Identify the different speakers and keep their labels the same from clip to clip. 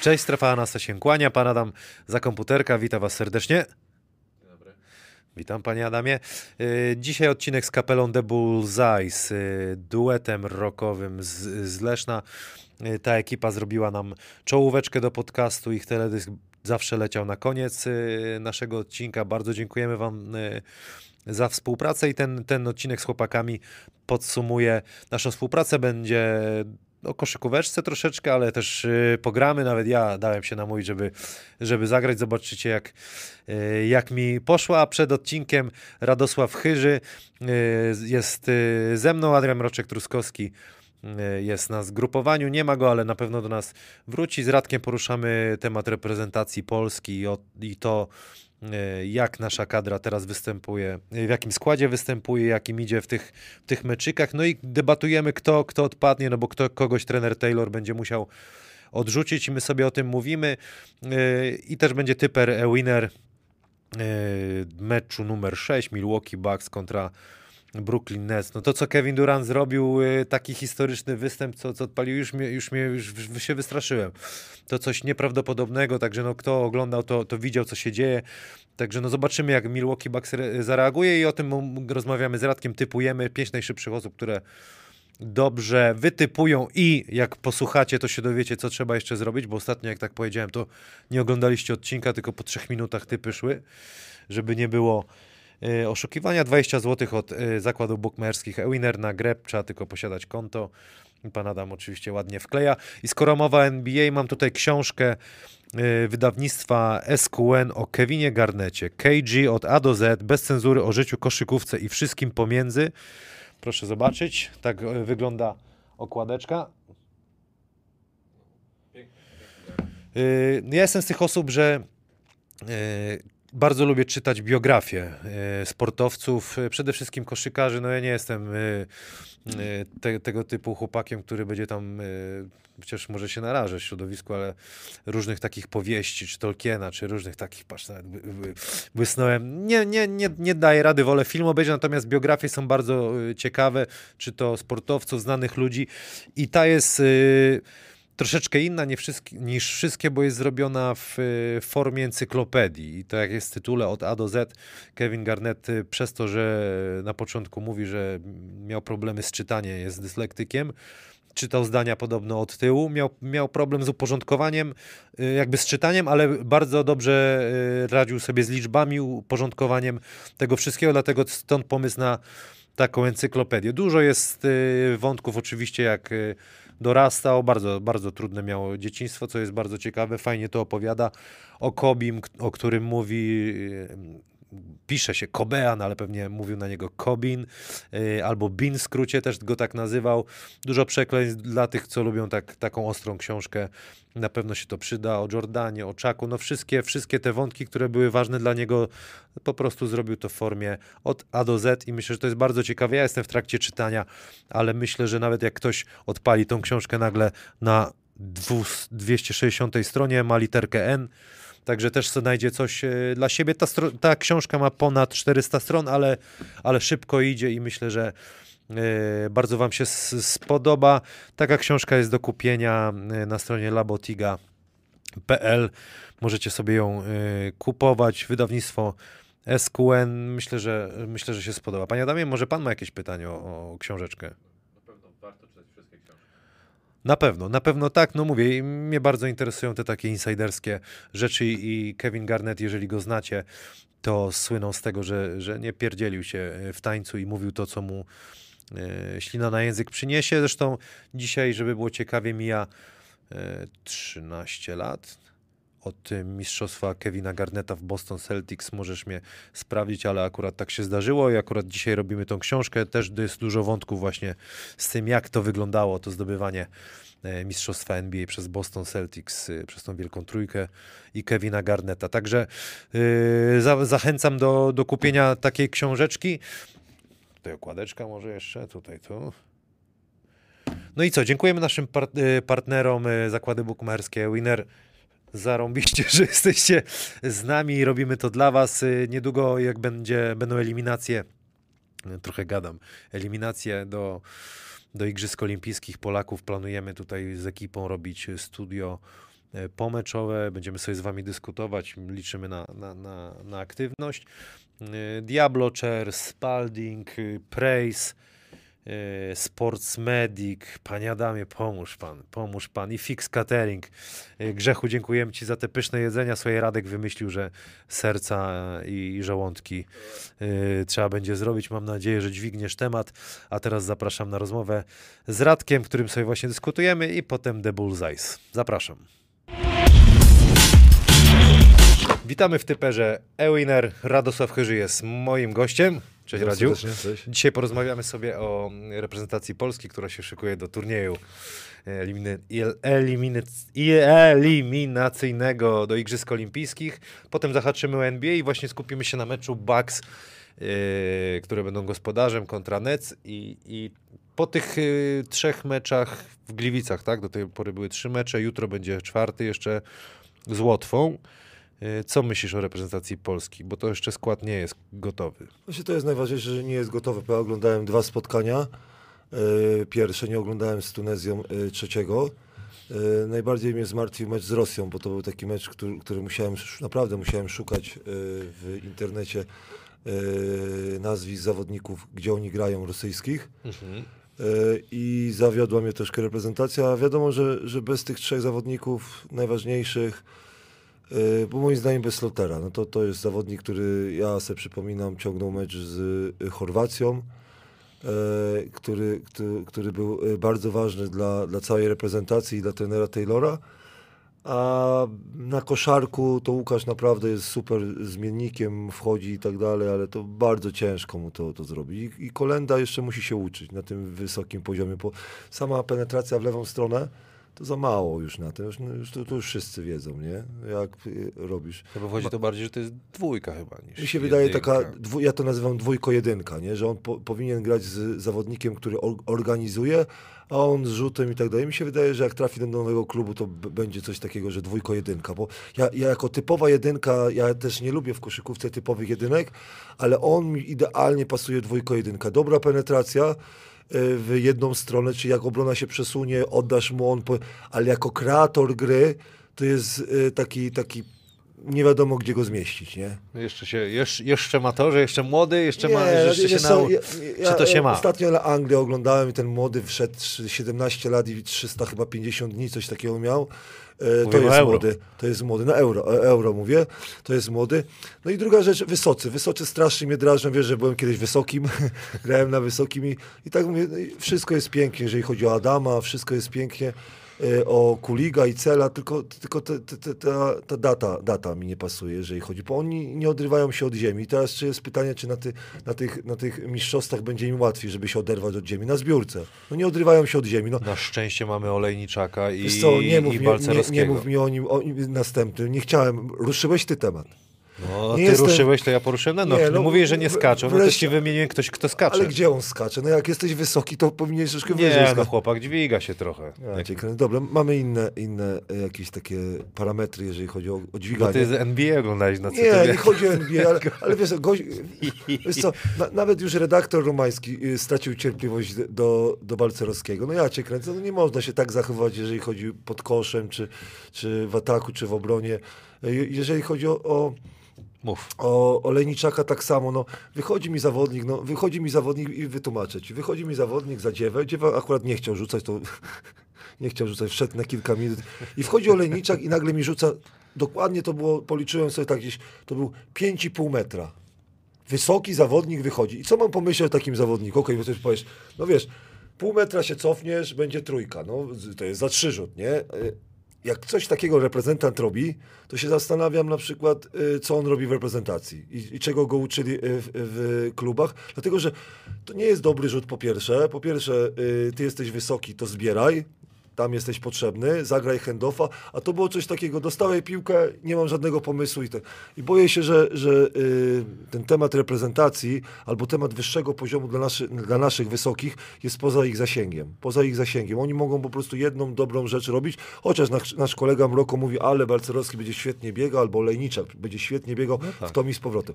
Speaker 1: Cześć, strefa Anasa się kłania. Pan Adam za komputerka, witam was serdecznie. Witam panie Adamie. Y, Dzisiaj odcinek z kapelą The Bullseye, z y, duetem rockowym z, z Leszna. Y, Ta ekipa zrobiła nam czołóweczkę do podcastu. Ich teledysk zawsze leciał na koniec naszego odcinka. Bardzo dziękujemy wam za współpracę i ten, ten odcinek z chłopakami podsumuje naszą współpracę. Będzie o koszykóweczce troszeczkę, ale też y, pogramy. Nawet ja dałem się namówić, żeby, żeby zagrać. Zobaczycie, jak, y, jak mi poszło. A przed odcinkiem Radosław Chyży y, jest y, ze mną, Adrian Mroczek-Truskowski y, jest na zgrupowaniu. Nie ma go, ale na pewno do nas wróci. Z Radkiem poruszamy temat reprezentacji Polski i, o, i to, jak nasza kadra teraz występuje, y, w jakim składzie występuje, jakim idzie w tych, w tych meczykach. No i debatujemy, kto, kto odpadnie, no bo kto, kogoś trener Taylor będzie musiał odrzucić i my sobie o tym mówimy. Y, I też będzie typer e-winner y, meczu numer 6 Milwaukee Bucks kontra Brooklyn Nets. No to, co Kevin Durant zrobił, y, taki historyczny występ, co, co odpalił, już mnie, już mnie już się wystraszyłem. To coś nieprawdopodobnego, także no, kto oglądał, to, to widział, co się dzieje. Także no, zobaczymy, jak Milwaukee Bucks re- zareaguje i o tym rozmawiamy z Radkiem, typujemy pięć najszybszych osób, które dobrze wytypują i jak posłuchacie, to się dowiecie, co trzeba jeszcze zrobić, bo ostatnio, jak tak powiedziałem, to nie oglądaliście odcinka, tylko po trzech minutach typy szły, żeby nie było oszukiwania. 20 zł od e, zakładów bukmacherskich e-winner na grę, trzeba tylko posiadać konto. Pan Adam oczywiście ładnie wkleja. I skoro mowa NBA, mam tutaj książkę e, wydawnictwa SQN o Kevinie Garnecie. KG od A do Z, bez cenzury o życiu, koszykówce i wszystkim pomiędzy. Proszę zobaczyć, tak e, wygląda okładeczka. Ja jestem z tych osób, że bardzo lubię czytać biografie y, sportowców, y, przede wszystkim koszykarzy. No ja nie jestem y, te, tego typu chłopakiem, który będzie tam, chociaż może się narażać w środowisku, ale różnych takich powieści, czy Tolkiena, czy różnych takich, patrz, nawet błysnąłem. Nie, nie, nie, nie daję rady, wolę film obejrzeć, natomiast biografie są bardzo ciekawe, czy to sportowców, znanych ludzi i ta jest... y, troszeczkę inna nie wszystkie, niż wszystkie, bo jest zrobiona w y, formie encyklopedii. I to jak jest w tytule od A do Z, Kevin Garnett y, przez to, że na początku mówi, że miał problemy z czytaniem, jest dyslektykiem, czytał zdania podobno od tyłu, miał, miał problem z uporządkowaniem, y, jakby z czytaniem, ale bardzo dobrze radził sobie z liczbami, uporządkowaniem tego wszystkiego, dlatego stąd pomysł na taką encyklopedię. Dużo jest wątków oczywiście, jak dorastał, bardzo, bardzo trudne miało dzieciństwo, co jest bardzo ciekawe, fajnie to opowiada o Kobim, o którym mówi, pisze się Kobean, ale pewnie mówił na niego Kobin, y, albo Bin w skrócie też go tak nazywał. Dużo przekleństw dla tych, co lubią tak, taką ostrą książkę, na pewno się to przyda, o Jordanie, o Czaku, no wszystkie, wszystkie te wątki, które były ważne dla niego, po prostu zrobił to w formie od A do Z i myślę, że to jest bardzo ciekawe. Ja jestem w trakcie czytania, ale myślę, że nawet jak ktoś odpali tą książkę nagle na 200 260 stronie, ma literkę N, Także też znajdzie coś e, dla siebie. Ta, ta książka ma ponad 400 stron, ale, ale szybko idzie i myślę, że e, bardzo Wam się spodoba. Taka książka jest do kupienia e, na stronie labotiga.pl. Możecie sobie ją kupować. Wydawnictwo SQN. Myślę, że myślę, że się spodoba. Panie Adamie, może Pan ma jakieś pytanie o, o książeczkę?
Speaker 2: Na pewno warto czytać wszystkie książki.
Speaker 1: Na pewno, na pewno tak. No mówię, mnie bardzo interesują te takie insiderskie rzeczy i Kevin Garnett, jeżeli go znacie, to słynął z tego, że, że nie pierdzielił się e, w tańcu i mówił to, co mu e, ślina na język przyniesie. Zresztą dzisiaj, żeby było ciekawie, mija e, 13 lat od mistrzostwa Kevina Garnetta w Boston Celtics. Możesz mnie sprawdzić, ale akurat tak się zdarzyło i akurat dzisiaj robimy tą książkę. Też jest dużo wątków właśnie z tym, jak to wyglądało, to zdobywanie e, mistrzostwa NBA przez Boston Celtics, e, przez tą wielką trójkę i Kevina Garnetta. Także e, za, zachęcam do, do kupienia takiej książeczki. Tutaj okładeczka może jeszcze, tutaj tu. No i co, dziękujemy naszym par- partnerom Zakłady Bukmacherskie Winner. Zarąbiście, że jesteście z nami i robimy to dla was. E, Niedługo jak będzie, będą eliminacje, e, trochę gadam, eliminacje do, do Igrzysk Olimpijskich Polaków. Planujemy tutaj z ekipą robić studio e, pomeczowe. Będziemy sobie z Wami dyskutować, liczymy na, na, na, na aktywność. Diablo Chair, Spalding, y, Praise, Sports Medic, Panie Adamie, pomóż Pan, pomóż Pan i Fix Catering. E, Grzechu, dziękujemy Ci za te pyszne jedzenia. Słuchaj, Radek wymyślił, że serca i, i żołądki trzeba będzie zrobić. Mam nadzieję, że dźwigniesz temat. A teraz zapraszam na rozmowę z Radkiem, którym sobie właśnie dyskutujemy i potem The Bullseyes. Zapraszam. Witamy w typerze Ewiner. Radosław Chyży jest moim gościem. Cześć Radziu.
Speaker 3: Cześć.
Speaker 1: Dzisiaj porozmawiamy sobie o reprezentacji Polski, która się szykuje do turnieju eliminy- eliminy- eliminacyjnego do Igrzysk Olimpijskich. Potem zahaczymy o NBA i właśnie skupimy się na meczu Bucks, yy, które będą gospodarzem kontra Nets i, i po tych yy, trzech meczach w Gliwicach, tak? Do tej pory były trzy mecze, jutro będzie czwarty jeszcze z Łotwą. Yy, Co myślisz o reprezentacji Polski? Bo to jeszcze skład nie jest gotowy.
Speaker 3: Właśnie to jest najważniejsze, że nie jest gotowe. bo Ja oglądałem dwa spotkania. E, Pierwsze, nie oglądałem z Tunezją e, trzeciego. Najbardziej mnie zmartwił mecz z Rosją, bo to był taki mecz, który, który musiałem, naprawdę musiałem szukać w internecie nazwisk zawodników, gdzie oni grają rosyjskich. E, I zawiodła mnie troszkę reprezentacja. Wiadomo, że, że bez tych trzech zawodników najważniejszych, bo moim zdaniem bez Slotera, no to, to jest zawodnik, który ja sobie przypominam, ciągnął mecz z e, Chorwacją, e, który, który, który był bardzo ważny dla, dla całej reprezentacji i dla trenera Taylora. A na koszarku to Łukasz naprawdę jest super zmiennikiem, wchodzi i tak dalej, ale to bardzo ciężko mu to, to zrobić. I, I Kolenda jeszcze musi się uczyć na tym wysokim poziomie, bo sama penetracja w lewą stronę to za mało już na. Już, no, już, to, to już wszyscy wiedzą, nie? Jak y, robisz.
Speaker 1: Chyba wychodzi to bardziej, że to jest dwójka chyba niż
Speaker 3: Mi się wydaje
Speaker 1: jedynka.
Speaker 3: taka, dwu, ja to nazywam dwójko-jedynka, nie? że on po, powinien grać z zawodnikiem, który or, organizuje, a on z rzutem i tak dalej. Mi się wydaje, że jak trafi do nowego klubu, to będzie coś takiego, że dwójko-jedynka, bo ja, ja jako typowa jedynka, ja też nie lubię w koszykówce typowych jedynek, ale on mi idealnie pasuje dwójko-jedynka. Dobra penetracja, w jedną stronę, czy jak obrona się przesunie, oddasz mu on, ale jako kreator gry to jest y, taki, taki nie wiadomo gdzie go zmieścić, nie?
Speaker 1: Jeszcze się, jeszcze, jeszcze ma to, że jeszcze młody, jeszcze ma,
Speaker 3: Nie,
Speaker 1: że jeszcze
Speaker 3: wiesz
Speaker 1: się
Speaker 3: co,
Speaker 1: nau...
Speaker 3: ja-
Speaker 1: Czy
Speaker 3: ja-
Speaker 1: to się
Speaker 3: ja
Speaker 1: ma?
Speaker 3: Ostatnio na Anglię oglądałem i ten młody wszedł 17 lat i 300 chyba 50 dni, coś takiego miał. E, to jest
Speaker 1: euro.
Speaker 3: młody, to jest młody, na euro, e, euro mówię, to jest młody. No i druga rzecz, wysocy, wysocy strasznie mnie drażą, wiesz, że byłem kiedyś wysokim, grałem na wysokim i, i tak mówię, no wszystko jest pięknie, jeżeli chodzi o Adama, wszystko jest pięknie, o Kuliga i Cela, tylko, tylko te, ta, ta data, data mi nie pasuje, jeżeli chodzi, bo oni nie odrywają się od ziemi. Teraz czy jest pytanie, czy na, ty, na, tych, na tych mistrzostwach będzie im łatwiej, żeby się oderwać od ziemi, na zbiórce. No nie odrywają się od ziemi. No,
Speaker 1: Na szczęście mamy Olejniczaka i,
Speaker 3: co, nie mów,
Speaker 1: i
Speaker 3: mi, nie, nie mów mi o nim, o nim następnym. Nie chciałem. Ruszyłeś ty temat.
Speaker 1: No,
Speaker 3: Nie
Speaker 1: ty
Speaker 3: jestem-
Speaker 1: ruszyłeś, to ja poruszyłem. No, no,
Speaker 3: Nie, no,
Speaker 1: mówię, że nie skaczą, no to
Speaker 3: wreszcie-
Speaker 1: ci wymieniłem ktoś, kto skacze.
Speaker 3: Ale gdzie on skacze? No jak jesteś wysoki, to powinieneś troszkę wyżej
Speaker 1: Nie, no chłopak dźwiga się trochę.
Speaker 3: Ja kręcę. Dobra, mamy inne, inne jakieś takie parametry, jeżeli chodzi o, o
Speaker 1: Bo
Speaker 3: dźwiganie.
Speaker 1: ty z NBA oglądałeś na
Speaker 3: Nie, nie chodzi o NBA, ale, ale wiesz, wiesz co, na, nawet już redaktor romański y, stracił cierpliwość do, do Balcerowskiego. No ja cię kręcę, no nie można się tak zachowywać, jeżeli chodzi pod koszem, czy, czy w ataku, czy w obronie. Y, Jeżeli chodzi o, o,
Speaker 1: Mów.
Speaker 3: o Olejniczaka tak samo, no wychodzi mi zawodnik, no wychodzi mi zawodnik i wytłumaczę ci, wychodzi mi zawodnik za dziewę, dziewa akurat nie chciał rzucać, to nie chciał rzucać, wszedł na kilka minut i wchodzi Olejniczak i nagle mi rzuca, dokładnie to było, policzyłem sobie tak gdzieś, to był 5,5 metra. Wysoki zawodnik wychodzi. I co mam pomyśleć o takim zawodniku? Okej, bo ty powiesz, no wiesz, pół metra się cofniesz, będzie trójka. No, to jest za trzy rzut, nie? Jak coś takiego reprezentant robi, to się zastanawiam na przykład, y, co on robi w reprezentacji i, i czego go uczyli y, w, w klubach. Dlatego, że to nie jest dobry rzut po pierwsze. Po pierwsze, y, ty jesteś wysoki, to zbieraj. Tam jesteś potrzebny, zagraj handoffa, a to było coś takiego, dostałem piłkę, nie mam żadnego pomysłu i, te, i boję się, że, że y, ten temat reprezentacji albo temat wyższego poziomu dla, naszy, dla naszych wysokich jest poza ich zasięgiem, poza ich zasięgiem. Oni mogą po prostu jedną dobrą rzecz robić, chociaż nasz, nasz kolega Mroko mówi, ale Balcerowski będzie świetnie biegał, albo Lejniczak będzie świetnie biegał w tom i z powrotem.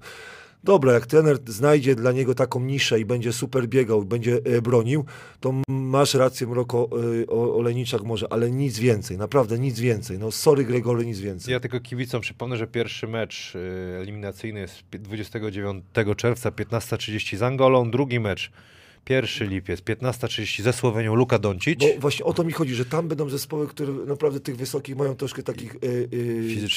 Speaker 3: Dobra, jak trener znajdzie dla niego taką niszę i będzie super biegał, będzie e, bronił, to masz rację, Mroko, e, o Olejniczak może, ale nic więcej, naprawdę nic więcej. No sorry Gregory, nic więcej.
Speaker 1: Ja tylko kibicom przypomnę, że pierwszy mecz y, eliminacyjny jest pi- 29 czerwca 15.30 z Angolą, drugi mecz 1 lipiec 15.30 ze Słowenią Luka Doncic.
Speaker 3: Bo właśnie o to mi chodzi, że tam będą zespoły, które naprawdę tych wysokich mają troszkę takich e,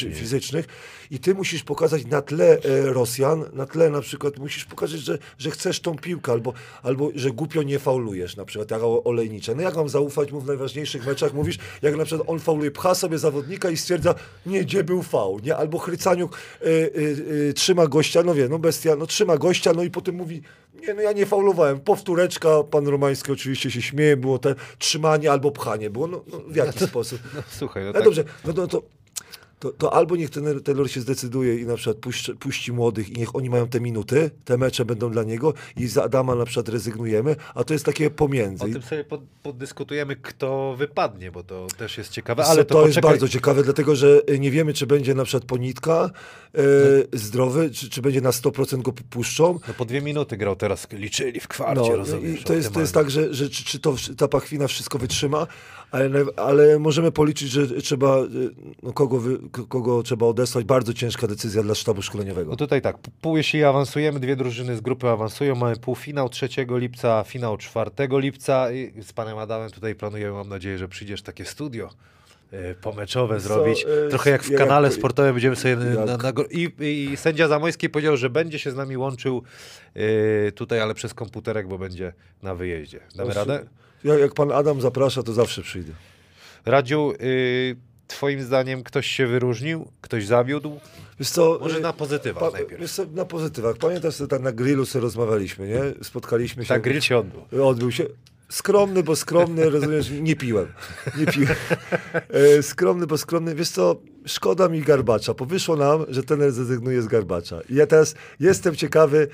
Speaker 3: e, fizycznych i ty musisz pokazać na tle e, Rosjan, na tle na przykład musisz pokazać, że, że chcesz tą piłkę albo, albo że głupio nie faulujesz na przykład, jak o- olejnicze. No jak mam zaufać mu w najważniejszych meczach, mówisz, jak na przykład on fauluje, pcha sobie zawodnika i stwierdza, nie, gdzie był faul, nie? Albo Chrycaniuk trzyma gościa, no wie, no bestia, no trzyma gościa, no i potem mówi, nie, no ja nie faulowałem, powtóreczka, pan Romański oczywiście się śmieje, było te trzymanie albo pchanie, było, no, no w jaki sposób?
Speaker 1: No, słuchaj, no
Speaker 3: No
Speaker 1: tak,
Speaker 3: dobrze, no, no to, to, to albo niech ten Taylor się zdecyduje i na przykład puści, puści młodych i niech oni mają te minuty, te mecze będą dla niego i za Adama na przykład rezygnujemy, a to jest takie pomiędzy.
Speaker 1: o tym sobie pod, poddyskutujemy, kto wypadnie, bo to też jest ciekawe,
Speaker 3: Ale to,
Speaker 1: to,
Speaker 3: jest bardzo ciekawe, dlatego że y, nie wiemy, czy będzie na przykład Ponitka e, zdrowy, czy, czy będzie na 100% go puszczą.
Speaker 1: No po dwie minuty grał teraz, liczyli w kwarcie,
Speaker 3: No,
Speaker 1: rozumiesz?
Speaker 3: i to, jest, to jest tak, że, że czy, czy to, ta pachwina wszystko wytrzyma, ale, ale możemy policzyć, że trzeba, y, no, kogo, wy, kogo trzeba odesłać. Bardzo ciężka decyzja dla sztabu szkoleniowego.
Speaker 1: No tutaj tak, pół jeśli awansujemy, dwie drużyny z grupy awansują, mamy półfinał 3 lipca, finał 4 lipca i z panem Adamem tutaj planujemy, mam nadzieję, że przyjdziesz takie studio e, pomeczowe zrobić,
Speaker 3: e,
Speaker 1: trochę jak w
Speaker 3: jak-
Speaker 1: kanale sportowym będziemy sobie
Speaker 3: jak-
Speaker 1: na, na, i, i sędzia Zamojski powiedział, że będzie się z nami łączył e, tutaj, ale przez komputerek, bo będzie na wyjeździe. Damy radę?
Speaker 3: Jak, jak pan Adam zaprasza, to zawsze przyjdę.
Speaker 1: Radziu, y, twoim zdaniem ktoś się wyróżnił? Ktoś zawiódł?
Speaker 3: Wiesz co,
Speaker 1: Może
Speaker 3: y,
Speaker 1: na pozytywach
Speaker 3: pa,
Speaker 1: najpierw.
Speaker 3: wiesz co, na pozytywach. Pamiętasz, że tak na grillu sobie rozmawialiśmy, nie? Spotkaliśmy się.
Speaker 1: Tak, grill się odbył.
Speaker 3: Odbył się. Skromny, bo skromny, rozumiesz, nie piłem. Nie piłem. E, skromny, bo skromny. Wiesz co, szkoda mi Garbacza, bo wyszło nam, że ten zrezygnuje z Garbacza. I ja teraz jestem ciekawy,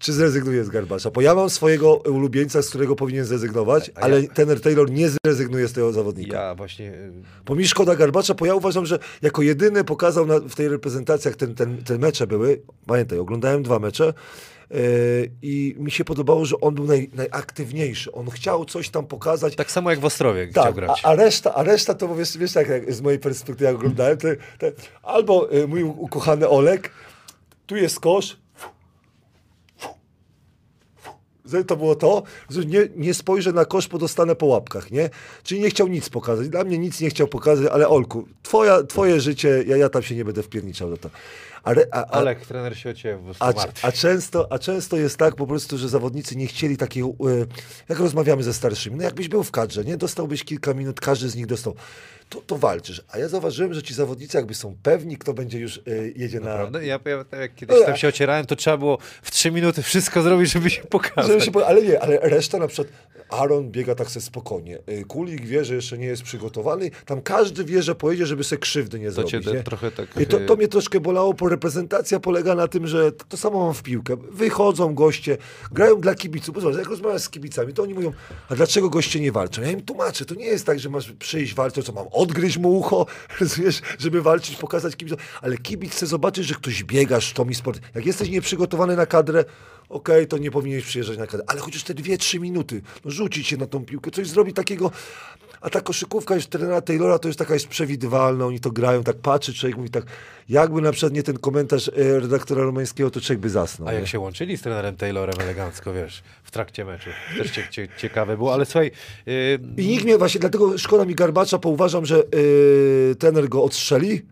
Speaker 3: czy zrezygnuje z Garbacza, bo ja mam swojego ulubieńca, z którego powinien zrezygnować,
Speaker 1: A ja-
Speaker 3: ale Tener Taylor nie zrezygnuje z tego zawodnika.
Speaker 1: Ja właśnie y,
Speaker 3: Bo mi szkoda Garbacza, bo ja uważam, że jako jedyny pokazał na, w tej reprezentacjach ten, ten, te mecze były. Pamiętaj, oglądałem dwa mecze yy, i mi się podobało, że on był naj, najaktywniejszy. On chciał coś tam pokazać.
Speaker 1: tak samo jak w Ostrowie chciał
Speaker 3: Tak,
Speaker 1: grać.
Speaker 3: a, a, reszta, a reszta to wiesz, wiesz tak, jak z mojej perspektywy jak oglądałem, albo y, mój ukochany Olek, tu jest kosz, to było to, że nie, nie spojrzę na kosz, bo dostanę po łapkach, nie? Czyli nie chciał nic pokazać. Dla mnie nic nie chciał pokazać, ale Olku, twoja, twoje życie, ja, ja tam się nie będę wpierniczał do to. A, a, a,
Speaker 1: Olek, trener się o ciebie po prostu
Speaker 3: a, a, często, a często jest tak po prostu, że zawodnicy nie chcieli takiego, e, jak rozmawiamy ze starszymi, no jakbyś był w kadrze, nie? Dostałbyś kilka minut, każdy z nich dostał, to, to walczysz. A ja zauważyłem, że ci zawodnicy jakby są pewni, kto będzie już e, jedzie na...
Speaker 1: Prawda? Ja, ja tak jak kiedyś
Speaker 3: No,
Speaker 1: tam się ocierałem, to trzeba było w trzy minuty wszystko zrobić, żeby się pokazać.
Speaker 3: Żeby się, po- ale nie, ale reszta na przykład Aaron biega tak sobie spokojnie. Y, Kulik wie, że jeszcze nie jest przygotowany. Tam każdy wie, że pojedzie, żeby sobie krzywdy nie
Speaker 1: To
Speaker 3: zrobić.
Speaker 1: cię
Speaker 3: nie?
Speaker 1: trochę tak...
Speaker 3: I to,
Speaker 1: y,
Speaker 3: to mnie troszkę bolało, bo reprezentacja polega na tym, że to, to samo mam w piłkę. Wychodzą goście, grają dla kibiców. Bo zobacz, jak rozmawiam z kibicami, to oni mówią, a dlaczego goście nie walczą? Ja im tłumaczę, to nie jest tak, że masz przyjść walczyć, co mam, odgryźć mu ucho, rozumiesz, żeby walczyć, pokazać kibicom. Ale kibic chce zobaczyć, że ktoś biega, sztomi sport. Jak jesteś nieprzygotowany na kadrę, okej, to nie powinieneś przyjeżdżać na kadrę. Ale chociaż te dwie, trzy minuty, no rzucić się na tą piłkę, coś zrobić takiego, a ta koszykówka już trenera Taylora to jest taka jest przewidywalna, oni to grają, tak patrzy, człowiek mówi tak, jakby na przykład nie ten komentarz e, redaktora Romańskiego, to człowiek by zasnął.
Speaker 1: A
Speaker 3: nie?
Speaker 1: jak się łączyli z trenerem Taylorem elegancko, wiesz, w trakcie meczu. Też cie, cie, ciekawe było, ale słuchaj... y,
Speaker 3: I nikt mnie właśnie, dlatego szkoda mi Garbacza, bo uważam, że yy, trener go odstrzeli,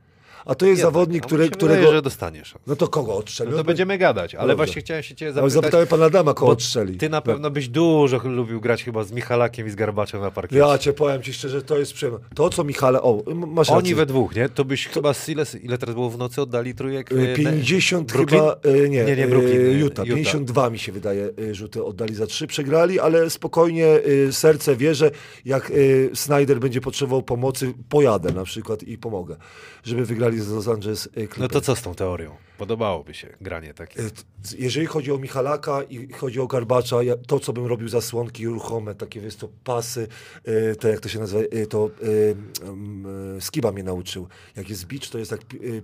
Speaker 3: a to jest
Speaker 1: jednak,
Speaker 3: zawodnik,
Speaker 1: a
Speaker 3: który, którego...
Speaker 1: wydaje, że dostaniesz.
Speaker 3: No to kogo odstrzeli?
Speaker 1: No to
Speaker 3: No
Speaker 1: będziemy gadać, ale
Speaker 3: Dobrze.
Speaker 1: właśnie chciałem się ciebie
Speaker 3: Ale
Speaker 1: zapytać...
Speaker 3: zapytałem pana Adama, kogo odstrzeli.
Speaker 1: Ty na pewno byś dużo lubił grać chyba z Michalakiem i z Garbaczem na parkiecie.
Speaker 3: Ja cię powiem ci szczerze, to jest przyjemne. To, co Michale... O, masz
Speaker 1: Oni
Speaker 3: rację.
Speaker 1: we dwóch, nie? To byś chyba z ile, ile teraz było w nocy oddali trójek?
Speaker 3: Y,
Speaker 1: y, ne-
Speaker 3: 50
Speaker 1: Brooklyn?
Speaker 3: chyba, y, nie,
Speaker 1: Nie, nie,
Speaker 3: y,
Speaker 1: Brooklyn, y,
Speaker 3: Utah.
Speaker 1: Utah.
Speaker 3: 52 mi się wydaje y, rzuty oddali za trzy, przegrali, ale spokojnie y, serce wierzę, jak y, Snyder będzie potrzebował pomocy, pojadę na przykład i pomogę, żeby wygrali z Los Angeles y, Clippers.
Speaker 1: No to co z tą teorią? Podobałoby się granie takie.
Speaker 3: Y, Jeżeli chodzi o Michalaka i chodzi o Garbacza, ja, to co bym robił zasłonki ruchome, takie wiesz, to pasy, y, to jak to się nazywa, y, to y, mm, Skiba mnie nauczył. Jak jest beach, to jest tak y,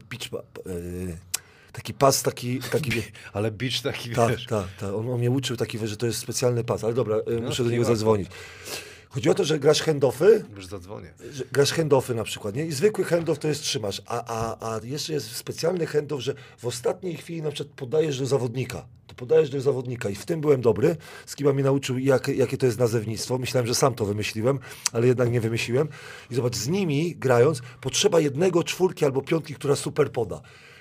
Speaker 3: y, taki pas, taki, taki
Speaker 1: Ale beach taki,
Speaker 3: tak,
Speaker 1: wiesz.
Speaker 3: tak, tak. On, on mnie uczył taki, że to jest specjalny pas, ale dobra, y, muszę do niego zadzwonić. Chodzi o to, że grasz handoffy,
Speaker 1: Już zadzwonię.
Speaker 3: grasz handoffy na przykład, nie? I zwykły handoff to jest trzymasz, a, a, a jeszcze jest specjalny handoff, że w ostatniej chwili na przykład podajesz do zawodnika. To podajesz do zawodnika i w tym byłem dobry. Skiba mi nauczył, jak, jakie to jest nazewnictwo. Myślałem, że sam to wymyśliłem, ale jednak nie wymyśliłem. I zobacz, z nimi grając potrzeba jednego czwórki albo piątki, która super poda.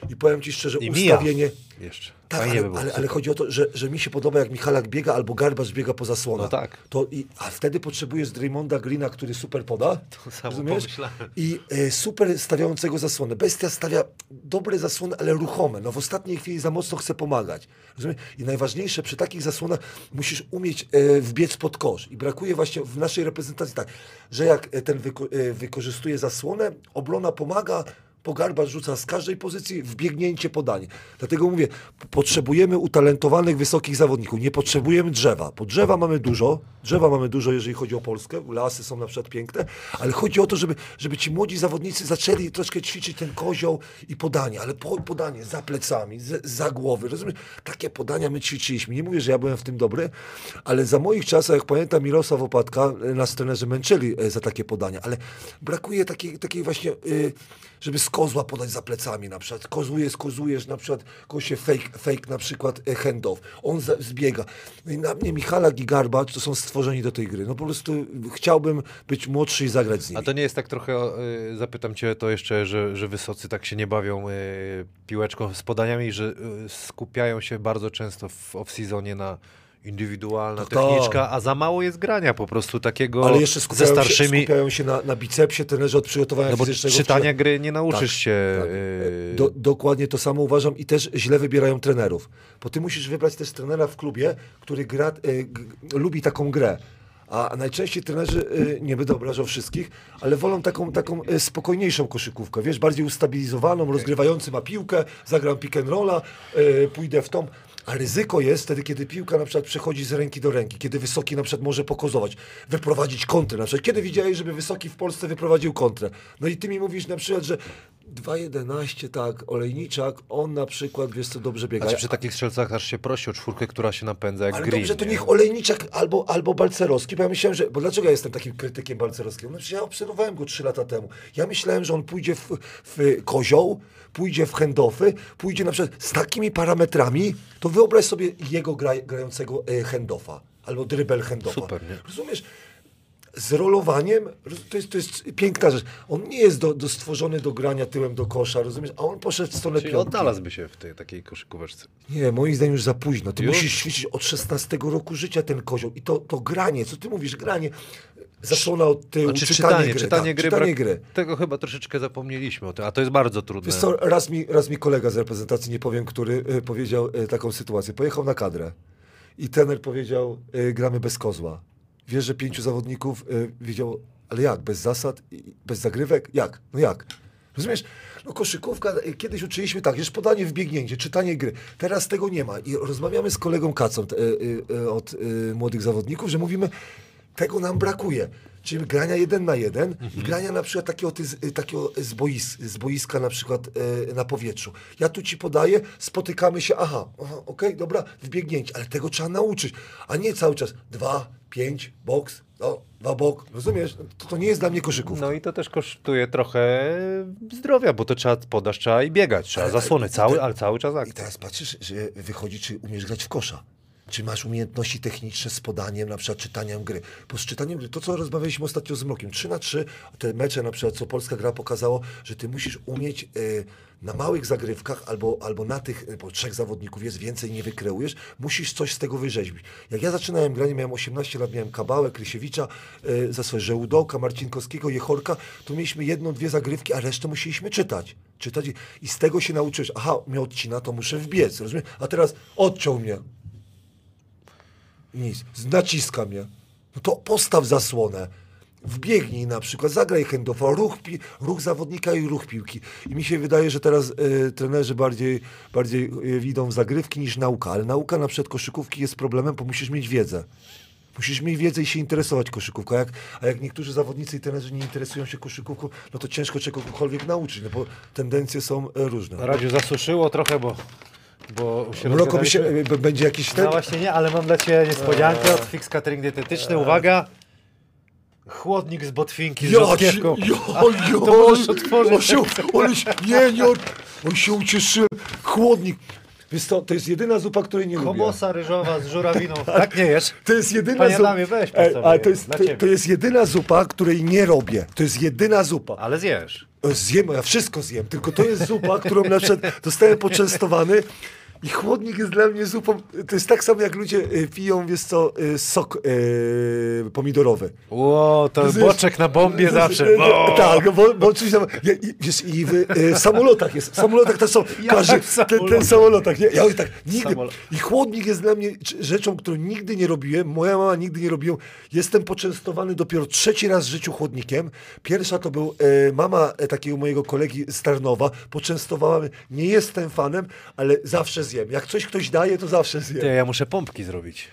Speaker 3: I powiem Ci szczerze,
Speaker 1: I mija.
Speaker 3: ustawienie...
Speaker 1: Jeszcze.
Speaker 3: Tak,
Speaker 1: Fajnie
Speaker 3: ale,
Speaker 1: by
Speaker 3: ale, ale chodzi o to, że, że mi się podoba, jak Michalak biega albo Garbacz biega po zasłonach.
Speaker 1: No tak.
Speaker 3: To i, a wtedy potrzebujesz Draymonda Greena, który super poda.
Speaker 1: To samo
Speaker 3: rozumiesz?
Speaker 1: pomyślałem.
Speaker 3: I e, super stawiającego zasłonę. Bestia stawia dobre zasłony, ale ruchome. No w ostatniej chwili za mocno chce pomagać. Rozumiesz? I najważniejsze, przy takich zasłonach musisz umieć e, wbiec pod kosz. I brakuje właśnie w naszej reprezentacji tak, że jak e, ten wyko e, wykorzystuje zasłonę, obrona pomaga, Pogarba rzuca z każdej pozycji wbiegnięcie podanie. Dlatego mówię, potrzebujemy utalentowanych, wysokich zawodników. Nie potrzebujemy drzewa. Bo drzewa mamy dużo. Drzewa mamy dużo, jeżeli chodzi o Polskę. Lasy są na przykład piękne. Ale chodzi o to, żeby, żeby ci młodzi zawodnicy zaczęli troszkę ćwiczyć ten kozioł i podanie. Ale po, podanie za plecami, z, za głowy. Rozumiesz? Takie podania my ćwiczyliśmy. Nie mówię, że ja byłem w tym dobry, ale za moich czasów, jak pamiętam, Mirosław Opatka, e, nas trenerzy męczyli e, za takie podania. Ale brakuje takiej, takiej właśnie... y, żeby kozła podać za plecami na przykład. Kozujesz, kozujesz, na przykład kosie fake, fake na przykład e, handoff. On zbiega. No i na mnie Michalak i Garbacz to są stworzeni do tej gry. No po prostu chciałbym być młodszy i zagrać z nimi.
Speaker 1: A to nie jest tak trochę, y, zapytam cię to jeszcze, że, że wysocy tak się nie bawią y, piłeczką z podaniami, że y, skupiają się bardzo często w off-seasonie na indywidualna
Speaker 3: Tak, tak.
Speaker 1: techniczka, a za mało jest grania po prostu takiego
Speaker 3: Ale jeszcze
Speaker 1: ze
Speaker 3: skupiają,
Speaker 1: starszymi.
Speaker 3: się, skupiają się na, na bicepsie, trenerzy od przygotowania
Speaker 1: no bo
Speaker 3: fizycznego.
Speaker 1: czytania gry nie nauczysz
Speaker 3: Tak,
Speaker 1: się.
Speaker 3: tak.
Speaker 1: y,
Speaker 3: Do, dokładnie to samo uważam i też źle wybierają trenerów. Bo ty musisz wybrać też trenera w klubie, który gra, e, lubi taką grę. A najczęściej trenerzy, e, nie będę obrażał wszystkich, ale wolą taką, taką e, spokojniejszą koszykówkę, wiesz, bardziej ustabilizowaną, rozgrywający ma piłkę, zagram pick and rolla, e, pójdę w tą. A ryzyko jest wtedy, kiedy piłka na przykład przechodzi z ręki do ręki, kiedy wysoki na przykład może pokozować, wyprowadzić kontrę. Na przykład, kiedy widziałeś, żeby wysoki w Polsce wyprowadził kontrę? No i ty mi mówisz na przykład, że 2.11, tak, Olejniczak, on na przykład, wiesz co, dobrze biega.
Speaker 1: Znaczy przy takich strzelcach aż się prosi o czwórkę, która się napędza jak
Speaker 3: Ale
Speaker 1: green.
Speaker 3: dobrze, to
Speaker 1: nie?
Speaker 3: niech Olejniczak albo, albo Balcerowski, bo ja myślałem, że... Bo dlaczego ja jestem takim krytykiem Balcerowskiego? No przecież ja obserwowałem go trzy lata temu. Ja myślałem, że on pójdzie w, w kozioł, pójdzie w handoffy, pójdzie na przykład z takimi parametrami, to wyobraź sobie jego gra, grającego e, handoffa, albo dribel handoffa.
Speaker 1: Super, nie?
Speaker 3: Rozumiesz? Z rolowaniem, to jest, to jest piękna rzecz. On nie jest do, do stworzony do grania tyłem do kosza, rozumiesz? A on poszedł w stronę
Speaker 1: Czyli
Speaker 3: piątki.
Speaker 1: odnalazłby się w tej takiej koszykóweczce.
Speaker 3: Nie, moim zdaniem już za późno. Ty
Speaker 1: Już?
Speaker 3: musisz ćwiczyć od 16 roku życia ten kozioł. I to, to granie, co ty mówisz, granie. Zasłona od tyłu,
Speaker 1: Znaczy
Speaker 3: czytanie,
Speaker 1: czytanie,
Speaker 3: gry.
Speaker 1: czytanie,
Speaker 3: tak,
Speaker 1: gry,
Speaker 3: czytanie gry.
Speaker 1: Tego chyba troszeczkę zapomnieliśmy o tym, a to jest bardzo trudne.
Speaker 3: Wiesz co, raz mi, raz mi kolega z reprezentacji, nie powiem który, y, powiedział y, taką sytuację. Pojechał na kadrę i trener powiedział, y, gramy bez kozła. Wiesz, że pięciu zawodników y, wiedział, ale jak, bez zasad, bez zagrywek? Jak? No jak? Rozumiesz? No koszykówka, y, kiedyś uczyliśmy tak, już podanie w biegnięcie, czytanie gry. Teraz tego nie ma. I rozmawiamy z kolegą Kacą y, y, y, od y, młodych zawodników, że mówimy, tego nam brakuje. Czyli grania jeden na jeden i grania na przykład takiego, ty, z- takiego z, bois, z boiska na przykład e, na powietrzu. Ja tu ci podaję, spotykamy się, aha, aha okej, dobra, wbiegnięcie, ale tego trzeba nauczyć, a nie cały czas dwa, pięć, boks, no, dwa bok, rozumiesz? To, to nie jest dla mnie koszykówka.
Speaker 1: No i to też kosztuje trochę zdrowia, bo to trzeba podać, trzeba i biegać, trzeba
Speaker 3: Ale-
Speaker 1: zasłony,
Speaker 3: i
Speaker 1: cały, ale cały czas
Speaker 3: I
Speaker 1: akcja.
Speaker 3: teraz patrzysz, że wychodzi, czy umiesz grać w kosza. Czy masz umiejętności techniczne z podaniem, na przykład czytaniem gry. Bo z czytaniem gry, to co rozmawialiśmy ostatnio z Mrokiem, 3 na 3, te mecze na przykład, co Polska gra pokazało, że ty musisz umieć e, na małych zagrywkach albo, albo na tych, e, bo trzech zawodników jest więcej, nie wykreujesz, musisz coś z tego wyrzeźbić. Jak ja zaczynałem granie, miałem 18 lat, miałem Kabałę, Krysiewicza, e, za swoje Żełdoka, Marcinkowskiego, Jechorka, to mieliśmy jedną, dwie zagrywki, a resztę musieliśmy czytać. Czytać i- i z tego się nauczyłeś. Aha, mnie odcina, to muszę wbiec, rozumiesz? A teraz odciął mnie. Nic. Naciska mnie. No to postaw zasłonę. Wbiegnij na przykład, zagraj handofa, ruch, pi- ruch zawodnika i ruch piłki. I mi się wydaje, że teraz e, trenerzy bardziej, bardziej e, idą w zagrywki niż nauka. Ale nauka na przykład koszykówki jest problemem, bo musisz mieć wiedzę. Musisz mieć wiedzę i się interesować koszykówką. A jak, a jak niektórzy zawodnicy i trenerzy nie interesują się koszykówką, no to ciężko czegokolwiek nauczyć, no bo tendencje są e, różne.
Speaker 1: Radziu zasuszyło trochę, bo, bo się
Speaker 3: Mroko by się, e, b- będzie jakiś ten...
Speaker 1: No właśnie nie, ale mam dla Ciebie niespodziankę od Fix Catering Dietetyczny. Uwaga! Chłodnik z botwinki z
Speaker 3: ci- jo, jo,
Speaker 1: to możesz otworzyć.
Speaker 3: On się, on się, nie, nie, on, się ucieszył. Chłodnik. Wiesz co, to jest jedyna zupa, której nie lubię.
Speaker 1: Komosa ryżowa z żurawiną. Tak nie jesz?
Speaker 3: To jest jedyna
Speaker 1: Panie
Speaker 3: zupa.
Speaker 1: Adamie, weź po sobie,
Speaker 3: ale to jest, to, to jest jedyna zupa, której nie robię. To jest jedyna zupa.
Speaker 1: Ale zjesz.
Speaker 3: Zjem, ja wszystko zjem, tylko to jest zupa, którą na przykład zostałem poczęstowany i chłodnik jest dla mnie zupą, to jest tak samo jak ludzie e, piją, wiesz co, e, sok e, pomidorowy.
Speaker 1: Ło, to
Speaker 3: jest-
Speaker 1: boczek na bombie
Speaker 3: To
Speaker 1: zawsze. Bo.
Speaker 3: Tak, bo, bo oczywiście tam, ja, i, wiesz, i w e, samolotach jest, w samolotach też są,
Speaker 1: Jak
Speaker 3: każdy,
Speaker 1: w
Speaker 3: ten, ten
Speaker 1: samolotach?
Speaker 3: nie? ja mówię tak, nigdy,
Speaker 1: Samolot.
Speaker 3: i chłodnik jest dla mnie rzeczą, którą nigdy nie robiłem, moja mama nigdy nie robiła, jestem poczęstowany dopiero trzeci raz w życiu chłodnikiem, pierwsza to był e, mama takiego mojego kolegi z Tarnowa, poczęstowała mnie, nie jestem fanem, ale zawsze zjem, jak coś ktoś daje, to zawsze zjem.
Speaker 1: Ty, ja muszę pompki zrobić.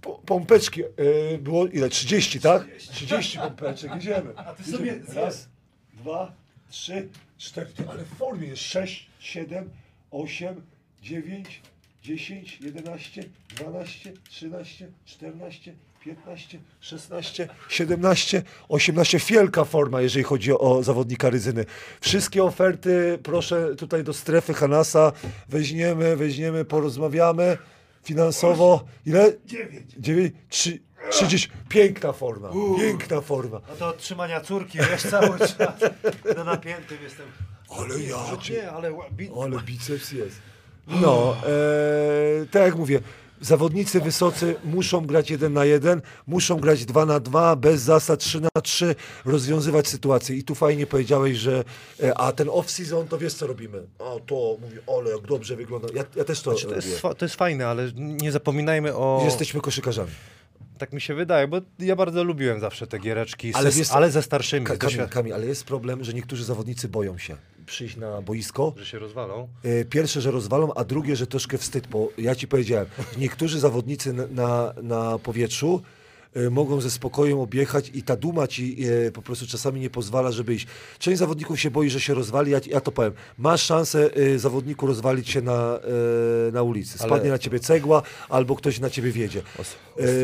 Speaker 3: Po- Pompeczki, e, było ile? 30, tak? 30 pompeczek, idziemy. A ty
Speaker 1: sobie
Speaker 3: Raz, dwa, trzy, cztery. Ty, ale w formie jest 6, 7, 8, 9, 10, 11, 12, 13, 14, 15, 16, 17, 18. Wielka forma, jeżeli chodzi o zawodnika Ryzyny. Wszystkie oferty proszę tutaj do strefy Hanasa. Weźmiemy, weźmiemy, porozmawiamy. Finansowo. Ile? 9. 9, 3, 30. Piękna forma. Piękna forma.
Speaker 1: No to od trzymania córki, wiesz, cały czas. Na napiętym jestem.
Speaker 3: Ale ja cię-
Speaker 1: Nie, ale
Speaker 3: Ale biceps jest. No, e, tak jak mówię, zawodnicy wysocy muszą grać jeden na jeden, muszą grać dwa na dwa, bez zasad trzy na trzy, rozwiązywać sytuację. I tu fajnie powiedziałeś, że e, a ten off-season, to wiesz co robimy? O, to, mówię, ale jak dobrze wygląda. Ja, ja też to
Speaker 1: Znaczy, to, jest, to jest fajne, ale nie zapominajmy o...
Speaker 3: Jesteśmy koszykarzami.
Speaker 1: Tak mi się wydaje, bo ja bardzo lubiłem zawsze te giereczki,
Speaker 3: Ale wiesz-
Speaker 1: ale ze starszymi.
Speaker 3: Ka- Kamil, Kamil, ale jest problem, że niektórzy zawodnicy boją się przyjść na boisko,
Speaker 1: Że się rozwalą.
Speaker 3: E, Pierwsze, że rozwalą, a drugie, że troszkę wstyd, bo ja ci powiedziałem, niektórzy zawodnicy na, na, na powietrzu mogą ze spokojem objechać i ta duma ci e, po prostu czasami nie pozwala, żeby iść. Część zawodników się boi, że się rozwali, ja, ja to powiem. Masz szansę e, zawodniku rozwalić się na, na ulicy. Spadnie
Speaker 1: Ale-
Speaker 3: na ciebie cegła albo ktoś na ciebie wiedzie.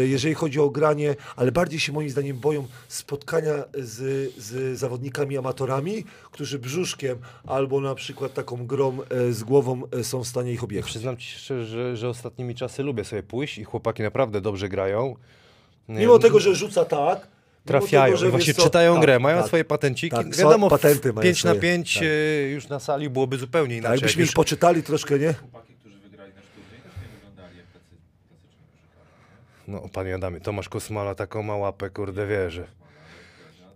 Speaker 3: Jeżeli chodzi o granie, ale bardziej się moim zdaniem boją spotkania z, z zawodnikami amatorami, którzy brzuszkiem albo na przykład taką grą z głową są w stanie ich objechać.
Speaker 1: Przyznam ci szczerze, że, że ostatnimi czasy lubię sobie pójść i chłopaki naprawdę dobrze grają.
Speaker 3: Mimo tego, że rzuca tak,
Speaker 1: Trafiają,
Speaker 3: tego, że
Speaker 1: właśnie
Speaker 3: co,
Speaker 1: czytają
Speaker 3: tak,
Speaker 1: grę, mają
Speaker 3: tak.
Speaker 1: swoje patenciki.
Speaker 3: Tak,
Speaker 1: Wiadomo,
Speaker 3: patenty mają
Speaker 1: 5 na
Speaker 3: swoje,
Speaker 1: 5
Speaker 3: tak.
Speaker 1: już na sali byłoby zupełnie
Speaker 3: Tak,
Speaker 1: inaczej.
Speaker 3: jakbyśmy
Speaker 1: jak
Speaker 3: ich poczytali troszkę, nie?
Speaker 1: No, panie Adamie, Tomasz Kosmala taką ma łapę, kurde, wie, że...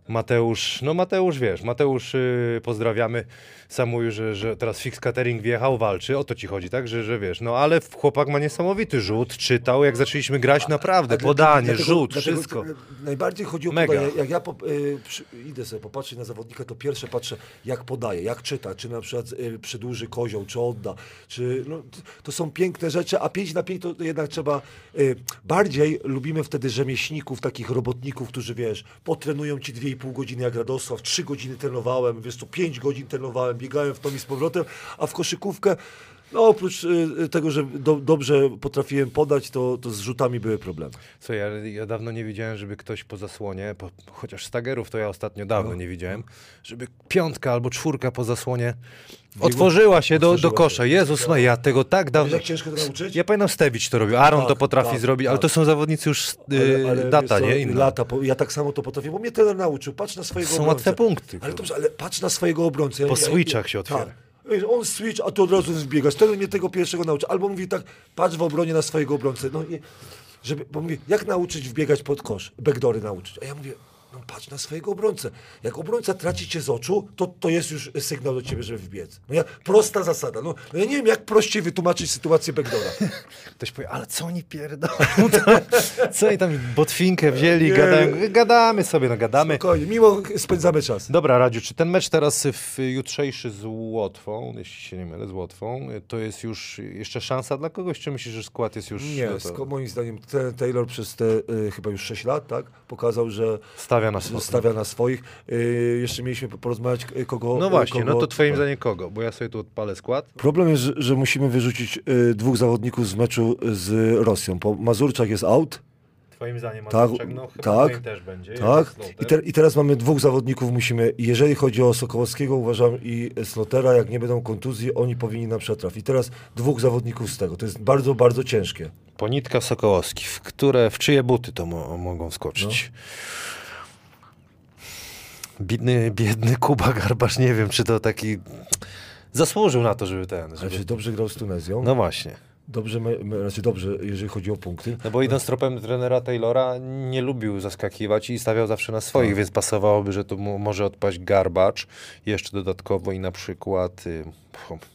Speaker 1: Mateusz, no Mateusz, wiesz, Mateusz, yy, pozdrawiamy. Sam mówił, że, że teraz Fix Catering wjechał, walczy, o to ci chodzi, tak? Że, że wiesz, no ale chłopak ma niesamowity rzut, czytał, jak zaczęliśmy grać, naprawdę, podanie,
Speaker 3: dlatego-
Speaker 1: rzut,
Speaker 3: dlatego
Speaker 1: wszystko.
Speaker 3: t- Najbardziej chodzi o
Speaker 1: Mega.
Speaker 3: podanie. Jak ja po, y, przy, idę sobie popatrzeć na zawodnika, to pierwsze patrzę, jak podaje, jak czyta, czy na przykład y, przedłuży kozioł, czy odda. Czy, no, to są piękne rzeczy, a 5 na 5 to jednak trzeba. Y, bardziej lubimy wtedy rzemieślników, takich robotników, którzy wiesz, potrenują ci 2,5 godziny jak Radosław, 3 godziny trenowałem, wiesz, to 5 godzin trenowałem, biegałem w tom i z powrotem, a w koszykówkę. No oprócz y, tego, że do, dobrze potrafiłem podać, to, to z rzutami były problemy.
Speaker 1: Co ja, ja dawno nie widziałem, żeby ktoś po zasłonie, po, chociaż Stagerów to ja ostatnio dawno
Speaker 3: No.
Speaker 1: nie widziałem, żeby piątka albo czwórka po zasłonie otworzyła się do, do kosza. Jezus, no ja tego tak dawno...
Speaker 3: jak ciężko to nauczyć?
Speaker 1: Ja pamiętam Stewicz to robił, Aaron
Speaker 3: Tak,
Speaker 1: to potrafi
Speaker 3: tak,
Speaker 1: zrobić, ale to są zawodnicy już yy, data,
Speaker 3: wiesz co,
Speaker 1: nie? Inna.
Speaker 3: Lata, ja tak samo to potrafię, bo mnie trener nauczył. Patrz na swojego
Speaker 1: Są łatwe punkty,
Speaker 3: Ale dobrze, ale patrz na swojego obrońcę.
Speaker 1: Po switchach się otwiera.
Speaker 3: On switch, a ty od razu wbiegasz. Trener mnie tego pierwszego nauczy. Albo mówi tak, patrz w obronie na swojego obrońcę. No, żeby, bo mówię, jak nauczyć wbiegać pod kosz? Backdory nauczyć. A ja mówię, No patrz na swojego obrońcę. Jak obrońca traci cię z oczu, to, to jest już sygnał do ciebie, żeby wbiec. No ja, prosta zasada. No, no ja nie wiem, jak prościej wytłumaczyć sytuację backdora.
Speaker 1: Ktoś powie, ale co oni pierdolą? co oni tam botwinkę wzięli,
Speaker 3: Nie.
Speaker 1: gadają, gadamy sobie, no gadamy.
Speaker 3: Spokojnie, mimo spędzamy czas.
Speaker 1: Dobra, Radziu, czy ten mecz teraz w jutrzejszy z Łotwą, jeśli się nie mylę, z Łotwą, to jest już jeszcze szansa dla kogoś, czy myślisz, że skład jest już...
Speaker 3: Nie,
Speaker 1: to
Speaker 3: moim zdaniem Taylor przez te y, chyba już 6 lat, tak, pokazał, że
Speaker 1: Stawia na swoje.
Speaker 3: stawia na swoich. Y, jeszcze mieliśmy porozmawiać, y, kogo...
Speaker 1: No właśnie,
Speaker 3: kogo,
Speaker 1: no to twoim zdaniem kogo? Bo ja sobie tu odpalę skład.
Speaker 3: Problem jest, że, musimy wyrzucić y, dwóch zawodników z meczu z Rosją. Bo Mazurczak jest out,
Speaker 1: Twoim zdaniem
Speaker 3: Tak,
Speaker 1: Mazurczak, no chyba
Speaker 3: tak,
Speaker 1: też będzie.
Speaker 3: tak? I, te, I teraz mamy dwóch zawodników, musimy, jeżeli chodzi o Sokołowskiego, uważam i Slotera, jak nie będą kontuzji, oni powinni nam przetrafić. I teraz dwóch zawodników z tego. To jest bardzo, bardzo ciężkie.
Speaker 1: Ponitka Sokołowski, w które, w czyje buty to mo mogą skoczyć? Biedny, biedny Kuba Garbasz, nie wiem, czy to taki zasłużył na to, żeby ten, żeby...
Speaker 3: czy dobrze grał z Tunezją?
Speaker 1: No właśnie.
Speaker 3: Dobrze, znaczy dobrze, jeżeli chodzi o punkty.
Speaker 1: No bo idąc tropem trenera Taylora, nie lubił zaskakiwać i stawiał zawsze na swoich,
Speaker 3: Tak.
Speaker 1: więc pasowałoby, że tu może odpaść Garbacz jeszcze dodatkowo i na przykład, y,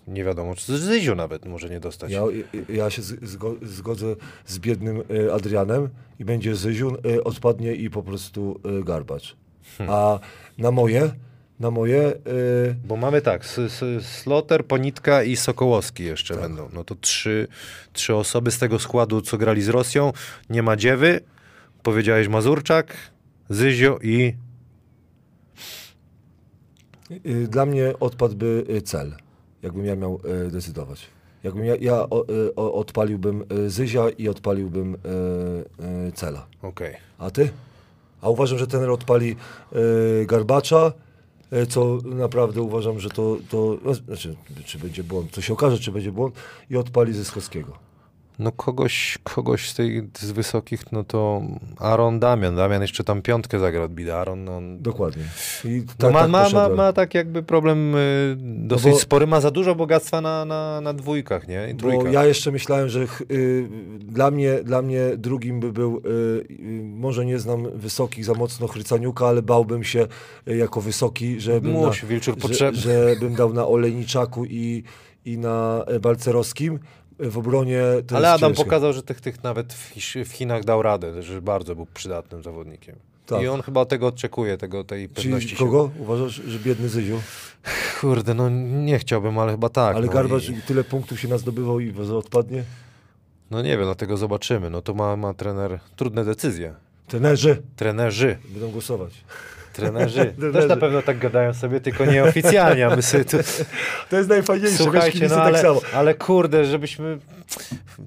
Speaker 1: nie wiadomo, czy Zyziu nawet może nie dostać.
Speaker 3: Ja, ja się zgo, zgodzę z biednym y, Adrianem i będzie Zyziun, y, odpadnie i po prostu Garbacz. A na moje, na moje, y,
Speaker 1: Bo mamy tak, Sloter, Ponitka i Sokołowski jeszcze
Speaker 3: Tak.
Speaker 1: będą. No to trzy, trzy osoby z tego składu, co grali z Rosją. Nie ma Dziewy, powiedziałeś Mazurczak, Zyzio i...
Speaker 3: y, dla mnie odpadłby y, cel, jakbym ja miał decydować. Jakbym ja, ja o, o, odpaliłbym Zyzia i odpaliłbym cela.
Speaker 1: Okej.
Speaker 3: A ty? A uważam, że ten odpali y, Garbacza, y, co naprawdę uważam, że to, to no, znaczy, czy będzie błąd, to się okaże, czy będzie błąd, i odpali Zyskowskiego.
Speaker 1: No kogoś, kogoś z, tej, z wysokich, no to Aaron Damian. Damian jeszcze tam piątkę zagrał od Bida. Aaron, no,
Speaker 3: Dokładnie. I
Speaker 1: no ma,
Speaker 3: tak
Speaker 1: ma, ma, ma tak jakby problem y, dosyć
Speaker 3: bo-
Speaker 1: spory, ma za dużo bogactwa na, na, na dwójkach, nie? I
Speaker 3: Bo ja jeszcze myślałem, że y, dla, mnie, dla mnie drugim by był, y, y, może nie znam wysokich za mocno Chrycaniuka, ale bałbym się y, jako wysoki, żebym, na,
Speaker 1: Musi,
Speaker 3: że, żebym dał na Olejniczaku i, i na Balcerowskim. W obronie
Speaker 1: Ale Adam pokazał, że tych, tych nawet w, Chinach dał radę, że bardzo był przydatnym zawodnikiem.
Speaker 3: Tak.
Speaker 1: I on chyba tego oczekuje, tego, tej pewności
Speaker 3: Czyli kogo? Uważasz, że biedny Zyziu?
Speaker 1: Kurde, no nie chciałbym, ale chyba tak.
Speaker 3: ale
Speaker 1: no,
Speaker 3: Garbacz
Speaker 1: i,
Speaker 3: tyle punktów się nazdobywał i odpadnie?
Speaker 1: no nie wiem, dlatego zobaczymy. No to ma, ma trener trudne decyzje.
Speaker 3: Trenerzy
Speaker 1: Trenerzy.
Speaker 3: będą głosować.
Speaker 1: Trenerzy. Też na pewno tak gadają sobie, tylko nieoficjalnie, a my sobie tu...
Speaker 3: To jest najfajniejsze,
Speaker 1: Słuchajcie, no
Speaker 3: tak
Speaker 1: ale,
Speaker 3: samo.
Speaker 1: ale kurde, żebyśmy...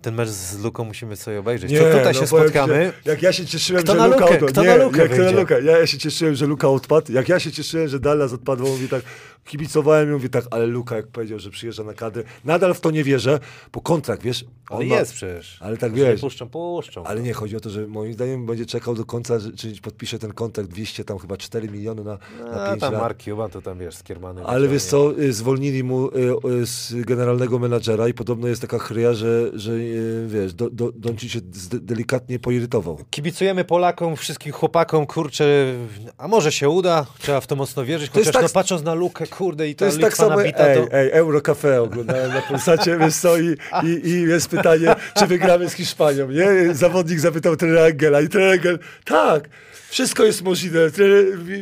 Speaker 1: Ten mecz z Luką musimy sobie obejrzeć.
Speaker 3: Nie,
Speaker 1: to tutaj
Speaker 3: no
Speaker 1: się spotkamy.
Speaker 3: że Jak ja się cieszyłem,
Speaker 1: Kto
Speaker 3: że Luka.
Speaker 1: Kto
Speaker 3: nie,
Speaker 1: na lukę
Speaker 3: jak kto na lukę. Ja, ja się cieszyłem, że Luka odpadł. Jak ja się cieszyłem, że Dallas odpadł, mówię tak, kibicowałem i mówię tak, ale Luka jak powiedział, że przyjeżdża na kadrę, nadal w to nie wierzę, bo kontrakt, wiesz,
Speaker 1: Ale
Speaker 3: ma-
Speaker 1: jest przecież.
Speaker 3: Ale tak
Speaker 1: Że nie
Speaker 3: wiesz.
Speaker 1: Puszczą, puszczą.
Speaker 3: Ale nie, chodzi o to, że moim zdaniem będzie czekał do końca, czy podpisze ten kontrakt 200, tam chyba 4 miliony na, na
Speaker 1: A
Speaker 3: 5
Speaker 1: tam
Speaker 3: lat.
Speaker 1: Mark Cuban to tam wiesz, skiermany.
Speaker 3: Ale wiesz co, y, zwolnili mu y, z generalnego menadżera i podobno jest taka chryja, że, że y, wiesz, do, do, się delikatnie poirytował.
Speaker 1: Kibicujemy Polakom, wszystkim chłopakom, kurczę, a może się uda, trzeba w to mocno wierzyć,
Speaker 3: To jest
Speaker 1: chociaż
Speaker 3: tak-
Speaker 1: no, patrząc na lukę, kurde, i
Speaker 3: To jest tak samo,
Speaker 1: nabita,
Speaker 3: ej,
Speaker 1: to...
Speaker 3: ej, Eurocafe oglądałem na Polsacie, wiesz co, i, i, i jest pytanie, czy wygramy z Hiszpanią, nie? Zawodnik zapytał trenera Engela i trener Engel, tak, wszystko jest możliwe,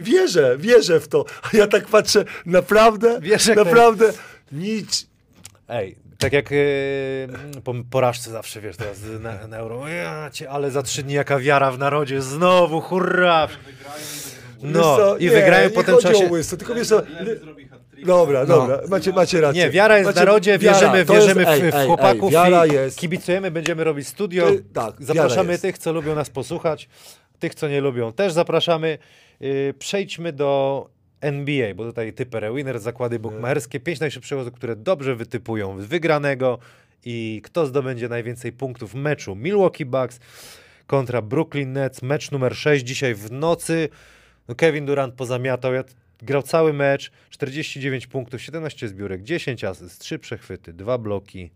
Speaker 3: wierzę, wierzę w to. A ja tak patrzę, naprawdę,
Speaker 1: Wiesz, jak
Speaker 3: naprawdę, nic,
Speaker 1: Ej, tak jak yy, po porażce zawsze, wiesz, teraz na, na euro, ja cię, ale za trzy dni jaka wiara w narodzie, znowu, hurra!
Speaker 2: Wygrają
Speaker 1: No,
Speaker 3: co,
Speaker 1: i
Speaker 3: nie,
Speaker 1: wygrają
Speaker 3: nie
Speaker 1: potem
Speaker 3: chodzi
Speaker 1: czasie...
Speaker 3: o łyso, tylko wiesz co. Dobra,
Speaker 1: No.
Speaker 3: dobra, macie, macie rację.
Speaker 1: Nie, wiara jest
Speaker 3: macie,
Speaker 1: w narodzie,
Speaker 3: wiara,
Speaker 1: wierzymy,
Speaker 3: to jest-
Speaker 1: wierzymy w,
Speaker 3: ej,
Speaker 1: w chłopaków
Speaker 3: ej, wiara
Speaker 1: i
Speaker 3: jest.
Speaker 1: kibicujemy, będziemy robić studio.
Speaker 3: To- tak,
Speaker 1: zapraszamy tych, co lubią nas posłuchać, tych, co nie lubią, też zapraszamy. Yy, przejdźmy do NBA, bo tutaj typer winner, zakłady bukmacherskie, pięć najszybszych osób, które dobrze wytypują wygranego i kto zdobędzie najwięcej punktów w meczu Milwaukee Bucks kontra Brooklyn Nets, mecz numer 6 dzisiaj w nocy. No Kevin Durant pozamiatał, ja grał cały mecz, 49 punktów, 17 zbiórek, 10 asyst, 3 przechwyty, 2 bloki.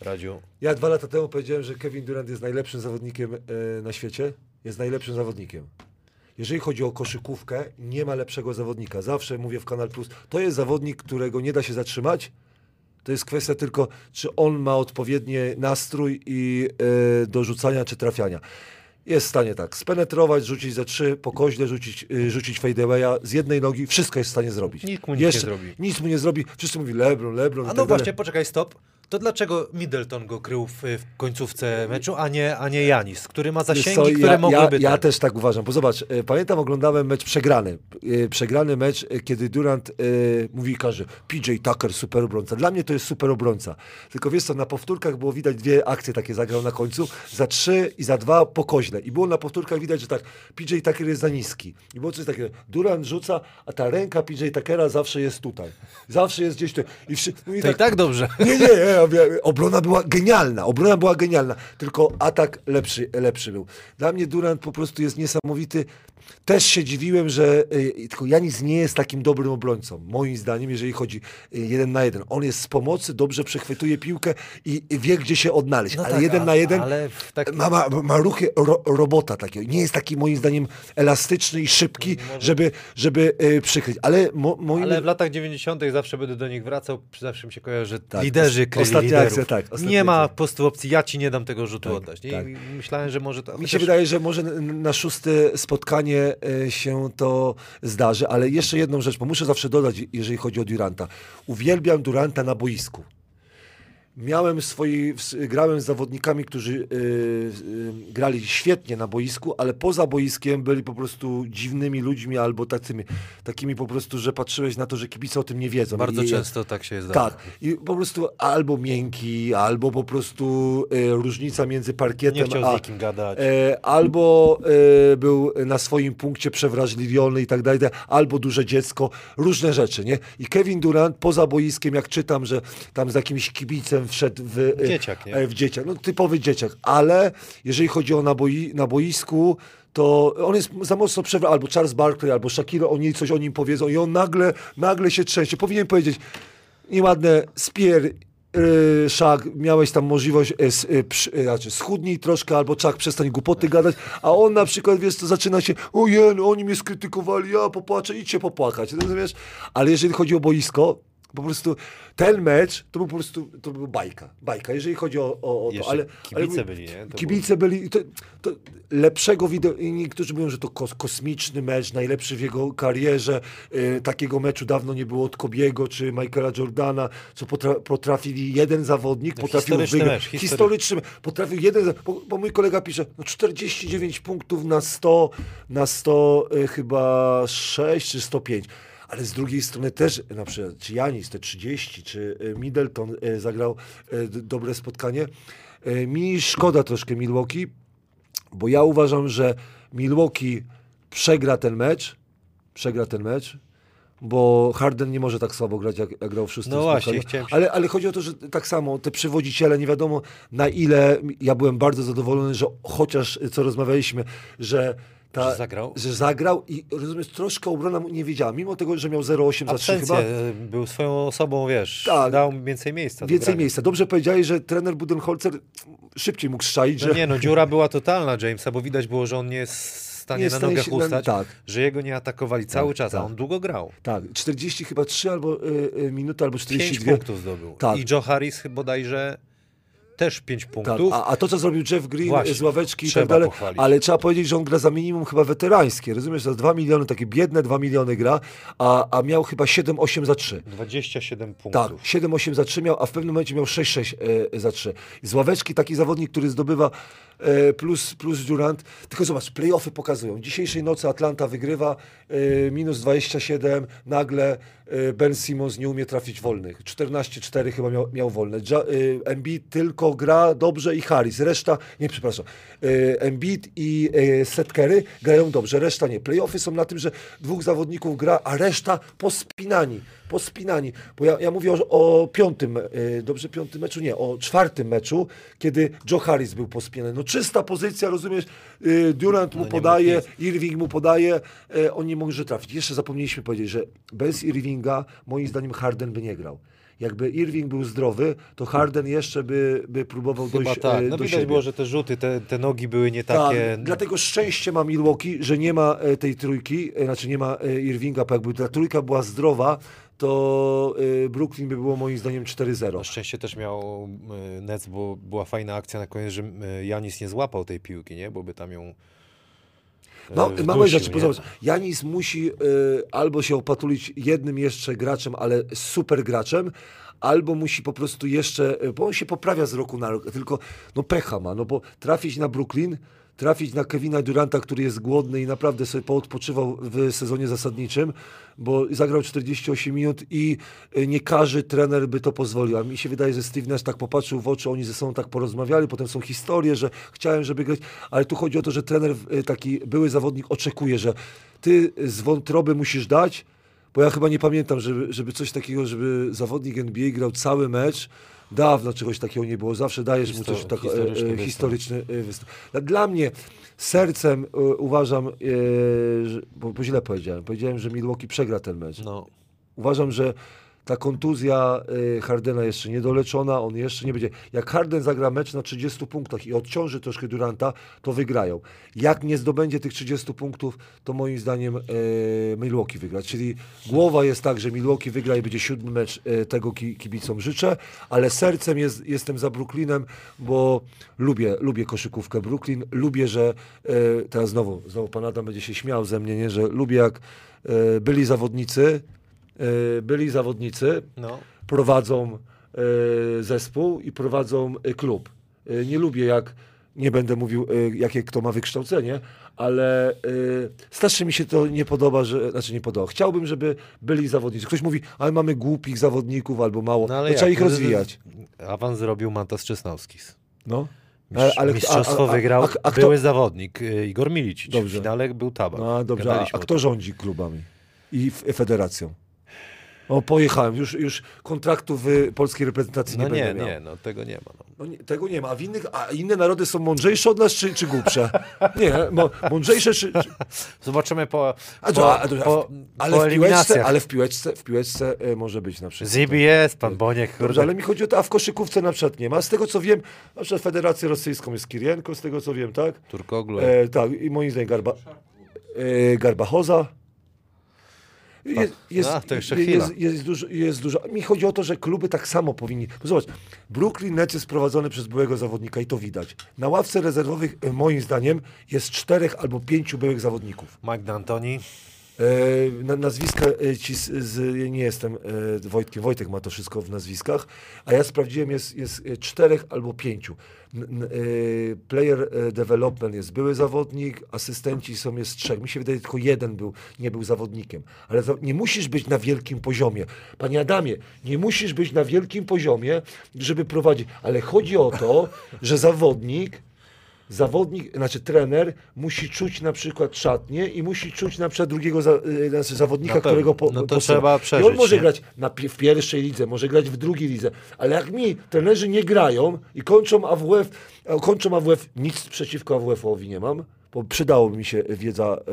Speaker 1: Radziu,
Speaker 3: Ja dwa lata temu powiedziałem, że Kevin Durant jest najlepszym zawodnikiem e, na świecie. Jest najlepszym zawodnikiem. jeżeli chodzi o koszykówkę, nie ma lepszego zawodnika. Zawsze mówię w Kanal Plus, to jest zawodnik, którego nie da się zatrzymać. To jest kwestia tylko, czy on ma odpowiedni nastrój i e, do rzucania czy trafiania. Jest w stanie tak, spenetrować, rzucić za trzy, po koźle rzucić, y, rzucić fadeawaya z jednej nogi, wszystko jest w stanie zrobić.
Speaker 1: Nic mu nic nie zrobi.
Speaker 3: Nic mu nie zrobi. Wszyscy mówi Lebron, Lebron.
Speaker 1: A
Speaker 3: tak
Speaker 1: no
Speaker 3: dalej.
Speaker 1: właśnie, poczekaj, stop. To dlaczego Middleton go krył w, w końcówce meczu, a nie, a nie Janis, który ma zasięgi,
Speaker 3: co,
Speaker 1: które
Speaker 3: ja,
Speaker 1: mogłyby...
Speaker 3: Ja, ja
Speaker 1: ten-
Speaker 3: też tak uważam, bo zobacz, e, pamiętam oglądałem mecz przegrany. E, Przegrany mecz, e, kiedy Durant e, mówi każdy, PJ Tucker, super obrońca. Dla mnie to jest super obrońca. Tylko wiesz co, na powtórkach było widać dwie akcje takie zagrał na końcu, za trzy i za dwa po koźle. I było na powtórkach widać, że tak, PJ Tucker jest za niski. I było coś takiego, Durant rzuca, a ta ręka PJ Tuckera zawsze jest tutaj. Zawsze jest gdzieś tu. I, wszy... no i
Speaker 1: To i tak dobrze.
Speaker 3: nie, nie, nie, obrona była genialna, obrona była genialna, tylko atak lepszy, lepszy był. Dla mnie Durant po prostu jest niesamowity. Też się dziwiłem, że y, tylko Janis nie jest takim dobrym obrońcą, moim zdaniem, jeżeli chodzi y, jeden na jeden. On jest z pomocy, dobrze przechwytuje piłkę i i wie, gdzie się odnaleźć,
Speaker 1: No
Speaker 3: ale
Speaker 1: tak,
Speaker 3: jeden
Speaker 1: a-
Speaker 3: na jeden
Speaker 1: takim-
Speaker 3: ma, ma, ma ruchy ro, robota takiego. Nie jest taki moim zdaniem elastyczny i szybki, żeby, żeby y, przykryć. Ale mo, moim
Speaker 1: Ale w latach 90. zawsze będę do nich wracał, zawsze mi się kojarzy, że
Speaker 3: Tak,
Speaker 1: liderzy kryli
Speaker 3: ostatnia
Speaker 1: liderów.
Speaker 3: akcja, tak,
Speaker 1: nie ma po prostu opcji, ja ci nie dam tego rzutu
Speaker 3: Tak,
Speaker 1: oddać.
Speaker 3: Tak.
Speaker 1: Myślałem, że może to...
Speaker 3: Mi się wydaje, że może na szóste spotkanie e, się to zdarzy, ale jeszcze jedną rzecz, bo muszę zawsze dodać, jeżeli chodzi o Duranta. Uwielbiam Duranta na boisku. Miałem swoi, ws- grałem z zawodnikami, którzy y, y, grali świetnie na boisku, ale poza boiskiem byli po prostu dziwnymi ludźmi albo tacymi, takimi po prostu, że patrzyłeś na to, że kibice o tym nie wiedzą.
Speaker 1: Bardzo
Speaker 3: I-
Speaker 1: często tak się zdarza.
Speaker 3: tak, i po prostu albo miękki, albo po prostu y, różnica między
Speaker 1: Nie
Speaker 3: parkietem
Speaker 1: chciał
Speaker 3: a,
Speaker 1: z nikim gadać.
Speaker 3: Albo był na swoim punkcie przewrażliwiony i tak dalej, albo duże dziecko, różne rzeczy, nie? I Kevin Durant poza boiskiem, jak czytam, że tam z jakimś kibicem wszedł w, e,
Speaker 1: Dzieciak, nie?
Speaker 3: e, w dzieciak, no typowy dzieciak, ale jeżeli chodzi o na, boi, na boisku, to on jest za mocno przewra... albo Charles Barkley, albo Shakira, oni coś o nim powiedzą i on nagle, nagle się trzęsie. Powinien powiedzieć, nieładne, spier, yy, szak, miałeś tam możliwość, yy, yy, przy, znaczy schudnij troszkę, albo czak, przestań głupoty gadać, a on na przykład, wiesz, to zaczyna się, ojej, no, oni mnie skrytykowali, ja popłaczę, idź się popłakać, rozumiesz? Ale jeżeli chodzi o boisko, po prostu ten mecz to był po prostu to był bajka. Bajka, jeżeli chodzi o, o, o to. Ale,
Speaker 1: kibice
Speaker 3: ale,
Speaker 1: byli, nie? To
Speaker 3: kibice byli. To, to lepszego wideo. i Niektórzy mówią, że to kos, kosmiczny mecz, najlepszy w jego karierze. Y, takiego meczu dawno nie było od Kobiego czy Michaela Jordana, co potra, potrafili jeden zawodnik,
Speaker 1: No,
Speaker 3: potrafił
Speaker 1: historyczny
Speaker 3: wygrać.
Speaker 1: mecz, historyczny.
Speaker 3: historyczny. Potrafił jeden. Bo, bo mój kolega pisze, no 49 punktów na 100, na 100 y, chyba 6 czy 105. Ale z drugiej strony też, na przykład, czy Janis te 30, czy y, Middleton y, zagrał d- dobre spotkanie. Mi szkoda troszkę Milwaukee, bo ja uważam, że Milwaukee przegra ten mecz, przegra ten mecz, bo Harden nie może tak słabo grać, jak, jak grał w szóstym
Speaker 1: No właśnie, chciałem
Speaker 3: ale, ale chodzi o to, że tak samo te przywodziciele, nie wiadomo na ile, ja byłem bardzo zadowolony, że chociaż, co rozmawialiśmy, że ta,
Speaker 1: Że zagrał?
Speaker 3: że zagrał i rozumiesz, troszkę obrona mu nie wiedziała, mimo tego, że miał 0,8 za 3
Speaker 1: Absencję,
Speaker 3: chyba.
Speaker 1: e, był swoją osobą, wiesz,
Speaker 3: Tak.
Speaker 1: dał więcej miejsca.
Speaker 3: Więcej miejsca. Dobrze powiedziałeś, że trener Budenholzer szybciej mógł strzaić,
Speaker 1: No
Speaker 3: że
Speaker 1: nie no, dziura była totalna Jamesa, bo widać było, że on nie jest w stanie
Speaker 3: Nie
Speaker 1: na nogach
Speaker 3: się
Speaker 1: ustać,
Speaker 3: tak.
Speaker 1: że jego nie atakowali cały czas, a
Speaker 3: tak.
Speaker 1: on długo grał.
Speaker 3: tak, 40 chyba 3 albo y, y, minuty, albo
Speaker 1: 5
Speaker 3: 42.
Speaker 1: punktów zdobył.
Speaker 3: Tak.
Speaker 1: I Joe Harris chyba bodajże też 5
Speaker 3: Tak,
Speaker 1: punktów.
Speaker 3: a, a to, co zrobił Jeff Green
Speaker 1: Właśnie,
Speaker 3: z ławeczki i tak dalej,
Speaker 1: pochwalić.
Speaker 3: ale trzeba powiedzieć, że on gra za minimum chyba weterańskie, rozumiesz, za 2 miliony, takie biedne 2 miliony gra, a, a miał chyba 7-8 za 3.
Speaker 1: 27
Speaker 3: Tak,
Speaker 1: punktów.
Speaker 3: 7-8 za 3 miał, a w pewnym momencie miał 6-6 e, za 3. Z ławeczki taki zawodnik, który zdobywa e, plus, plus Durant. Tylko zobacz, playoffy pokazują. Dzisiejszej nocy Atlanta wygrywa, e, minus 27, nagle e, Ben Simmons nie umie trafić wolnych. 14-4 chyba miał, miał wolne. Ja, e, Embiid tylko gra dobrze i Harris. Reszta, nie, przepraszam, e, Embiid i e, Seth Curry grają dobrze, reszta nie. Playoffy są na tym, że dwóch zawodników gra, a reszta pospinani pospinani. Bo ja, ja mówię o, o piątym, e, dobrze, piątym meczu, nie, o czwartym meczu, kiedy Joe Harris był pospinany. No czysta pozycja, rozumiesz, e, Durant mu
Speaker 1: No
Speaker 3: podaje,
Speaker 1: mógł
Speaker 3: Irving mu podaje, e, on nie może trafić. Jeszcze zapomnieliśmy powiedzieć, że bez Irvinga moim zdaniem Harden by nie grał. jakby Irving był zdrowy, to Harden jeszcze by, by próbował
Speaker 1: Chyba
Speaker 3: dojść
Speaker 1: tak. No
Speaker 3: do
Speaker 1: widać
Speaker 3: siebie.
Speaker 1: było, że te rzuty, te, te nogi były nie
Speaker 3: Tak,
Speaker 1: takie...
Speaker 3: dlatego szczęście ma Milwaukee, że nie ma tej trójki, znaczy nie ma Irvinga, bo jakby ta trójka była zdrowa, to e, Brooklyn by było moim zdaniem 4-0.
Speaker 1: Na szczęście też miał y, Nets, bo była fajna akcja na koniec, że y, Janis nie złapał tej piłki, nie? Bo by tam ją y,
Speaker 3: No,
Speaker 1: wdusił,
Speaker 3: małe rzeczy,
Speaker 1: nie?
Speaker 3: bo zobacz, Janis musi y, albo się opatulić jednym jeszcze graczem, ale super graczem, albo musi po prostu jeszcze, y, bo on się poprawia z roku na rok, tylko no pecha ma, no bo trafić na Brooklyn, trafić na Kevina Duranta, który jest głodny i naprawdę sobie poodpoczywał w sezonie zasadniczym, bo zagrał 48 minut i y, nie każdy trener by to pozwolił. A mi się wydaje, że Steve Nash tak popatrzył w oczy, oni ze sobą tak porozmawiali, potem są historie, że chciałem, żeby grać, ale tu chodzi o to, że trener, y, taki były zawodnik oczekuje, że ty z wątroby musisz dać, bo ja chyba nie pamiętam, żeby, żeby coś takiego, żeby zawodnik NBA grał cały mecz. Dawno czegoś takiego nie było. Zawsze dajesz mu
Speaker 1: Histo-
Speaker 3: coś tak, e,
Speaker 1: historyczny
Speaker 3: e,
Speaker 1: występ.
Speaker 3: historyczny e, występ. Dla- mnie sercem e, uważam, e, bo, bo źle powiedziałem. Powiedziałem, że Milwaukee przegra ten mecz.
Speaker 1: No,
Speaker 3: Uważam, że ta kontuzja y, Hardena jeszcze niedoleczona, on jeszcze nie będzie. Jak Harden zagra mecz na 30 punktach i odciąży troszkę Duranta, to wygrają. Jak nie zdobędzie tych 30 punktów, to moim zdaniem y, Milwaukee wygra. Czyli głowa jest tak, że Milwaukee wygra i będzie siódmy mecz, y, tego ki, kibicom życzę, ale sercem jest, jestem za Brooklynem, bo lubię, lubię koszykówkę Brooklyn, lubię, że teraz znowu, znowu pan Adam będzie się śmiał ze mnie, nie? że lubię jak byli zawodnicy, byli zawodnicy,
Speaker 1: no.
Speaker 3: prowadzą y, zespół i prowadzą y, klub. Nie lubię jak, nie będę mówił jakie kto ma wykształcenie, ale strasznie mi się to nie podoba, że, znaczy nie podoba. Chciałbym, żeby byli zawodnicy. Ktoś mówi, ale mamy głupich zawodników albo mało.
Speaker 1: No,
Speaker 3: No,
Speaker 1: ale
Speaker 3: trzeba
Speaker 1: jak?
Speaker 3: ich rozwijać.
Speaker 1: Awans zrobił Mantas Czesnowskis.
Speaker 3: No.
Speaker 1: Mistrz, mistrzostwo wygrał
Speaker 3: a, a kto,
Speaker 1: były zawodnik y, Igor Milicic. W
Speaker 3: Dobrze.
Speaker 1: finale był Tabak.
Speaker 3: No a dobrze, a, a kto rządzi klubami i federacją? O, pojechałem. Już, już kontraktów w polskiej reprezentacji
Speaker 1: No
Speaker 3: nie
Speaker 1: nie,
Speaker 3: będę miał.
Speaker 1: nie, no tego nie ma. No.
Speaker 3: No nie, tego nie ma. A, w innych, a inne narody są mądrzejsze od nas, czy, czy głupsze? Nie, mo, mądrzejsze czy... czy
Speaker 1: Zobaczymy po,
Speaker 3: a,
Speaker 1: po,
Speaker 3: a,
Speaker 1: po,
Speaker 3: ale,
Speaker 1: po
Speaker 3: w piłeczce, ale w piłeczce, w piłeczce e, może być na przykład.
Speaker 1: ZBS, pan Boniek,
Speaker 3: Dobrze, ale mi chodzi o to, a w koszykówce na przykład nie ma. Z tego co wiem, na przykład Federację Rosyjską jest Kirienko, z tego co wiem, tak?
Speaker 1: Turkoglu.
Speaker 3: E, tak, i moim zdaniem Garba, e, Garbachoza. Jest, jest,
Speaker 1: A, to jeszcze chwila.
Speaker 3: jest, jest, dużo, jest dużo. Mi chodzi o to, że kluby tak samo powinni. Zobacz, Brooklyn Nets jest prowadzony przez byłego zawodnika i to widać. Na ławce rezerwowych, e, moim zdaniem, jest czterech albo pięciu byłych zawodników.
Speaker 1: Mike D'Antoni.
Speaker 3: E, na, nazwiska e, ci z, z, nie jestem e, Wojtkiem, Wojtek ma to wszystko w nazwiskach, a ja sprawdziłem, jest, jest e, czterech albo pięciu. E, player e, development jest były zawodnik, asystenci są jest trzech. Mi się wydaje, tylko jeden był, nie był zawodnikiem. Ale nie musisz być na wielkim poziomie. Panie Adamie, nie musisz być na wielkim poziomie, żeby prowadzić. Ale chodzi o to, że zawodnik zawodnik, znaczy trener musi czuć na przykład szatnie i musi czuć na przykład drugiego za, y, znaczy zawodnika,
Speaker 1: pewno.
Speaker 3: którego po,
Speaker 1: No to
Speaker 3: posyła.
Speaker 1: trzeba
Speaker 3: I on
Speaker 1: przeżyć,
Speaker 3: może
Speaker 1: nie?
Speaker 3: grać na, w pierwszej lidze, może grać w drugiej lidze, ale jak mi trenerzy nie grają i kończą AWF, a kończą AWF, nic przeciwko AWF-owi nie mam, bo przydałoby mi się wiedza y,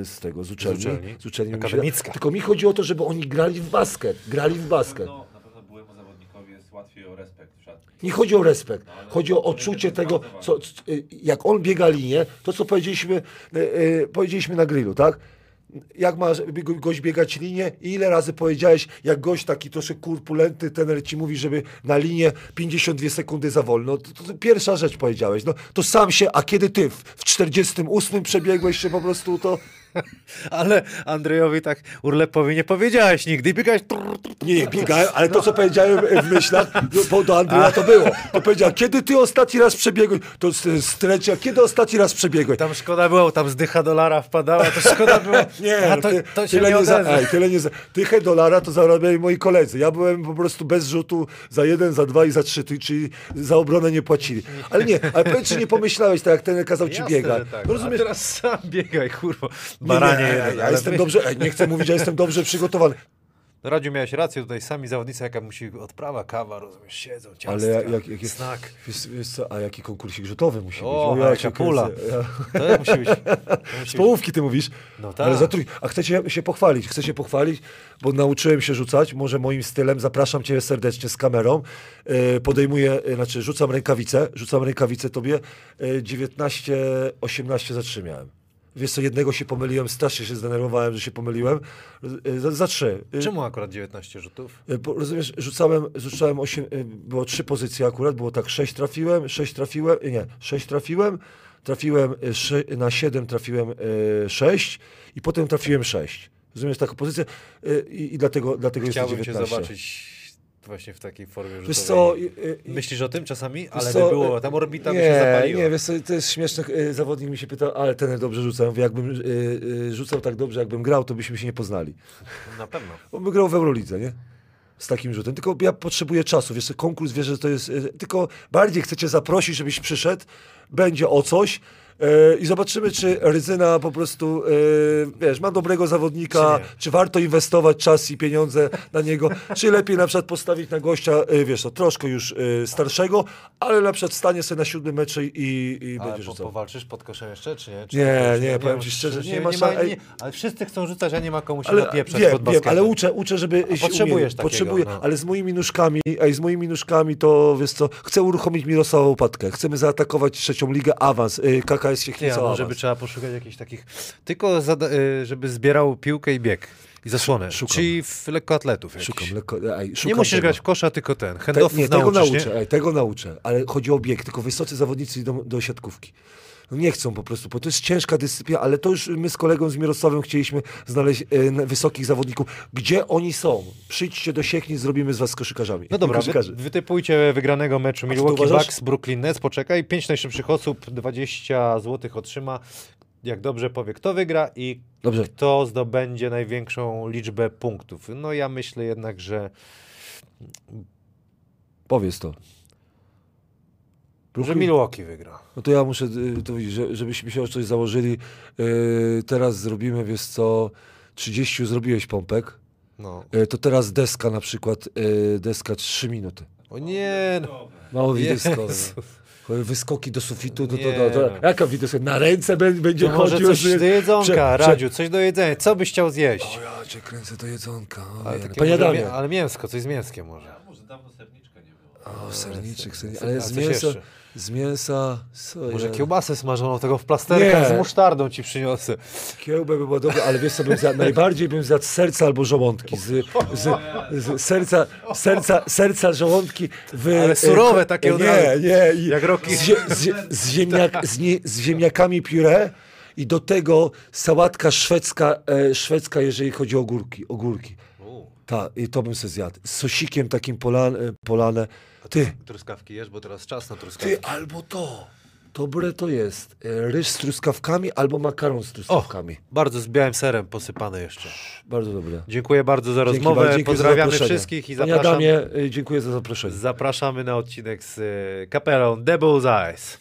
Speaker 3: y, z tego, z uczelni.
Speaker 1: uczelni.
Speaker 3: Z uczelni mi się-. Tylko mi chodzi o to, żeby oni grali w basket, grali w basket.
Speaker 2: pewno, na pewno byłemu zawodnikowi jest łatwiej o respekt w szatni.
Speaker 3: Nie chodzi o respekt, chodzi o odczucie tego, co, y, jak on biega linię, to co powiedzieliśmy, y, y, powiedzieliśmy na grillu, tak? Jak ma go- gość biegać linię i ile razy powiedziałeś, jak gość taki troszkę kurpulentny, tener ci mówi, żeby na linię 52 sekundy za wolno. To, to, to pierwsza rzecz powiedziałeś. No, to sam się, a kiedy ty w, w 48 przebiegłeś się po prostu, to...
Speaker 1: Ale Andrzejowi tak Urlepowi nie powiedziałeś nigdy. Biegałeś...
Speaker 3: Nie, nie, biegałem, ale to, co powiedziałem w myślach, do- bo do Andrzeja to było. To powiedział, kiedy ty ostatni raz przebiegłeś? To strecia, kiedy ostatni raz przebiegłeś?
Speaker 1: Tam szkoda było, tam zdycha dolara wpadała, to szkoda było.
Speaker 3: Nie,
Speaker 1: A
Speaker 3: no
Speaker 1: to,
Speaker 3: ty,
Speaker 1: to się
Speaker 3: tyle
Speaker 1: nie
Speaker 3: nie za, ej, tyle nie za, Tychę dolara to zarabiali moi koledzy. Ja byłem po prostu bez rzutu za jeden, za dwa i za trzy, ty- czyli za obronę nie płacili. Ale nie, ale powiedz, czy nie pomyślałeś tak, jak ten kazał ci
Speaker 1: Jasne,
Speaker 3: biegać.
Speaker 1: że tak.
Speaker 3: No
Speaker 1: A
Speaker 3: rozumiesz?
Speaker 1: teraz sam biegaj, kurwa.
Speaker 3: Nie,
Speaker 1: Baranie
Speaker 3: nie,
Speaker 1: jeden.
Speaker 3: ja, ja jestem dobrze, ej, nie chcę mówić, że jestem dobrze przygotowany.
Speaker 1: Radziu, miałeś rację, tutaj sami zawodnicy, jaka musi odprawa, kawa, rozumiesz, siedzą, ciastka,
Speaker 3: Ale jak, jak, jest,
Speaker 1: znak.
Speaker 3: a jaki konkursik rzutowy musi
Speaker 1: O,
Speaker 3: być?
Speaker 1: a
Speaker 3: ja
Speaker 1: jaka pula.
Speaker 3: Ja-
Speaker 1: To musi być. To
Speaker 3: Z
Speaker 1: być.
Speaker 3: połówki ty mówisz?
Speaker 1: No tak.
Speaker 3: Ale zatrój... A chcę się pochwalić, chcę się pochwalić, bo nauczyłem się rzucać, może moim stylem, zapraszam cię serdecznie z kamerą, e, podejmuję, e, znaczy rzucam rękawicę, rzucam rękawicę tobie, e, 19-18 zatrzymałem. Wiesz co, jednego się pomyliłem, strasznie się zdenerwowałem, że się pomyliłem, za, za trzy. E,
Speaker 1: Czemu akurat 19 rzutów?
Speaker 3: Bo, rozumiesz, rzucałem, rzucałem 8, było trzy pozycje akurat, było tak 6 trafiłem, 6 trafiłem, nie, 6 trafiłem, trafiłem na 7 trafiłem 6 i potem trafiłem 6. Rozumiesz taką pozycję i, i dlatego, dlatego jest to
Speaker 1: Chciałbym cię
Speaker 3: 19.
Speaker 1: zobaczyć właśnie w takiej formie rzutowej.
Speaker 3: Wiesz co, i- i-
Speaker 1: Myślisz o tym czasami? Ale
Speaker 3: Wiesz
Speaker 1: by
Speaker 3: co,
Speaker 1: było, tam orbita by
Speaker 3: nie,
Speaker 1: się zapaliła.
Speaker 3: Nie, wiesz co, to jest śmieszne. e, Zawodnik mi się pyta, ale ten dobrze rzuca. Ja Mówię, jakbym e, e, rzucał tak dobrze, jakbym grał, to byśmy się nie poznali.
Speaker 1: Na pewno.
Speaker 3: On by grał w Eurolidze, nie? Z takim rzutem. Tylko ja potrzebuję czasu. Wiesz, konkurs, wiesz, że to jest... Tylko bardziej chcę cię zaprosić, żebyś przyszedł. Będzie o coś. E, I zobaczymy, czy Ryzyna po prostu, e, wiesz, ma dobrego zawodnika,
Speaker 1: Czy
Speaker 3: czy,
Speaker 1: nie.
Speaker 3: warto inwestować czas i pieniądze na niego, czy lepiej na przykład postawić na gościa, e, wiesz, to troszkę już starszego, ale na przykład stanie sobie na siódmym meczu i, i
Speaker 1: Ale
Speaker 3: będzie
Speaker 1: po, powalczysz pod koszem jeszcze, czy nie? Czy
Speaker 3: Nie,
Speaker 1: już
Speaker 3: nie, powiem ci szczerze, nie ma
Speaker 1: nie,
Speaker 3: szans-
Speaker 1: nie, Ale wszyscy chcą rzucać, a nie ma komu się
Speaker 3: Ale
Speaker 1: napieprzać
Speaker 3: wiem,
Speaker 1: pod
Speaker 3: wiem, ale uczę, uczę, żeby się
Speaker 1: potrzebujesz takiego,
Speaker 3: Potrzebuję,
Speaker 1: no.
Speaker 3: ale z moimi nóżkami, ej, z moimi nóżkami to, wiesz co, chcę uruchomić Mirosława Łopatkę. Chcemy zaatakować trzecią ligę, awans. Y, KKS się
Speaker 1: Nie,
Speaker 3: chce
Speaker 1: a
Speaker 3: awans.
Speaker 1: może by trzeba poszukać jakichś takich... Tylko y, żeby zbierał piłkę i bieg. I zasłonę.
Speaker 3: Szukam.
Speaker 1: Czyli w lekkoatletów.
Speaker 3: Szukam, lekko, ej, szukam
Speaker 1: Nie musisz
Speaker 3: tego.
Speaker 1: grać w kosza, tylko ten.
Speaker 3: Te, nie, tego nauczę,
Speaker 1: nie?
Speaker 3: ej, tego nauczę, ale chodzi o bieg, tylko wysocy zawodnicy idą do siatkówki. No nie chcą po prostu, bo to jest ciężka dyscyplina, ale to już my z kolegą z Mirosławem chcieliśmy znaleźć e, wysokich zawodników. Gdzie oni są? Przyjdźcie do Siechnic, zrobimy z was koszykarzami.
Speaker 1: No dobra, wy, wytypujcie wygranego meczu Milwaukee? Bucks, Brooklyn Nets. Poczekaj, pięć najszybszych osób, 20 zł otrzyma. Jak dobrze powie, kto wygra i
Speaker 3: Dobrze,
Speaker 1: kto zdobędzie największą liczbę punktów. No ja myślę jednak, że,
Speaker 3: powiedz to.
Speaker 1: Że Milwaukee wygra.
Speaker 3: No to ja muszę, y, to żebyśmy się o coś założyli. Yy, teraz zrobimy, wiesz co, 30 zrobiłeś pompek,
Speaker 1: No.
Speaker 3: yy, to teraz deska na przykład, yy, deska 3 minuty.
Speaker 1: O nie, no.
Speaker 3: Mało widowiskowe.
Speaker 1: Jezus.
Speaker 3: Wyskoki do sufitu, to, to, to,
Speaker 1: no.
Speaker 3: jaka widowisko? Na ręce bę- będzie
Speaker 1: może
Speaker 3: chodził.
Speaker 1: coś
Speaker 3: że-
Speaker 1: do jedzonka,
Speaker 3: prze- prze-
Speaker 1: Radziu, coś do jedzenia. Co byś chciał zjeść?
Speaker 3: O ja cię kręcę do jedzonka. O,
Speaker 1: Ale
Speaker 3: Panie
Speaker 1: może ale mięsko, coś z mięskiem może.
Speaker 2: A może dawno serniczka nie było.
Speaker 3: O, serniczek, serniczek. Ale z
Speaker 1: coś
Speaker 3: mięsa,
Speaker 1: jeszcze?
Speaker 3: Z mięsa, co
Speaker 1: Może kiełbasę smażoną tego w plasterkach
Speaker 3: Nie.
Speaker 1: z musztardą ci przyniosę.
Speaker 3: Kiełbę by było dobre, ale wiesz co bym zjadł? Najbardziej bym zjadł serca albo żołądki. Z, z, z serca, serca, serca, żołądki. W,
Speaker 1: Ale surowe takie od
Speaker 3: Nie, nie. I
Speaker 1: Jak Rocky.
Speaker 3: Z, z, ziemniak, z, nie, z ziemniakami puree i do tego sałatka szwedzka, e, szwedzka jeżeli chodzi o ogórki. ogórki. Tak, i to bym se zjadł. Z sosikiem takim polane. polane. Ty,
Speaker 1: Truskawki jesz, bo teraz czas na truskawki.
Speaker 3: ty, albo to. Dobre to jest. E, Ryż z truskawkami albo makaron z truskawkami.
Speaker 1: bardzo z białym serem posypane jeszcze.
Speaker 3: Bardzo dobre.
Speaker 1: Dziękuję bardzo za
Speaker 3: Dzięki
Speaker 1: rozmowę.
Speaker 3: bardzo, za
Speaker 1: Pozdrawiamy
Speaker 3: zaproszenie.
Speaker 1: wszystkich i
Speaker 3: Panie
Speaker 1: zapraszam,
Speaker 3: Adamie, y, dziękuję za zaproszenie.
Speaker 1: zapraszamy na odcinek z y, kapelą Devil's Eyes.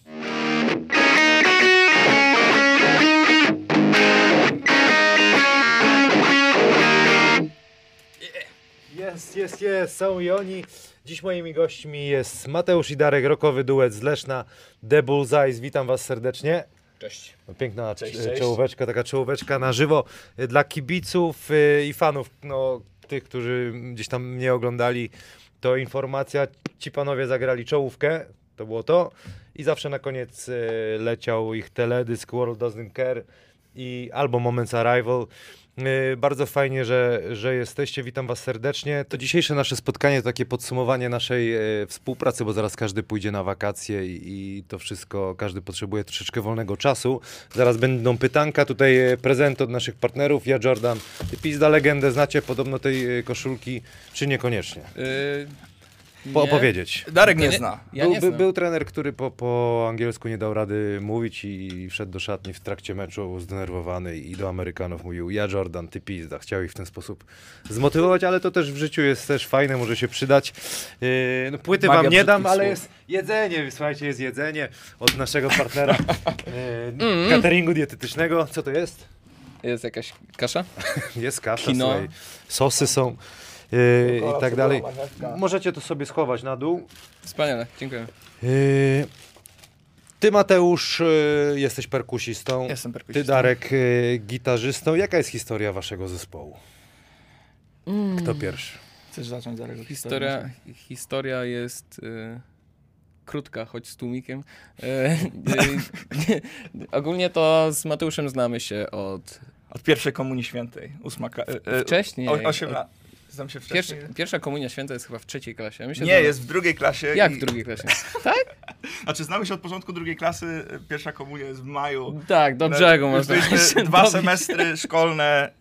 Speaker 1: Jest, jest, jest, są i oni. Dziś moimi gośćmi jest Mateusz i Darek, rokowy duet z Leszna, The Bullseyes. Witam was serdecznie.
Speaker 4: Cześć.
Speaker 1: No, Piękna
Speaker 4: Cześć,
Speaker 1: cz-
Speaker 4: cześć.
Speaker 1: czołóweczka, taka czołóweczka na żywo y, dla kibiców y, i fanów, no, tych, którzy gdzieś tam mnie oglądali. To informacja, ci panowie zagrali czołówkę, to było to. I zawsze na koniec y, leciał ich teledysk World Doesn't Care i albo Moments Arrival. Y, Bardzo fajnie, że, że jesteście. Witam Was serdecznie. To dzisiejsze nasze spotkanie to takie podsumowanie naszej e, współpracy, bo zaraz każdy pójdzie na wakacje i, i to wszystko, każdy potrzebuje troszeczkę wolnego czasu. Zaraz będą pytanka. Tutaj e, prezent od naszych partnerów. Ja Jordan, pizda legendę, znacie podobno tej koszulki, czy niekoniecznie?
Speaker 4: Yy,
Speaker 1: Po opowiedzieć.
Speaker 4: Darek nie
Speaker 2: Nie?
Speaker 4: zna. Ja
Speaker 1: był,
Speaker 4: nie
Speaker 1: by, był trener, który po, po angielsku nie dał rady mówić i wszedł do szatni w trakcie meczu zdenerwowany i do Amerykanów mówił ja Jordan, ty pizda. Chciał ich w ten sposób zmotywować, ale to też w życiu jest też fajne, może się przydać. Yy, no, płyty
Speaker 4: Magia
Speaker 1: wam nie dam, ale jest jedzenie, słuchajcie, jest jedzenie od naszego partnera yy, cateringu dietetycznego. Co to jest?
Speaker 4: Jest jakaś kasza?
Speaker 1: Jest kasza,
Speaker 4: Kino.
Speaker 1: słuchaj, sosy są. Yy, i tak dalej. Możecie to sobie schować na dół.
Speaker 4: Wspaniale, dziękuję.
Speaker 1: Yy, ty Mateusz yy, jesteś perkusistą,
Speaker 4: Jestem
Speaker 1: ty
Speaker 4: perkusistą.
Speaker 1: Darek yy, gitarzystą. Jaka jest historia waszego zespołu?
Speaker 4: Mm.
Speaker 1: Kto pierwszy?
Speaker 5: Chcesz zacząć Darek?
Speaker 4: Historia, historia jest y, krótka, choć z tłumikiem. Y, y, ogólnie to z Mateuszem znamy się od
Speaker 5: Od pierwszej komunii świętej, ósma
Speaker 4: wcześniej.
Speaker 5: o- Osiem lat. Się
Speaker 4: Pierwsza,
Speaker 5: wcześniej.
Speaker 4: pierwsza komunia święta jest chyba w trzeciej klasie.
Speaker 5: Nie, jest w drugiej klasie.
Speaker 4: Jak
Speaker 5: i-
Speaker 4: w drugiej klasie?
Speaker 5: Znaczy znamy się od początku drugiej klasy, pierwsza komunia jest w maju.
Speaker 4: Tak, do brzegu można.
Speaker 5: dwa
Speaker 4: dobić.
Speaker 5: semestry szkolne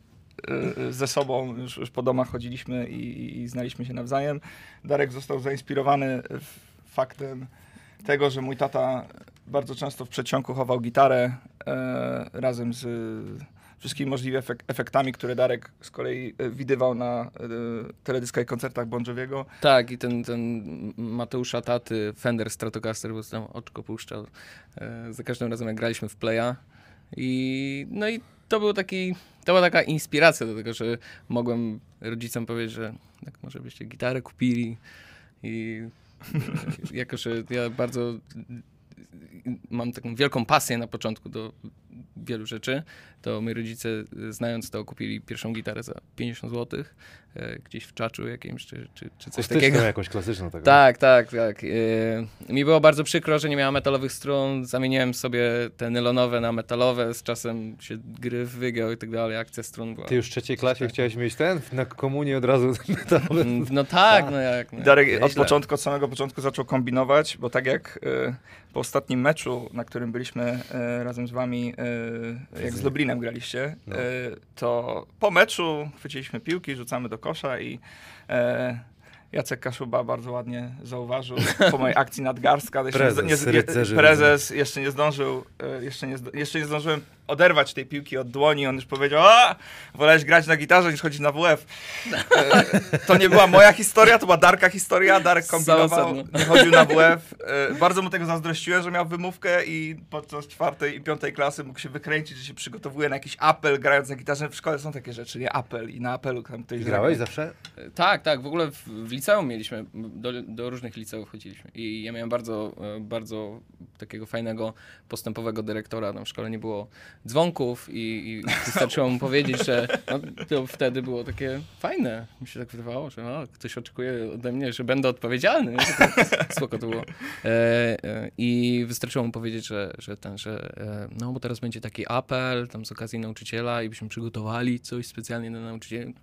Speaker 5: e, ze sobą, już, już po domach chodziliśmy i, i znaliśmy się nawzajem. Darek został zainspirowany faktem tego, że mój tata bardzo często w przedsionku chował gitarę e, razem z wszystkimi możliwymi efek- efektami, które Darek z kolei e, widywał na e, teledyskach i koncertach Bon.
Speaker 4: Tak, i ten, ten Mateusza Taty, Fender Stratocaster, bo tam oczko puszczał e, za każdym razem, jak graliśmy w Playa. I, no i to był taki, to była taka inspiracja do tego, że mogłem rodzicom powiedzieć, że tak może byście gitarę kupili i jako, że ja bardzo mam taką wielką pasję na początku do wielu rzeczy, to moi rodzice, e, znając to, kupili pierwszą gitarę za 50 zł, e, gdzieś w czaczu jakimś, czy, czy, czy coś
Speaker 1: Akustyczną
Speaker 4: takiego.
Speaker 1: jakąś klasyczną taką.
Speaker 4: Tak, tak, tak. Yy, mi było bardzo przykro, że nie miała metalowych strun. Zamieniłem sobie te nylonowe na metalowe. Z czasem się gryf wygiął i tak dalej. Akcja strun była.
Speaker 1: Ty już w trzeciej klasie chciałeś mieć ten? Na komunii od razu metalowy.
Speaker 4: Mm, No tak, no jak. No.
Speaker 5: Darek od początku, od samego początku zaczął kombinować, bo tak jak po ostatnim meczu, na którym byliśmy e, razem z wami, e, jak z Lublinem graliście,
Speaker 1: No.
Speaker 5: e, to po meczu chwyciliśmy piłki, rzucamy do kosza i e, Jacek Kaszuba bardzo ładnie zauważył po mojej akcji nadgarstka. jeszcze
Speaker 1: Prezes
Speaker 5: nie, nie, prezes jeszcze nie zdążył, e, jeszcze nie, jeszcze nie zdążyłem oderwać tej piłki od dłoni. On już powiedział, a wolałeś grać na gitarze niż chodzić na WF. E, to nie była moja historia, to była Darka historia. Darek kombinował, nie chodził na WF. E, bardzo mu tego zazdrościłem, że miał wymówkę i podczas czwartej i piątej klasy mógł się wykręcić, że się przygotowuje na jakiś apel grając na gitarze. W szkole są takie rzeczy, nie? Apel i na apelu tam ktoś
Speaker 1: Grałeś
Speaker 5: zagra.
Speaker 1: zawsze?
Speaker 4: Tak, tak. W ogóle w, w liceum mieliśmy, do, do różnych liceów chodziliśmy. I ja miałem bardzo, e, bardzo takiego fajnego, postępowego dyrektora. Tam w szkole nie było dzwonków i, i wystarczyło mu powiedzieć, że no, to wtedy było takie fajne. Mi się tak wydawało, że o, ktoś oczekuje ode mnie, że będę odpowiedzialny. Spoko to było. E, e, I wystarczyło mu powiedzieć, że, że ten, że no bo teraz będzie taki apel tam z okazji nauczyciela i byśmy przygotowali coś specjalnie dla nauczycieli.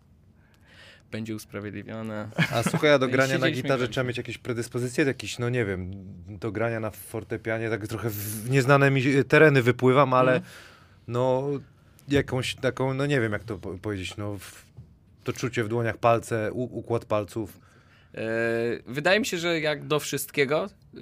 Speaker 4: Będzie usprawiedliwione.
Speaker 1: A słuchaj, a do
Speaker 4: No
Speaker 1: grania na gitarze trzeba mieć jakieś predyspozycje, jakieś, no nie wiem, do grania na fortepianie, tak trochę w nieznane mi tereny wypływam, ale
Speaker 4: Mhm.
Speaker 1: no jakąś taką, no nie wiem jak to po- powiedzieć, no to czucie w dłoniach, palce, układ palców.
Speaker 4: E, wydaje mi się, że jak do wszystkiego, e,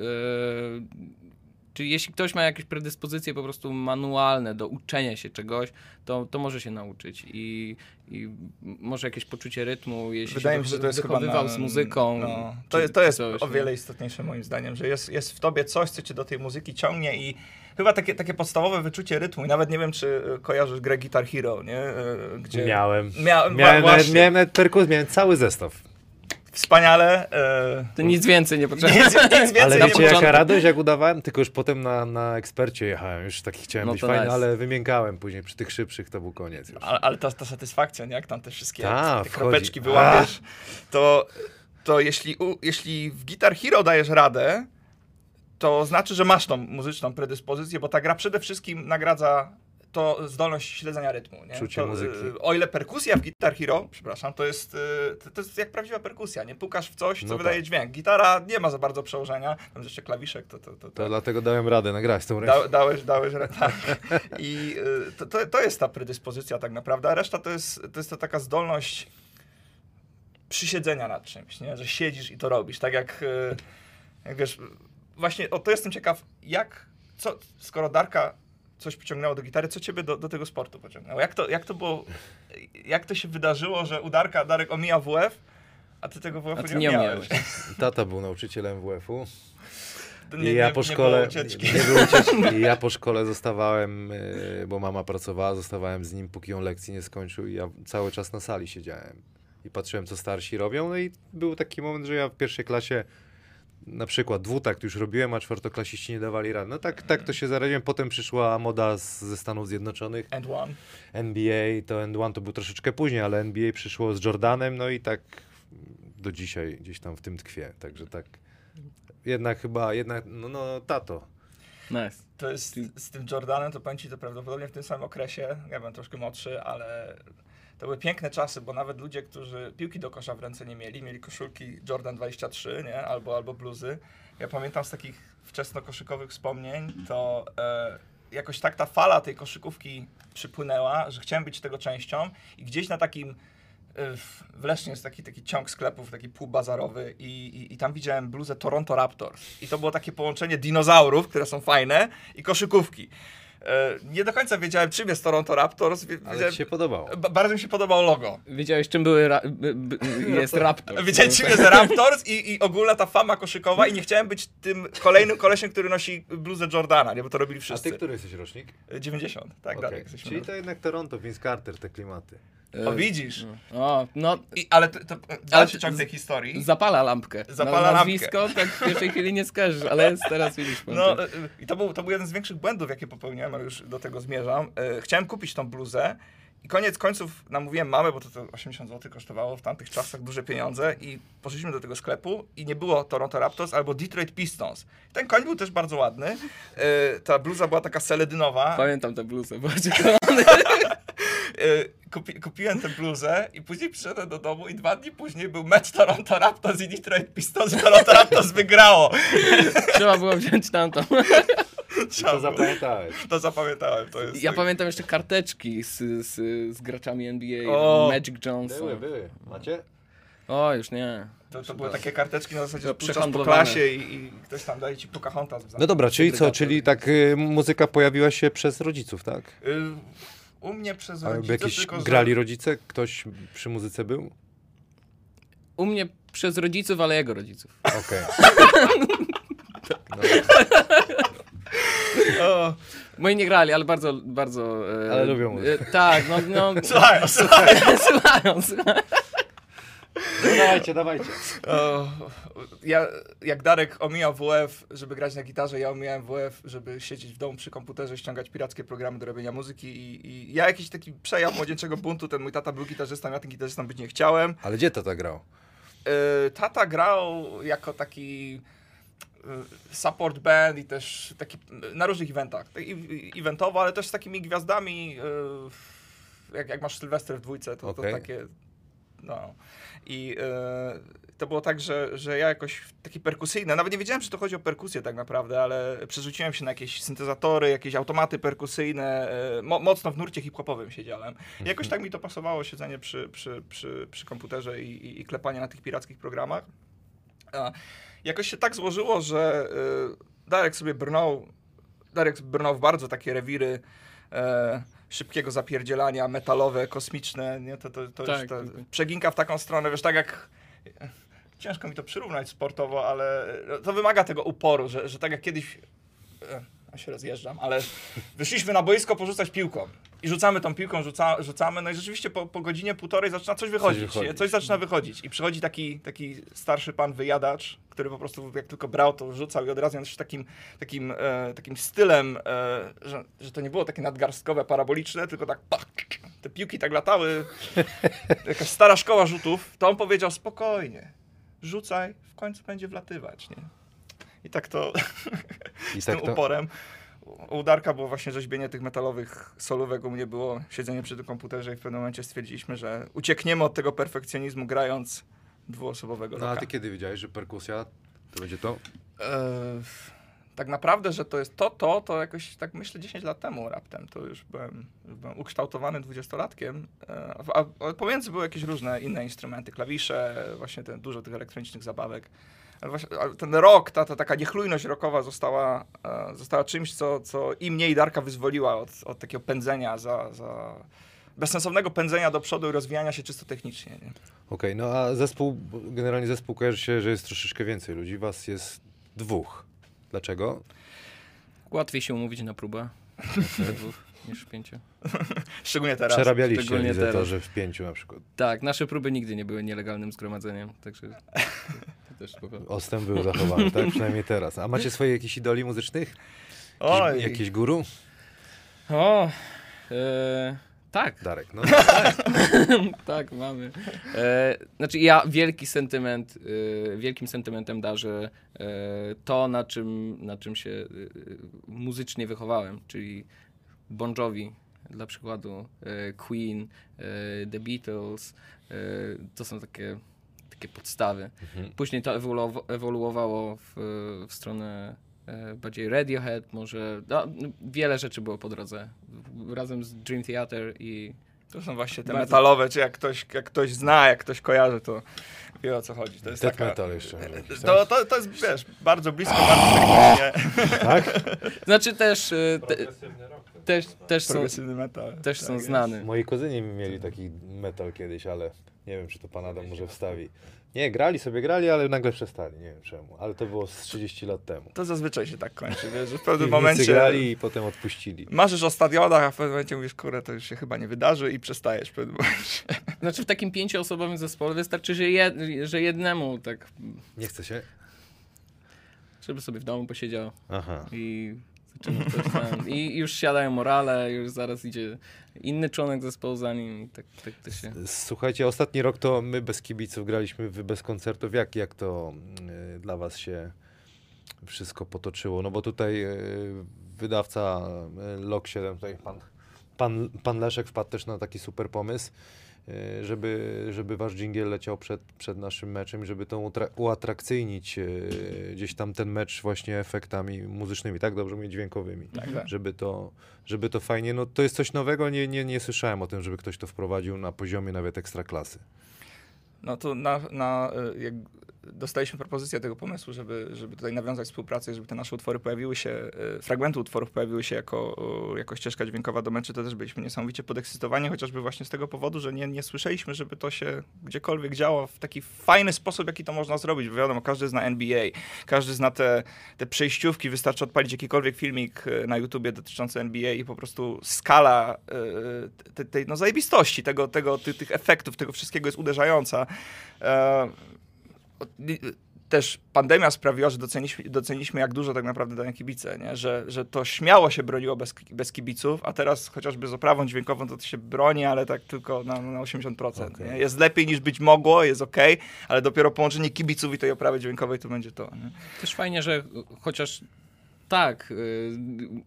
Speaker 4: czyli jeśli ktoś ma jakieś predyspozycje po prostu manualne do uczenia się czegoś, to, to może się nauczyć i, i może jakieś poczucie rytmu, jeśli
Speaker 5: Wydaje
Speaker 4: się
Speaker 5: mi się, że to jest chyba na,
Speaker 4: z muzyką.
Speaker 5: No,
Speaker 4: czy-
Speaker 5: to, jest, to jest
Speaker 4: czy coś,
Speaker 5: o
Speaker 4: nie?
Speaker 5: wiele istotniejsze moim zdaniem, że jest, jest w tobie coś, co cię do tej muzyki ciągnie i chyba takie, takie podstawowe wyczucie rytmu. I nawet nie wiem, czy e, kojarzysz grę Guitar Hero, nie? E, Gdzie
Speaker 1: Miałem.
Speaker 5: Mia,
Speaker 1: Miałem, nawet, miałem nawet perkus, miałem cały zestaw.
Speaker 5: Wspaniale. E,
Speaker 4: To nic więcej nie potrzeba.
Speaker 5: nic, nic więcej
Speaker 1: Ale
Speaker 5: nie
Speaker 1: wiecie jaka radość, jak udawałem? Tylko już potem na, na ekspercie jechałem, już taki chciałem
Speaker 4: No
Speaker 1: być fajny,
Speaker 4: nice.
Speaker 1: ale wymiękałem później przy tych szybszych, to był koniec już.
Speaker 5: Ale, ale ta, ta satysfakcja, nie? jak tam te wszystkie
Speaker 1: Ta,
Speaker 5: te kropeczki wyłapiesz, to, to jeśli, u, jeśli w Guitar Hero dajesz radę, to znaczy, że masz tą muzyczną predyspozycję, bo ta gra przede wszystkim nagradza to zdolność śledzenia rytmu. Nie?
Speaker 1: Czucie
Speaker 5: to,
Speaker 1: muzyki.
Speaker 5: y, O ile perkusja w Guitar Hero, przepraszam, to jest, y, to, jest jak prawdziwa perkusja, nie? Pukasz w coś, co
Speaker 1: No
Speaker 5: wydaje
Speaker 1: tak.
Speaker 5: dźwięk. Gitara nie ma za bardzo przełożenia, tam jeszcze klawiszek, to... to, to,
Speaker 1: To
Speaker 5: to
Speaker 1: dlatego dałem radę nagrać tą ręką.
Speaker 5: Da, dałeś, dałeś, re- tak. I y, to, to, to jest ta predyspozycja tak naprawdę, a reszta to jest, to jest to taka zdolność przysiedzenia nad czymś, nie? że siedzisz i to robisz. Tak jak, jak wiesz, właśnie o to jestem ciekaw, jak, co, skoro Darka coś pociągnęło do gitary, co ciebie do, do tego sportu pociągnęło? Jak to, jak to było, jak to się wydarzyło, że u Darka Darek omija WF, a ty tego WF-u nie
Speaker 4: nie
Speaker 5: omijałeś?
Speaker 1: Tata był nauczycielem WF-u.
Speaker 5: Nie,
Speaker 1: I ja
Speaker 5: nie-
Speaker 1: po
Speaker 5: nie
Speaker 1: szkole.
Speaker 5: było ucieczki.
Speaker 1: Nie było ucieczki. Ja po szkole zostawałem, yy, bo mama pracowała, zostawałem z nim, póki on lekcji nie skończył, i ja cały czas na sali siedziałem. i patrzyłem, co starsi robią. No i był taki moment, że ja w pierwszej klasie na przykład dwutakt już robiłem, a czwartoklasiści nie dawali rady. No tak, tak to się zaraziłem. Potem przyszła moda z, ze Stanów Zjednoczonych.
Speaker 5: And one.
Speaker 1: NBA, to End One to był troszeczkę później, ale NBA przyszło z Jordanem, no i tak do dzisiaj gdzieś tam w tym tkwie. Także tak, jednak chyba, jednak, no, no tato.
Speaker 4: Nice.
Speaker 5: To jest z tym Jordanem, to powiem ci to prawdopodobnie w tym samym okresie. Ja byłem troszkę młodszy, ale to były piękne czasy, bo nawet ludzie, którzy piłki do kosza w ręce nie mieli, mieli koszulki Jordan 23, nie? Albo, albo bluzy. Ja pamiętam z takich wczesnokoszykowych wspomnień, to e, jakoś tak ta fala tej koszykówki przypłynęła, że chciałem być tego częścią i gdzieś na takim e, w Lesznie jest taki, taki ciąg sklepów, taki półbazarowy i, i, i tam widziałem bluzę Toronto Raptors. I to było takie połączenie dinozaurów, które są fajne, i koszykówki. E, nie do końca wiedziałem, czym jest Toronto Raptors.
Speaker 1: Ale
Speaker 5: wiedziałem-
Speaker 1: się podobało.
Speaker 5: Ba- Bardzo mi się podobało logo.
Speaker 4: Wiedziałeś, czym były ra- jest Raptor.
Speaker 5: Wiedziałem, czym jest Raptors i, i ogólna ta fama koszykowa i nie chciałem być tym kolejnym kolesiem, który nosi bluzę Jordana, nie? bo to robili
Speaker 1: A
Speaker 5: wszyscy.
Speaker 1: ty który jesteś rocznik?
Speaker 5: E, 90, tak
Speaker 1: Okej.
Speaker 5: dalej.
Speaker 1: Czyli to jednak Toronto, Vince Carter, te klimaty.
Speaker 5: O, widzisz.
Speaker 4: O, no,
Speaker 5: I, ale to, to dalszy ciąg
Speaker 4: z-
Speaker 5: tej historii.
Speaker 4: zapala lampkę.
Speaker 5: Zapala lampkę.
Speaker 4: Nazwisko tak w pierwszej chwili nie skojarzysz, ale teraz widzisz.
Speaker 5: No e, e, i to był, to był jeden z większych błędów, jakie popełniłem, ale już do tego zmierzam. E, Chciałem kupić tą bluzę i koniec końców namówiłem mamę, bo to, to 80 zł kosztowało w tamtych czasach duże pieniądze i poszliśmy do tego sklepu i nie było Toronto Raptors albo Detroit Pistons. Ten koń był też bardzo ładny. E, Ta bluza była taka seledynowa.
Speaker 4: Pamiętam tę bluzę,
Speaker 5: E, Kupi, kupiłem tę bluzę i później przyszedłem do domu i dwa dni później był mecz Toronto Raptors i Detroit Pistons i Toronto Raptors wygrało.
Speaker 4: trzeba było wziąć tamtą.
Speaker 5: Trzeba
Speaker 1: To zapamiętałeś.
Speaker 5: To zapamiętałem. To jest
Speaker 4: Ja pamiętam jeszcze karteczki z, z, z graczami NBA,
Speaker 5: O!
Speaker 4: Magic Johnson.
Speaker 1: Były, były. Macie?
Speaker 4: O, już nie.
Speaker 5: To, to były takie karteczki na zasadzie, puszczasz po klasie i, i ktoś tam daje ci Pocahontas. w
Speaker 1: No dobra, czyli co? Czyli tak y, muzyka pojawiła się przez rodziców, tak?
Speaker 5: Y, U mnie przez rodziców
Speaker 1: jakieś
Speaker 5: tylko, że-
Speaker 1: grali rodzice? Ktoś przy muzyce był?
Speaker 4: U mnie przez rodziców, ale jego rodziców.
Speaker 1: Okej.
Speaker 5: O,
Speaker 4: Moi nie grali, ale bardzo, bardzo... E,
Speaker 1: Ale lubią muzykę.
Speaker 4: E, tak, no, no
Speaker 5: Słuchaj, słuchaj.
Speaker 4: słuchają, słuchają.
Speaker 1: No dawajcie, dawajcie.
Speaker 5: O, ja, jak Darek omijał WF, żeby grać na gitarze, ja omijałem WF, żeby siedzieć w domu przy komputerze, ściągać pirackie programy do robienia muzyki i, i ja jakiś taki przejaw młodzieńczego buntu, ten mój tata był gitarzystą, ja tym gitarzystą być nie chciałem.
Speaker 1: Ale gdzie tata grał?
Speaker 5: Y, Tata grał jako taki y, support band i też taki na różnych eventach. Tak, i- Eventowo, ale też z takimi gwiazdami, y, jak, jak masz Sylwester w dwójce, to,
Speaker 1: Okej.
Speaker 5: to takie, no. I y, to było tak, że, że ja jakoś taki perkusyjny, nawet nie wiedziałem, czy to chodzi o perkusję tak naprawdę, ale przerzuciłem się na jakieś syntezatory, jakieś automaty perkusyjne, y, mo, mocno w nurcie hip-hopowym siedziałem. I jakoś tak mi to pasowało, siedzenie przy, przy, przy, przy komputerze i, i, i klepanie na tych pirackich programach. A jakoś się tak złożyło, że y, Darek sobie brnął, Darek brnął w bardzo takie rewiry e, szybkiego zapierdzielania, metalowe, kosmiczne, nie? To, to, to
Speaker 4: Tak,
Speaker 5: już ta przeginka w taką stronę, wiesz, tak jak ciężko mi to przyrównać sportowo, ale to wymaga tego uporu, że, że tak jak kiedyś e, ja się rozjeżdżam, ale wyszliśmy na boisko porzucać piłką i rzucamy tą piłką, rzuca, rzucamy, no i rzeczywiście po, po godzinie, półtorej zaczyna coś wychodzić, coś,
Speaker 1: wychodzić.
Speaker 5: coś zaczyna wychodzić i przychodzi taki, taki starszy pan wyjadacz, który po prostu jak tylko brał, to rzucał i od razu też takim, takim, e, takim stylem, e, że, że to nie było takie nadgarstkowe, paraboliczne, tylko tak te piłki tak latały, jakaś stara szkoła rzutów, to on powiedział spokojnie, rzucaj, w końcu będzie wlatywać, nie? I tak to
Speaker 1: I
Speaker 5: z tym
Speaker 1: tak to,
Speaker 5: uporem. U u Darka było właśnie rzeźbienie tych metalowych solówek, u mnie było siedzenie przy tym komputerze i w pewnym momencie stwierdziliśmy, że uciekniemy od tego perfekcjonizmu grając dwuosobowego
Speaker 1: no a ty kiedy wiedziałeś, że perkusja to będzie to?
Speaker 5: E, tak naprawdę, że to jest to, to, to jakoś tak myślę 10 lat temu raptem, to już byłem, już byłem ukształtowany dwudziestolatkiem, e, a, a pomiędzy były jakieś różne inne instrumenty, klawisze, właśnie ten, dużo tych elektronicznych zabawek. Ale właśnie, ale ten rok, ta, ta taka niechlujność rockowa została, e, została czymś, co, co i mnie i Darka wyzwoliła od, od takiego pędzenia za, za bezsensownego pędzenia do przodu i rozwijania się czysto technicznie. Nie?
Speaker 1: Okej, no a zespół, generalnie zespół kojarzy się, że jest troszeczkę więcej ludzi. Was jest dwóch. Dlaczego?
Speaker 4: Łatwiej się umówić na próbę. niż w pięciu.
Speaker 5: Szczególnie teraz.
Speaker 1: Przerabialiście
Speaker 4: szczególnie
Speaker 1: realizatorzy w pięciu na przykład.
Speaker 4: Tak, nasze próby nigdy nie były nielegalnym zgromadzeniem, także to, też spoko.
Speaker 1: Ostęp był zachowany, tak? Przynajmniej teraz. A macie swoje jakieś idoli muzycznych?
Speaker 5: Oj,
Speaker 1: Jakieś, jakieś guru?
Speaker 4: O, e, tak,
Speaker 1: Darek, no.
Speaker 4: tak, mamy. E, znaczy ja wielki sentyment, e, wielkim sentymentem darzę e, to, na czym, na czym się e, muzycznie wychowałem, czyli Bon Jovi, dla przykładu, e, Queen, e, The Beatles, e, to są takie, takie podstawy.
Speaker 1: Mhm.
Speaker 4: Później to ewoluowa- ewoluowało w, w stronę bardziej Radiohead, może no, wiele rzeczy było po drodze. Razem z Dream Theater i
Speaker 5: to są właśnie te
Speaker 4: Bardzo-
Speaker 5: metalowe, czy jak ktoś, jak ktoś zna, jak ktoś kojarzy, to wie o co chodzi. To jest
Speaker 1: Death
Speaker 5: taka...
Speaker 1: metal jeszcze.
Speaker 5: To, to, to jest, wiesz, bardzo blisko, bardzo technicznie.
Speaker 1: Tak?
Speaker 4: Znaczy też, e, te, też,
Speaker 2: jest
Speaker 4: też są,
Speaker 5: metal.
Speaker 4: też
Speaker 5: Tak
Speaker 4: są
Speaker 5: jest.
Speaker 4: znane.
Speaker 1: Moi kuzyni mieli taki metal kiedyś, ale nie wiem, czy to pan Adam może wstawi. Nie, grali sobie, grali, ale nagle przestali, nie wiem czemu. Ale to było z 30 lat temu.
Speaker 5: To zazwyczaj się tak kończy, wiesz, że w pewnym momencie
Speaker 1: grali i potem odpuścili.
Speaker 5: marzysz o stadionach, a w pewnym momencie mówisz, kurde, to już się chyba nie wydarzy i przestajesz w pewnym momencie.
Speaker 4: Znaczy w takim pięcioosobowym zespole wystarczy, że, jed, że jednemu tak,
Speaker 1: Nie chce się?
Speaker 4: żeby sobie w domu posiedział
Speaker 1: Aha.
Speaker 4: i I już siadają morale, już zaraz idzie inny członek zespołu za nim i tak, tak to się...
Speaker 1: Słuchajcie, ostatni rok to my bez kibiców graliśmy, wy bez koncertów. Jak, jak to y, dla was się wszystko potoczyło? No bo tutaj y, wydawca y, Lok 7, tutaj pan, pan, pan Leszek wpadł też na taki super pomysł, żeby, żeby wasz dżingiel leciał przed, przed naszym meczem, żeby to uatrakcyjnić y, gdzieś tam ten mecz właśnie efektami muzycznymi, tak? Dobrze mówię, dźwiękowymi
Speaker 5: Tak, tak.
Speaker 1: żeby to, żeby to fajnie, no to jest coś nowego, nie, nie, nie słyszałem o tym, żeby ktoś to wprowadził na poziomie nawet ekstraklasy.
Speaker 5: No to na, na, y, jak dostaliśmy propozycję tego pomysłu, żeby, żeby tutaj nawiązać współpracę, żeby te nasze utwory pojawiły się, y, fragmenty utworów pojawiły się jako, jako ścieżka dźwiękowa do meczu, to też byliśmy niesamowicie podekscytowani, chociażby właśnie z tego powodu, że nie, nie słyszeliśmy, żeby to się gdziekolwiek działo w taki fajny sposób, jaki to można zrobić. Bo wiadomo, każdy zna NBA, każdy zna te, te przejściówki, wystarczy odpalić jakikolwiek filmik y, na YouTubie dotyczący NBA i po prostu skala te- tej no, zajebistości, tego, tego, ty, tych efektów, tego wszystkiego jest uderzająca. E, też pandemia sprawiła, że doceniliśmy, doceniliśmy jak dużo tak naprawdę dają kibice, nie? Że, że to śmiało się broniło bez, bez kibiców, a teraz chociażby z oprawą dźwiękową to, to się broni, ale tak tylko na, na 80%.
Speaker 1: Okej.
Speaker 5: Nie? Jest lepiej niż być mogło, jest ok, ale dopiero połączenie kibiców i tej oprawy dźwiękowej to będzie to. Nie?
Speaker 4: Też fajnie, że chociaż tak, y,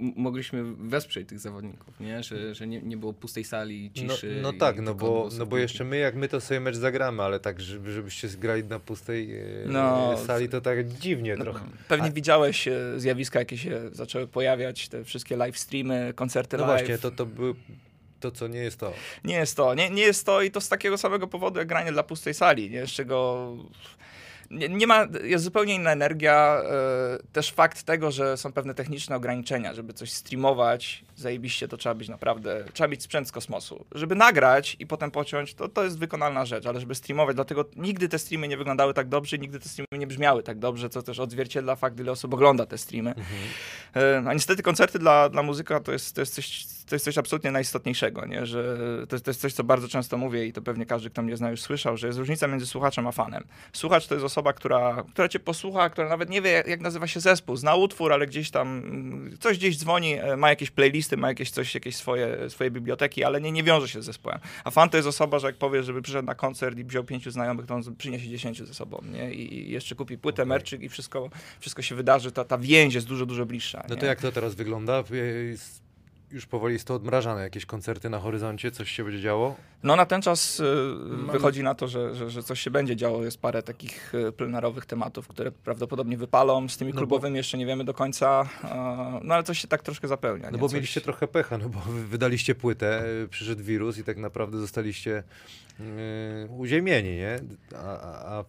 Speaker 4: mogliśmy wesprzeć tych zawodników, nie? Że, że nie, nie było pustej sali,
Speaker 1: No,
Speaker 4: ciszy.
Speaker 1: no tak, no
Speaker 4: tylko
Speaker 1: bo,
Speaker 4: głosy
Speaker 1: no bo jeszcze my, jak my to sobie mecz zagramy, ale tak, żeby, żebyście grali na pustej e,
Speaker 5: No,
Speaker 1: sali, to tak dziwnie
Speaker 5: No,
Speaker 1: trochę.
Speaker 5: Pewnie
Speaker 1: A-
Speaker 5: widziałeś e, zjawiska, jakie się zaczęły pojawiać, te wszystkie live streamy, koncerty
Speaker 1: No
Speaker 5: live.
Speaker 1: właśnie, to, to był to, co nie jest to.
Speaker 5: Nie jest to, nie, nie jest to i to z takiego samego powodu jak granie dla pustej sali, nie? z czego nie, nie ma, jest zupełnie inna energia, e, też fakt tego, że są pewne techniczne ograniczenia, żeby coś streamować, zajebiście to trzeba być naprawdę, trzeba mieć sprzęt z kosmosu. Żeby nagrać i potem pociąć, to, to jest wykonalna rzecz, ale żeby streamować, dlatego nigdy te streamy nie wyglądały tak dobrze, nigdy te streamy nie brzmiały tak dobrze, co też odzwierciedla fakt, ile osób ogląda te streamy. E, A niestety koncerty dla, dla muzyka to jest, to, jest coś, to jest coś absolutnie najistotniejszego, nie? że to, jest- to jest coś, co bardzo często mówię i to pewnie każdy, kto mnie zna już słyszał, że jest różnica między słuchaczem a fanem. Słuchacz to jest osoba, która, która cię posłucha, która nawet nie wie, jak, jak nazywa się zespół, zna utwór, ale gdzieś tam mm, coś gdzieś dzwoni, e, ma jakieś playlisty, ma jakieś coś, jakieś swoje, swoje biblioteki, ale nie, nie wiąże się z zespołem. A fan to jest osoba, że jak powie, żeby przyszedł na koncert i wziął pięciu znajomych, to on przyniesie dziesięciu ze sobą, nie? I, i jeszcze kupi płytę,
Speaker 1: Okej.
Speaker 5: merczyk i wszystko, wszystko się wydarzy, ta, ta więź jest dużo, dużo bliższa.
Speaker 1: No
Speaker 5: nie?
Speaker 1: to jak to teraz wygląda? E, jest- Już powoli jest to odmrażane, jakieś koncerty na horyzoncie, coś się będzie działo?
Speaker 5: No na ten czas y, wychodzi na to, że, że, że coś się będzie działo. Jest parę takich y, plenerowych tematów, które prawdopodobnie wypalą. Z tymi
Speaker 1: No bo-
Speaker 5: klubowymi jeszcze nie wiemy do końca. a, No ale coś się tak troszkę zapełnia.
Speaker 1: No bo
Speaker 5: coś...
Speaker 1: mieliście trochę pecha, no bo wy wydaliście płytę, przyszedł wirus i tak naprawdę zostaliście yy, uziemieni, nie? A, a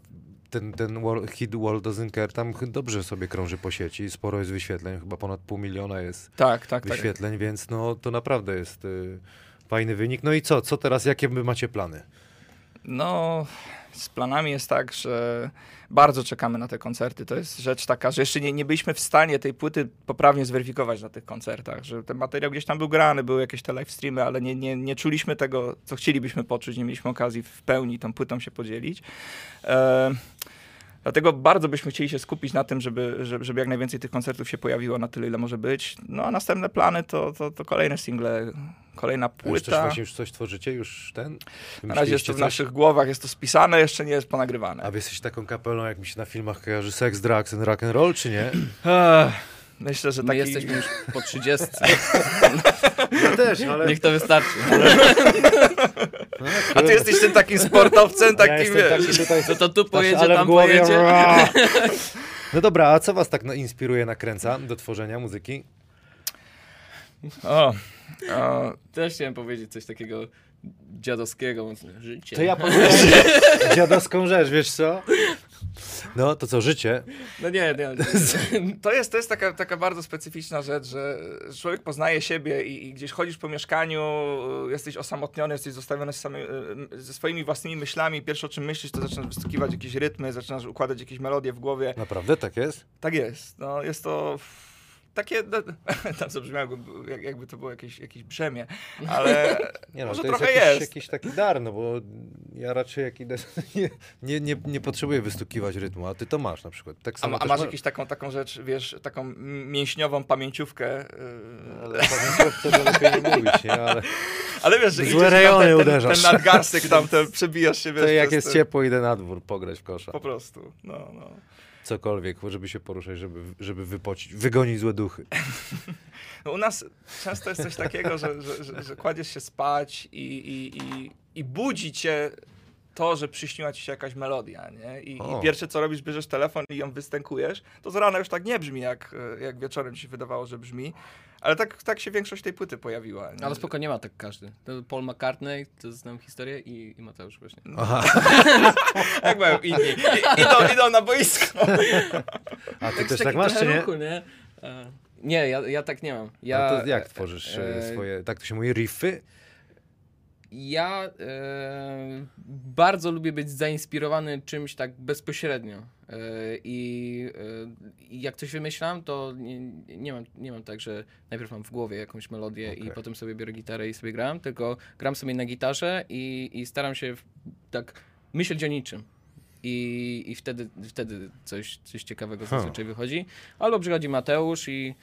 Speaker 1: ten, ten wor- hit World Care tam dobrze sobie krąży po sieci, sporo jest wyświetleń, chyba ponad pół miliona jest
Speaker 5: Tak, tak, tak.
Speaker 1: wyświetleń, więc no to naprawdę jest y, fajny wynik. No i co, co teraz, jakie wy macie plany?
Speaker 5: No, z planami jest tak, że bardzo czekamy na te koncerty. To jest rzecz taka, że jeszcze nie, nie byliśmy w stanie tej płyty poprawnie zweryfikować na tych koncertach, że ten materiał gdzieś tam był grany, były jakieś te live streamy, ale nie, nie, nie czuliśmy tego, co chcielibyśmy poczuć, nie mieliśmy okazji w pełni tą płytą się podzielić. E, Dlatego bardzo byśmy chcieli się skupić na tym, żeby, żeby, jak najwięcej tych koncertów się pojawiło na tyle, ile może być. No a następne plany to, to, to kolejne single, kolejna
Speaker 1: A Już coś,
Speaker 5: płyta.
Speaker 1: właśnie, już coś tworzycie? Już ten?
Speaker 5: Na razie
Speaker 1: Wymyśliliście
Speaker 5: w
Speaker 1: coś?
Speaker 5: naszych głowach, jest to spisane, jeszcze nie jest ponagrywane.
Speaker 1: A wy jesteś taką kapelą, jak mi się na filmach kojarzy seks, drugs and rock and roll, czy nie?
Speaker 5: Myślę, że
Speaker 4: My
Speaker 5: taki...
Speaker 4: jesteśmy już po 30.
Speaker 1: Ja też, ale...
Speaker 4: Niech to wystarczy.
Speaker 5: A ty jesteś tym takim sportowcem,
Speaker 1: ja
Speaker 5: takim, wiesz...
Speaker 1: taki tutaj...
Speaker 4: No to tu pojedzie,
Speaker 1: ale
Speaker 4: tam
Speaker 1: głowie...
Speaker 4: pojedzie.
Speaker 1: No dobra, a co was tak na- inspiruje, nakręca do tworzenia muzyki?
Speaker 5: O, o,
Speaker 4: Też chciałem powiedzieć coś takiego dziadowskiego. Życie.
Speaker 1: To ja powiem dziadowską rzecz, wiesz co? No, to co, życie?
Speaker 4: No nie, nie.
Speaker 5: to jest, to jest taka, taka bardzo specyficzna rzecz, że człowiek poznaje siebie i, i gdzieś chodzisz po mieszkaniu, jesteś osamotniony, jesteś zostawiony z samy, y, ze swoimi własnymi myślami. Pierwsze o czym myślisz, to zaczynasz wystukiwać jakieś rytmy, zaczynasz układać jakieś melodie w głowie.
Speaker 1: Naprawdę tak jest?
Speaker 5: Tak jest. No, jest to takie, no, tam zabrzmiało, jakby, jak- jakby to było jakieś, jakieś brzemię, ale
Speaker 1: Nie no,
Speaker 5: może
Speaker 1: to jest
Speaker 5: trochę
Speaker 1: jakiś,
Speaker 5: jest.
Speaker 1: jakiś taki dar, no bo ja raczej jak idę, nie, nie, nie, nie potrzebuję wystukiwać rytmu, a ty to masz na przykład. Tak
Speaker 5: A,
Speaker 1: samo
Speaker 5: a
Speaker 1: też
Speaker 5: masz
Speaker 1: ma-
Speaker 5: jakąś taką, taką rzecz, wiesz, taką mięśniową pamięciówkę, yy,
Speaker 1: Ale powiem wtedy lepiej nie mówić, nie? Ale
Speaker 5: ale wiesz, że
Speaker 1: Złe rejony
Speaker 5: ten, ten,
Speaker 1: uderzasz.
Speaker 5: ten nadgarstek tam, ten, przebijasz się, wiesz,
Speaker 1: to jak jest
Speaker 5: ten-
Speaker 1: ciepło, idę na dwór pograć w kosza.
Speaker 5: Po prostu, no, no.
Speaker 1: Cokolwiek, żeby się poruszać, żeby, żeby wypocić, wygonić złe duchy.
Speaker 5: U nas często jest coś takiego, że, że, że, że kładziesz się spać i, i, i, i budzi cię to, że przyśniła ci się jakaś melodia, nie? I. I pierwsze co robisz, bierzesz telefon i ją wystękujesz, to z rana już tak nie brzmi, jak, jak wieczorem ci się wydawało, że brzmi, ale tak, tak się większość tej płyty pojawiła. Nie?
Speaker 4: Ale spoko, nie ma tak każdy. To Paul McCartney, to znam historię i, i Mateusz właśnie.
Speaker 1: Aha,
Speaker 5: Jak mają inni? I, idą, idą na boisko.
Speaker 1: a ty
Speaker 4: Tak,
Speaker 1: też tak masz, czy nie?
Speaker 4: ruchu, nie? E, Nie, ja, ja tak nie mam. Ja,
Speaker 1: A to jak tworzysz e,
Speaker 4: e,
Speaker 1: swoje, tak to się mówi, riffy?
Speaker 4: Ja e, bardzo lubię być zainspirowany czymś tak bezpośrednio. E, i, e, I jak coś wymyślam, to nie, nie, mam, nie mam tak, że najpierw mam w głowie jakąś melodię i
Speaker 1: Okej.
Speaker 4: potem sobie biorę gitarę i sobie gram, tylko gram sobie na gitarze i, i staram się tak myśleć o niczym. I, i wtedy, wtedy coś, coś ciekawego zazwyczaj wychodzi. Albo przychodzi Mateusz i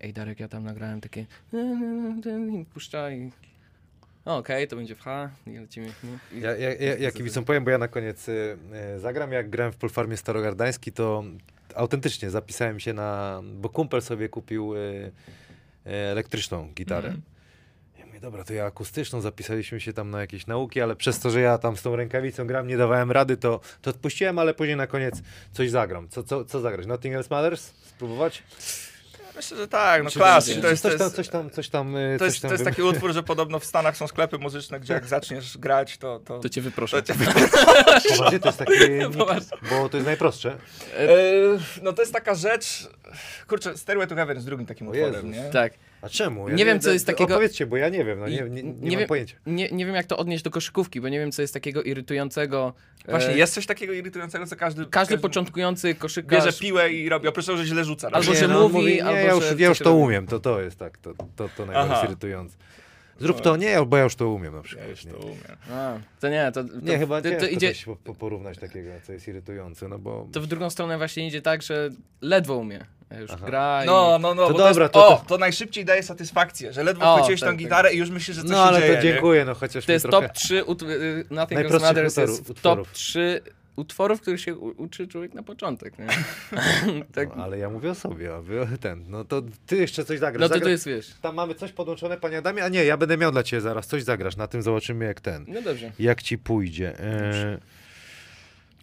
Speaker 4: ej Darek, ja tam nagrałem takie i puszcza i o, Okej, to będzie w H i lecimy. I-
Speaker 1: Ja, ja, ja, ja kibicom powiem, bo ja na koniec y, y, zagram. Jak grałem w Polfarmie Starogardański, to autentycznie zapisałem się na... Bo kumpel sobie kupił y, y, elektryczną gitarę. Mówię, dobra, to ja akustyczną, zapisaliśmy się tam na jakieś nauki, ale przez to, że ja tam z tą rękawicą gram, nie dawałem rady, to, to odpuściłem, ale później na koniec coś zagram. Co, co, co zagrać? Nothing Else Matters? Spróbować?
Speaker 5: Myślę, że tak, no klasyk. To jest, to
Speaker 1: coś, tam,
Speaker 5: jest,
Speaker 1: coś tam, coś tam,
Speaker 5: to jest, to jest taki utwór, że podobno w Stanach są sklepy muzyczne, gdzie jak zaczniesz grać, to... to...
Speaker 4: To cię wyproszę.
Speaker 5: to cię...
Speaker 1: Poważnie, to jest takie... Bo to jest najprostsze.
Speaker 5: E, no to jest taka rzecz... Kurczę, Stairway to Heaven jest drugim takim utworem, nie?
Speaker 4: Tak.
Speaker 1: A czemu?
Speaker 4: Nie wiem, co jest takiego-
Speaker 1: Opowiedzcie, bo ja nie wiem, no nie, nie, nie,
Speaker 4: nie
Speaker 1: mam
Speaker 4: wiem-
Speaker 1: pojęcia.
Speaker 4: Nie, nie wiem, jak to odnieść do koszykówki, bo nie wiem, co jest takiego irytującego.
Speaker 5: Właśnie,
Speaker 4: E,
Speaker 5: jest coś takiego irytującego, co każdy...
Speaker 4: Każdy początkujący koszykarz...
Speaker 5: Bierze piłę i robi, oprócz tego, że źle rzuca.
Speaker 4: Albo, że
Speaker 1: no,
Speaker 4: mówi,
Speaker 1: nie,
Speaker 4: albo,
Speaker 1: ja już, ja już to
Speaker 4: robi.
Speaker 1: umiem, to to jest tak, to, to, to najbardziej
Speaker 5: Aha.
Speaker 1: irytujące. Zrób to, nie, bo ja już to umiem na przykład.
Speaker 5: Ja już
Speaker 1: nie.
Speaker 5: to umiem.
Speaker 4: A, to nie, to, to,
Speaker 1: Nie, chyba
Speaker 4: to, to idzie...
Speaker 1: po porównać takiego, co jest irytujące, no bo...
Speaker 4: To w drugą stronę właśnie idzie tak, że ledwo umie. Już
Speaker 1: Aha.
Speaker 4: gra i...
Speaker 5: No, no, no,
Speaker 1: To
Speaker 5: bo
Speaker 1: dobra,
Speaker 5: to, jest,
Speaker 1: to-
Speaker 5: o,
Speaker 1: to-
Speaker 5: to najszybciej daje satysfakcję, że ledwo
Speaker 4: O,
Speaker 5: chwyciłeś
Speaker 4: tak,
Speaker 5: tą
Speaker 4: tak.
Speaker 5: gitarę i już myślisz, że coś
Speaker 1: No
Speaker 5: się
Speaker 1: ale
Speaker 5: dzieje,
Speaker 1: to
Speaker 5: nie?
Speaker 1: dziękuję, no chociaż
Speaker 4: To jest
Speaker 1: trochę...
Speaker 4: top 3 ut- y, Nothing Else
Speaker 1: Najprostszych
Speaker 4: Matters jest
Speaker 1: utworów.
Speaker 4: top 3 utworów, których się uczy człowiek na początek, nie? tak,
Speaker 1: No, ale ja mówię o sobie, a wy ten, no to ty jeszcze coś zagrasz.
Speaker 4: no to
Speaker 1: Zagra-
Speaker 4: to jest, wiesz...
Speaker 1: Tam mamy coś podłączone, panie Adamie, a nie, ja będę miał dla ciebie zaraz, coś zagrasz, na tym zobaczymy jak ten.
Speaker 4: No dobrze.
Speaker 1: Jak ci pójdzie. E,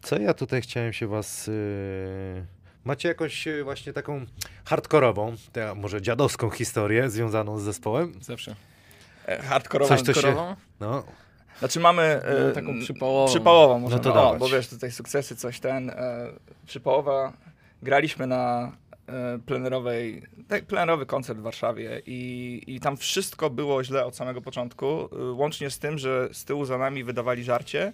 Speaker 1: co ja tutaj chciałem się was... E, macie jakąś e, właśnie taką hardkorową, może dziadowską historię związaną z zespołem?
Speaker 4: Zawsze.
Speaker 5: E, Hardkorową.
Speaker 1: Coś to się-? No,
Speaker 5: Znaczy mamy... E,
Speaker 4: No, taką przypałową.
Speaker 5: Przypałową może.
Speaker 1: No to dawać.
Speaker 5: bo wiesz, tutaj sukcesy, coś ten. E, przypałowa. Graliśmy na e, plenerowej, tak, plenerowy koncert w Warszawie i, i tam wszystko było źle od samego początku, e, łącznie z tym, że z tyłu za nami wydawali żarcie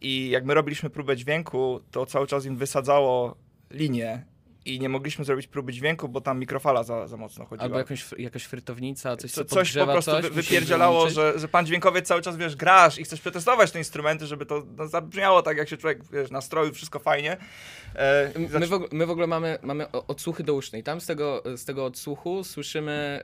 Speaker 5: I jak my robiliśmy próbę dźwięku, to cały czas im wysadzało linię i nie mogliśmy zrobić próby dźwięku, bo tam mikrofala za, za mocno chodziła.
Speaker 4: Albo jakąś, jakaś frytownica, coś,
Speaker 5: Co,
Speaker 4: co
Speaker 5: coś po prostu
Speaker 4: coś,
Speaker 5: wypierdzielało, że, że pan dźwiękowiec cały czas, wiesz, grasz i chcesz przetestować te instrumenty, żeby to no, zabrzmiało tak, jak się człowiek, wiesz, nastroił, wszystko fajnie. E,
Speaker 4: My w, ogóle, my w ogóle mamy, mamy odsłuchy douszne i tam z tego, z tego odsłuchu słyszymy,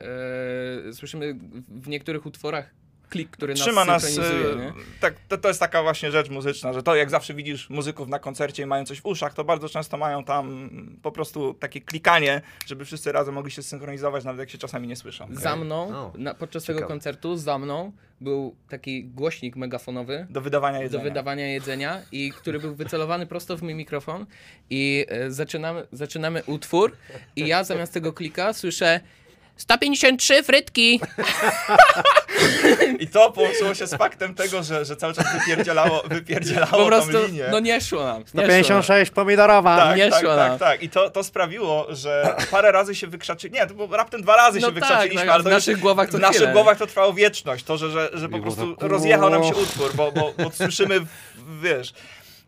Speaker 4: e, słyszymy w niektórych utworach klik, który nas
Speaker 5: Trzyma nas,
Speaker 4: synchronizuje,
Speaker 5: e,
Speaker 4: nie?
Speaker 5: tak, to, to jest taka właśnie rzecz muzyczna, że to jak zawsze widzisz muzyków na koncercie i mają coś w uszach, to bardzo często mają tam po prostu takie klikanie, żeby wszyscy razem mogli się synchronizować, nawet jak się czasami nie słyszą.
Speaker 4: Za mną, na, podczas tego
Speaker 1: ciekawe.
Speaker 4: koncertu, za mną był taki głośnik megafonowy
Speaker 5: Do wydawania
Speaker 4: do
Speaker 5: jedzenia.
Speaker 4: wydawania jedzenia i który był wycelowany prosto w mój mikrofon i e, zaczynamy, zaczynamy utwór i ja zamiast tego klika słyszę 153 frytki.
Speaker 5: I to połączyło się z faktem tego, że, że cały czas wypierdzielało, wypierdzielało
Speaker 4: Po prostu,
Speaker 5: tą linię.
Speaker 4: no nie szło nam. Nie szło nam.
Speaker 1: 156 pomidorowa.
Speaker 5: Tak,
Speaker 4: nie
Speaker 5: tak,
Speaker 4: szło
Speaker 5: tak,
Speaker 4: nam.
Speaker 5: tak. I to, to sprawiło, że parę razy się wykrzaczy. Nie, to było raptem dwa razy
Speaker 4: No
Speaker 5: się
Speaker 4: tak,
Speaker 5: wykrzaczyliśmy,
Speaker 4: no,
Speaker 5: ale
Speaker 4: w
Speaker 5: to już
Speaker 4: naszych głowach to
Speaker 5: w naszych głowach to trwało wieczność. To, że, że, że po prostu
Speaker 1: tak,
Speaker 5: rozjechał nam się utwór, bo, bo, bo słyszymy, wiesz,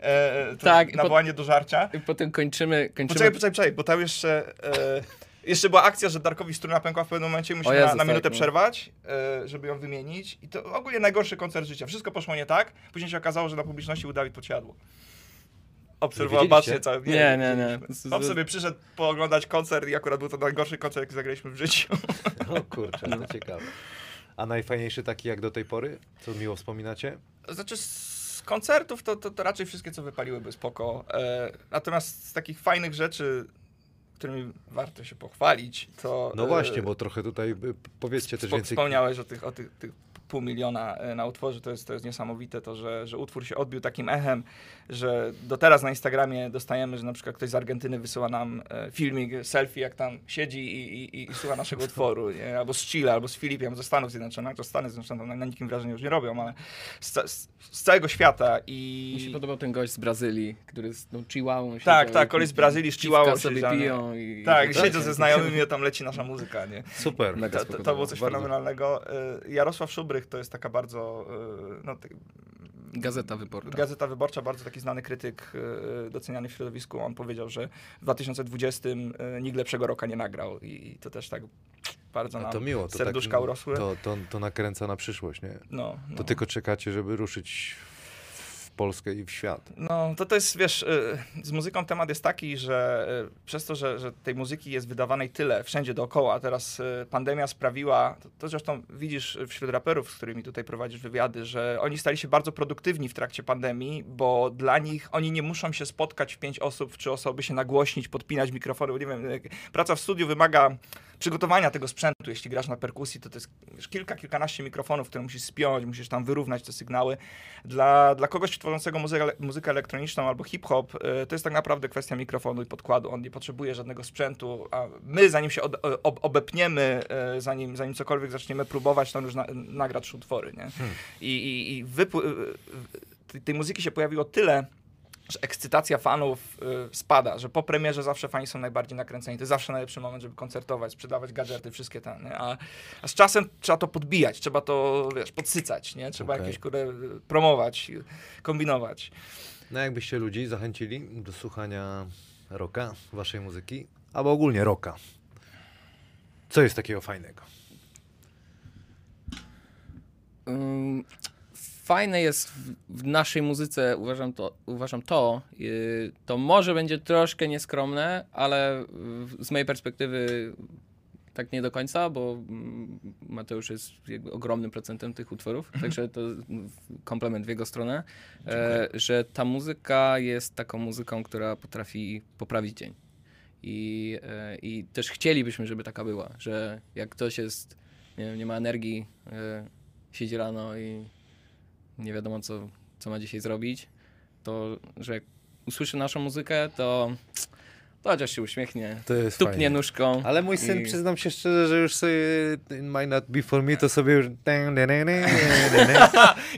Speaker 5: e,
Speaker 4: Tak, i po-
Speaker 5: nawołanie do żarcia.
Speaker 4: I potem kończymy, kończymy
Speaker 5: Poczekaj, poczekaj, poczekaj, bo tam jeszcze... E, jeszcze była akcja, że Darkowi struna pękła w pewnym momencie i musimy
Speaker 4: Jezus,
Speaker 5: na, na minutę
Speaker 4: tak, no.
Speaker 5: przerwać, e, żeby ją wymienić. I to ogólnie najgorszy koncert życia. Wszystko poszło nie tak. Później się okazało, że na publiczności u Dawid podsiadło. Obserwował bacznie cały
Speaker 4: Nie, nie, nie.
Speaker 5: widzieliśmy. On sobie przyszedł pooglądać koncert i akurat był to najgorszy koncert, jaki zagraliśmy w życiu.
Speaker 1: O kurczę, to ciekawe. A najfajniejszy taki jak do tej pory? Co miło wspominacie?
Speaker 5: Znaczy z koncertów to, to, to raczej wszystkie, co wypaliłyby spoko. E, natomiast z takich fajnych rzeczy, którymi warto się pochwalić, to...
Speaker 1: No
Speaker 5: e,
Speaker 1: właśnie, bo trochę tutaj y, powiedzcie też więcej.
Speaker 5: Wspomniałeś o tych, o tych, tych pół miliona e, na utworze, to jest, to jest niesamowite to, że, że utwór się odbił takim echem, że do teraz na Instagramie dostajemy, że na przykład ktoś z Argentyny wysyła nam e, filmik, selfie, jak tam siedzi i, i, i słucha naszego utworu, nie? albo z Chile, albo z Filipian, ze Stanów Zjednoczonych, to Stany Zjednoczone na, na nikim wrażenia już nie robią, ale z, z, całego świata i...
Speaker 4: Mi się podobał ten gość z Brazylii, który z tą
Speaker 5: Chihuahua
Speaker 4: się
Speaker 5: Tak,
Speaker 4: tak,
Speaker 5: koleś z Brazylii z Chihuahua
Speaker 4: sobie piją i...
Speaker 5: Tak,
Speaker 4: tak,
Speaker 5: siedzą ze znajomymi, a tam leci nasza muzyka, nie?
Speaker 1: Super.
Speaker 5: To, to,
Speaker 4: to
Speaker 5: było coś fenomenalnego. E, Jarosław Szubry 90. to jest taka bardzo. E, no,
Speaker 4: Gazeta Wyborcza.
Speaker 5: Gazeta Wyborcza, bardzo taki znany krytyk e, doceniany w środowisku. On powiedział, że w 2020 e, nikt lepszego roka nie nagrał. I to też tak bardzo nam
Speaker 1: to miło, to tak
Speaker 5: serduszka
Speaker 1: tak,
Speaker 5: urosły.
Speaker 1: To, to, to nakręca na przyszłość, nie?
Speaker 5: No, no.
Speaker 1: To tylko czekacie, żeby ruszyć Polskę i w świat.
Speaker 5: No, to to jest, wiesz, y, z muzyką temat jest taki, że y, przez to, że, że tej muzyki jest wydawanej tyle, wszędzie dookoła, a teraz y, pandemia sprawiła, to, to zresztą widzisz wśród raperów, z którymi tutaj prowadzisz wywiady, że oni stali się bardzo produktywni w trakcie pandemii, bo dla nich oni nie muszą się spotkać w pięć osób, trzy osoby, się nagłośnić, podpinać mikrofony, nie wiem, praca w studiu wymaga przygotowania tego sprzętu. Jeśli grasz na perkusji, to to jest wiesz, kilka, kilkanaście mikrofonów, które musisz spiąć, musisz tam wyrównać te sygnały. Dla, dla kogoś tworzącego muzykę, muzykę elektroniczną albo hip-hop, y, to jest tak naprawdę kwestia mikrofonu i podkładu. On nie potrzebuje żadnego sprzętu, a my zanim się od, ob, obepniemy, y, zanim, zanim cokolwiek zaczniemy próbować, to on już na, nagra trzy utwory, nie? I, i, i wypły- y, tej muzyki się pojawiło tyle, że ekscytacja fanów y, spada, że po premierze zawsze fani są najbardziej nakręceni. To jest zawsze najlepszy moment, żeby koncertować, sprzedawać gadżety, wszystkie te, nie? A, a z czasem trzeba to podbijać, trzeba to, wiesz, podsycać, nie? Trzeba
Speaker 1: Okej.
Speaker 5: jakieś, kurde, y, promować, kombinować.
Speaker 1: No jakbyście ludzi zachęcili do słuchania rocka, waszej muzyki, albo ogólnie rocka. Co jest takiego fajnego?
Speaker 4: Fajne jest w, naszej muzyce, uważam to, uważam to, yy, to może będzie troszkę nieskromne, ale w- z mojej perspektywy tak nie do końca, bo mm, Mateusz jest ogromnym procentem tych utworów, także to komplement w jego stronę, e, że ta muzyka jest taką muzyką, która potrafi poprawić dzień. I, e, I też chcielibyśmy, żeby taka była, że jak ktoś jest, nie, wiem, nie ma energii, e, siedzi rano i nie wiadomo, co, co ma dzisiaj zrobić, to że jak usłyszy naszą muzykę, to To chociaż się uśmiechnie,
Speaker 1: To jest
Speaker 4: tupnie
Speaker 1: fajnie.
Speaker 4: nóżką.
Speaker 1: Ale mój syn,
Speaker 4: i-
Speaker 1: przyznam się szczerze, że już sobie in might not be for me, to sobie już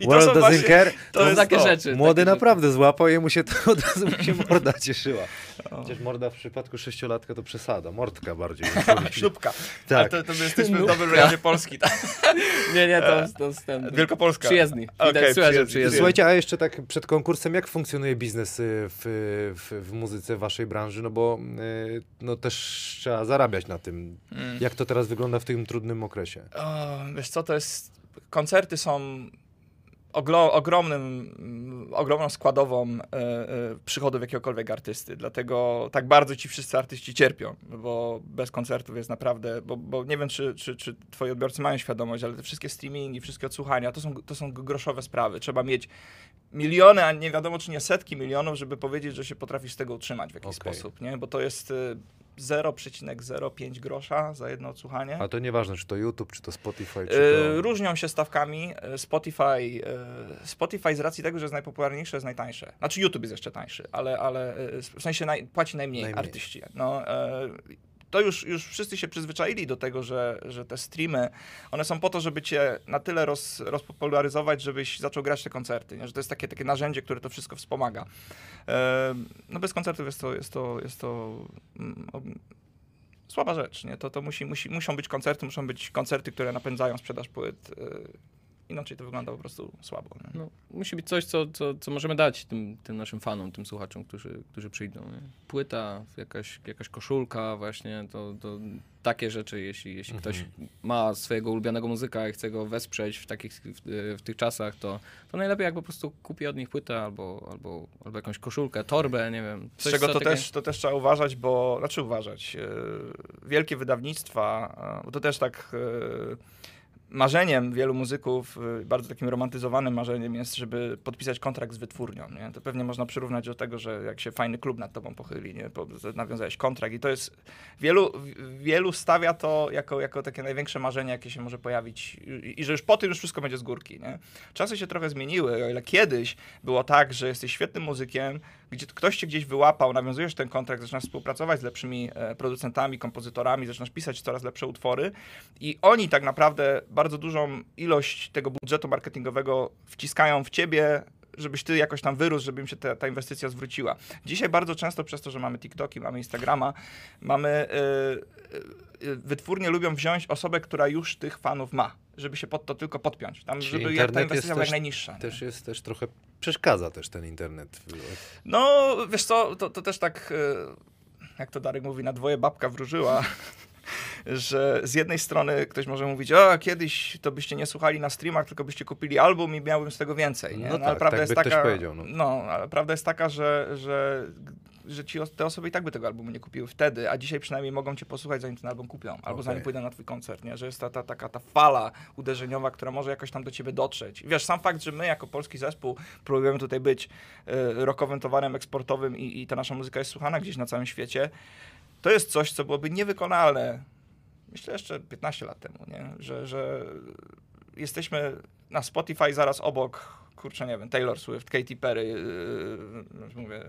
Speaker 5: to
Speaker 1: World
Speaker 5: są
Speaker 1: doesn't
Speaker 5: właśnie-
Speaker 1: care.
Speaker 5: to
Speaker 4: są
Speaker 5: jest
Speaker 4: takie
Speaker 5: to.
Speaker 4: rzeczy.
Speaker 1: Młody
Speaker 4: takie
Speaker 1: naprawdę złapał i mu się to od razu mu się morda cieszyła. Chociaż morda w przypadku sześciolatka to przesada, mordka bardziej.
Speaker 5: Ślubka.
Speaker 1: Tak.
Speaker 5: Ale to, to my jesteśmy w dobrym rejonie Polski. Tak?
Speaker 4: rzeczy. Nie, nie, to, to jest ten...
Speaker 5: Wielkopolska.
Speaker 4: Przyjezdni. Słychać, że
Speaker 5: przyjezdni.
Speaker 4: przyjezdni.
Speaker 1: Słuchajcie, a jeszcze tak przed konkursem, jak funkcjonuje biznes y, w, w, w muzyce waszej branży? No bo y, no też trzeba zarabiać na tym.
Speaker 5: Mm.
Speaker 1: Jak to teraz wygląda w tym trudnym okresie?
Speaker 5: O, wiesz co, to jest... Koncerty są ogromnym, ogromną składową e, e, przychodów jakiegokolwiek artysty. Dlatego tak bardzo ci wszyscy artyści cierpią, bo bez koncertów jest naprawdę... Bo, bo nie wiem, czy, czy, czy twoi odbiorcy mają świadomość, ale te wszystkie streamingi, wszystkie odsłuchania, to są, to są groszowe sprawy. Trzeba mieć miliony, a nie wiadomo, czy nie setki milionów, żeby powiedzieć, że się potrafisz z tego utrzymać w jakiś
Speaker 1: Okej.
Speaker 5: sposób, nie? Bo to jest y, 0,05 grosza za jedno odsłuchanie.
Speaker 1: A to nieważne, czy to YouTube, czy to Spotify, czy
Speaker 5: E,
Speaker 1: to...
Speaker 5: Różnią się stawkami. E, Spotify, e, Spotify z racji tego, że jest najpopularniejsze, jest najtańsze. Znaczy YouTube jest jeszcze tańszy, ale, ale w sensie naj, płaci najmniej,
Speaker 1: Najmniej.
Speaker 5: artyści. No, to już, już wszyscy się przyzwyczaili do tego, że, że te streamy, one są po to, żeby cię na tyle roz, rozpopularyzować, żebyś zaczął grać te koncerty. Nie? Że to jest takie, takie narzędzie, które to wszystko wspomaga. E, no bez koncertów jest to, jest to, jest to mm, ob- słaba rzecz. Nie? To, to musi, musi, muszą być koncerty, muszą być koncerty, które napędzają sprzedaż płyt. e, Inaczej to wygląda po prostu słabo. Nie?
Speaker 4: No, musi być coś, co, co, co możemy dać tym, tym naszym fanom, tym słuchaczom, którzy, którzy przyjdą. Nie? Płyta, jakaś, jakaś koszulka właśnie, to, to takie rzeczy, jeśli, jeśli
Speaker 1: Mhm.
Speaker 4: ktoś ma swojego ulubionego muzyka i chce go wesprzeć w, takich, w, w tych czasach, to, to najlepiej jak po prostu kupi od nich płytę albo, albo, albo jakąś koszulkę, torbę, nie wiem.
Speaker 5: Z
Speaker 4: coś,
Speaker 5: czego
Speaker 4: co
Speaker 5: to
Speaker 4: takie-
Speaker 5: też, to też trzeba uważać, bo, znaczy uważać, e, wielkie wydawnictwa, e, bo to też tak e, marzeniem wielu muzyków, e, bardzo takim romantyzowanym marzeniem jest, żeby podpisać kontrakt z wytwórnią, nie? To pewnie można przyrównać do tego, że jak się fajny klub nad tobą pochyli, nie? Nawiązałeś kontrakt i to jest, wielu, wielu stawia to jako, jako takie największe marzenie, jakie się może pojawić i, i że już po tym już wszystko będzie z górki, nie? Czasy się trochę zmieniły, o ile kiedyś było tak, że jesteś świetnym muzykiem, gdzie ktoś cię gdzieś wyłapał, nawiązujesz ten kontrakt, zaczynasz współpracować z lepszymi e, producentami, kompozytorami, zaczynasz pisać coraz lepsze utwory i oni tak naprawdę bardzo dużą ilość tego budżetu marketingowego wciskają w ciebie, żebyś ty jakoś tam wyrósł, żeby im się ta, ta inwestycja zwróciła. Dzisiaj bardzo często przez to, że mamy TikToki, mamy Instagrama, mamy... e, wytwórnie lubią wziąć osobę, która już tych fanów ma, żeby się pod to tylko podpiąć. Tam,
Speaker 1: Czyli
Speaker 5: żeby ta inwestycja była jak
Speaker 1: też-
Speaker 5: najniższa. nie?
Speaker 1: Też jest też trochę, przeszkadza też ten internet.
Speaker 5: No, wiesz co, to, to też tak, e, jak to Darek mówi, na dwoje babka wróżyła, że z jednej strony ktoś może mówić, o, kiedyś to byście nie słuchali na streamach, tylko byście kupili album i miałbym z tego więcej, nie?
Speaker 1: No
Speaker 5: ale
Speaker 1: tak,
Speaker 5: prawda
Speaker 1: tak
Speaker 5: jest taka,
Speaker 1: powiedział, no.
Speaker 5: no, ale prawda jest taka, że, że, że ci, te osoby i tak by tego albumu nie kupiły wtedy, a dzisiaj przynajmniej mogą cię posłuchać, zanim ten album kupią, albo
Speaker 1: Okej.
Speaker 5: zanim pójdą na twój koncert, nie? Że jest ta, ta, taka ta fala uderzeniowa, która może jakoś tam do ciebie dotrzeć. I wiesz, sam fakt, że my jako polski zespół próbujemy tutaj być e, rockowym towarem eksportowym i, i ta nasza muzyka jest słuchana gdzieś na całym świecie, to jest coś, co byłoby niewykonalne, myślę jeszcze 15 lat temu, nie? Że, że jesteśmy na Spotify zaraz obok, kurczę, nie wiem, Taylor Swift, Katy Perry, yy, już mówię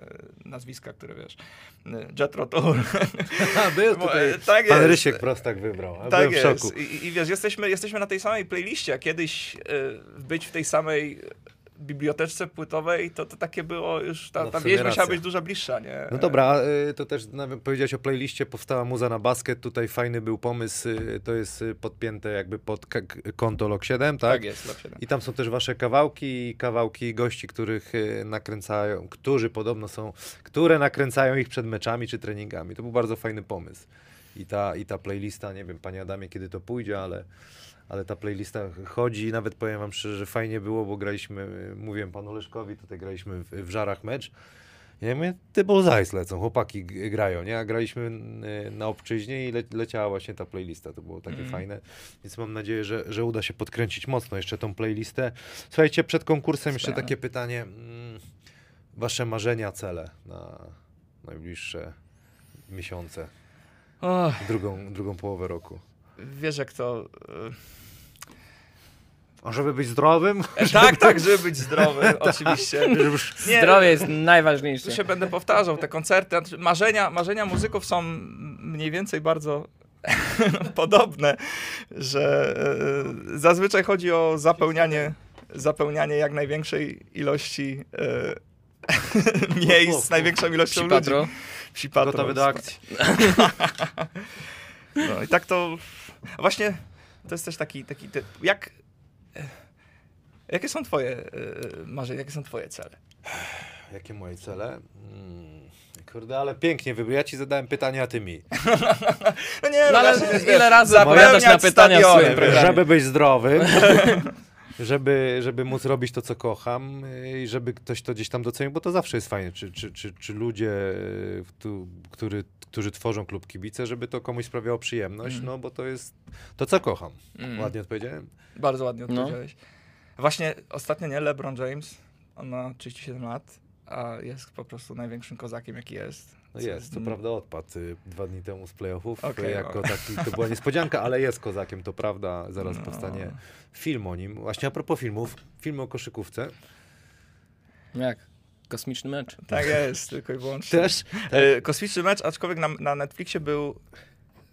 Speaker 5: nazwiska, które wiesz, yy, Jetro Tour.
Speaker 1: Był tutaj
Speaker 5: tak
Speaker 1: pan
Speaker 5: jest.
Speaker 1: Rysiek Prostak wybrał,
Speaker 5: Tak
Speaker 1: byłem w szoku.
Speaker 5: I, I, wiesz, jesteśmy, jesteśmy na tej samej playliście, a kiedyś y, być w tej samej biblioteczce płytowej, to, to takie było już, ta,
Speaker 1: No,
Speaker 5: ta wieś musiała być dużo bliższa, nie?
Speaker 1: No dobra, y, to też powiedziałeś o playliście, powstała muza na basket, tutaj fajny był pomysł, y, to jest y, podpięte jakby pod konto Lok7, tak?
Speaker 5: Tak jest, Lok 7.
Speaker 1: I tam są też wasze kawałki i kawałki gości, których nakręcają, którzy podobno są, które nakręcają ich przed meczami czy treningami. To był bardzo fajny pomysł. I ta, i ta playlista, nie wiem, panie Adamie, kiedy to pójdzie, ale, ale ta playlista chodzi. Nawet powiem wam szczerze, że fajnie było, bo graliśmy, mówiłem panu Leszkowi, tutaj graliśmy w, w Żarach mecz. Ja mówię, ty Bullseyes lecą, chłopaki grają, nie? A graliśmy y, na obczyźnie i le, leciała właśnie ta playlista, to było takie
Speaker 5: Mhm.
Speaker 1: fajne. Więc mam nadzieję, że, że uda się podkręcić mocno jeszcze tą playlistę. Słuchajcie, przed konkursem jeszcze takie pytanie. Mm, Wasze marzenia, cele na najbliższe miesiące, drugą, drugą połowę roku.
Speaker 5: wiesz jak to... y,
Speaker 1: żeby być zdrowym?
Speaker 5: Tak, tak, żeby być zdrowy, oczywiście. Nie,
Speaker 4: Zdrowie jest najważniejsze.
Speaker 5: Tu się będę powtarzał, te koncerty, znaczy marzenia, marzenia muzyków są mniej więcej bardzo podobne, że e, zazwyczaj chodzi o zapełnianie, zapełnianie jak największej ilości e, miejsc z największą ilością
Speaker 4: Psi
Speaker 5: ludzi.
Speaker 4: Patro.
Speaker 5: Psi patrol.
Speaker 1: Gotowy do akcji.
Speaker 5: No i tak to właśnie to jest też taki, taki te, jak e, jakie są twoje e, marzenia, jakie są twoje cele?
Speaker 1: Jakie moje cele? Hmm. Kurde, ale pięknie wybrał. Ja ci zadałem pytania, a ty mi.
Speaker 5: No nie,
Speaker 4: No ale ile razy odpowiadasz na pytania w
Speaker 5: stadiony.
Speaker 4: swoim programie?
Speaker 1: Żeby być zdrowym, żeby, żeby móc robić to, co kocham y, i żeby ktoś to gdzieś tam docenił, bo to zawsze jest fajne, czy, czy, czy, czy ludzie, y, tu, który, którzy tworzą klub kibice, żeby to komuś sprawiało przyjemność,
Speaker 5: Mhm.
Speaker 1: no bo to jest to, co kocham.
Speaker 4: Mm.
Speaker 1: Ładnie odpowiedziałem?
Speaker 5: Bardzo ładnie
Speaker 4: No.
Speaker 5: odpowiedziałeś. Właśnie ostatnio nie, LeBron James, on ma 37 lat, a jest po prostu największym kozakiem, jaki jest.
Speaker 1: No jest, co
Speaker 5: mm,
Speaker 1: prawda odpadł y, dwa dni temu z playoffów,
Speaker 5: Okej,
Speaker 1: jako
Speaker 5: o.
Speaker 1: taki, to była niespodzianka, ale jest kozakiem, to prawda, zaraz
Speaker 5: No.
Speaker 1: powstanie film o nim. Właśnie a propos filmów, film o koszykówce.
Speaker 4: Jak? Kosmiczny mecz.
Speaker 5: Tak jest, tylko i wyłącznie.
Speaker 1: Też?
Speaker 5: E, Kosmiczny mecz, aczkolwiek na, na Netflixie był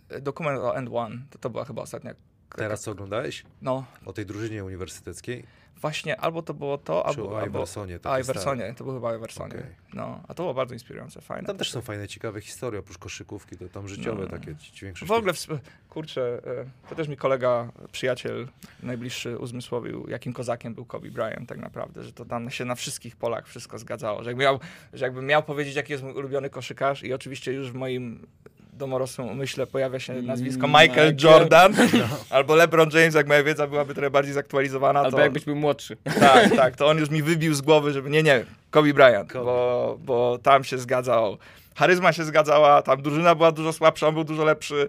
Speaker 5: e, dokument o End One. To, to była chyba ostatnia.
Speaker 1: Teraz co oglądałeś?
Speaker 5: No,
Speaker 1: O tej drużynie uniwersyteckiej?
Speaker 5: Właśnie albo to było to,
Speaker 1: Czy
Speaker 5: albo...
Speaker 1: o
Speaker 5: albo
Speaker 1: Iversonie?
Speaker 5: a,
Speaker 1: takie
Speaker 5: Iversonie, to było chyba Iversonie.
Speaker 1: Okej.
Speaker 5: No, a to było bardzo inspirujące, fajne.
Speaker 1: Tam też są fajne, ciekawe historie, oprócz koszykówki, to tam życiowe
Speaker 5: No.
Speaker 1: takie większość.
Speaker 5: W ogóle, kurczę, e, to też mi kolega, przyjaciel najbliższy uzmysłowił, jakim kozakiem był Kobe Bryant tak naprawdę, że to tam się na wszystkich polach wszystko zgadzało, że jakby miał, że jakby miał powiedzieć, jaki jest mój ulubiony koszykarz i oczywiście już w moim domorosłym umyśle pojawia się nazwisko
Speaker 4: Mm,
Speaker 5: Michael
Speaker 4: Michael.
Speaker 5: Jordan albo LeBron James, jak moja wiedza byłaby trochę bardziej zaktualizowana,
Speaker 4: Albo
Speaker 5: to,
Speaker 4: jakbyś był młodszy.
Speaker 5: tak, tak, to on już mi wybił z głowy, żeby nie, nie, Kobe Bryant,
Speaker 1: Kobe.
Speaker 5: Bo, bo tam się zgadzało. Charyzma się zgadzała, tam drużyna była dużo słabsza, on był dużo lepszy.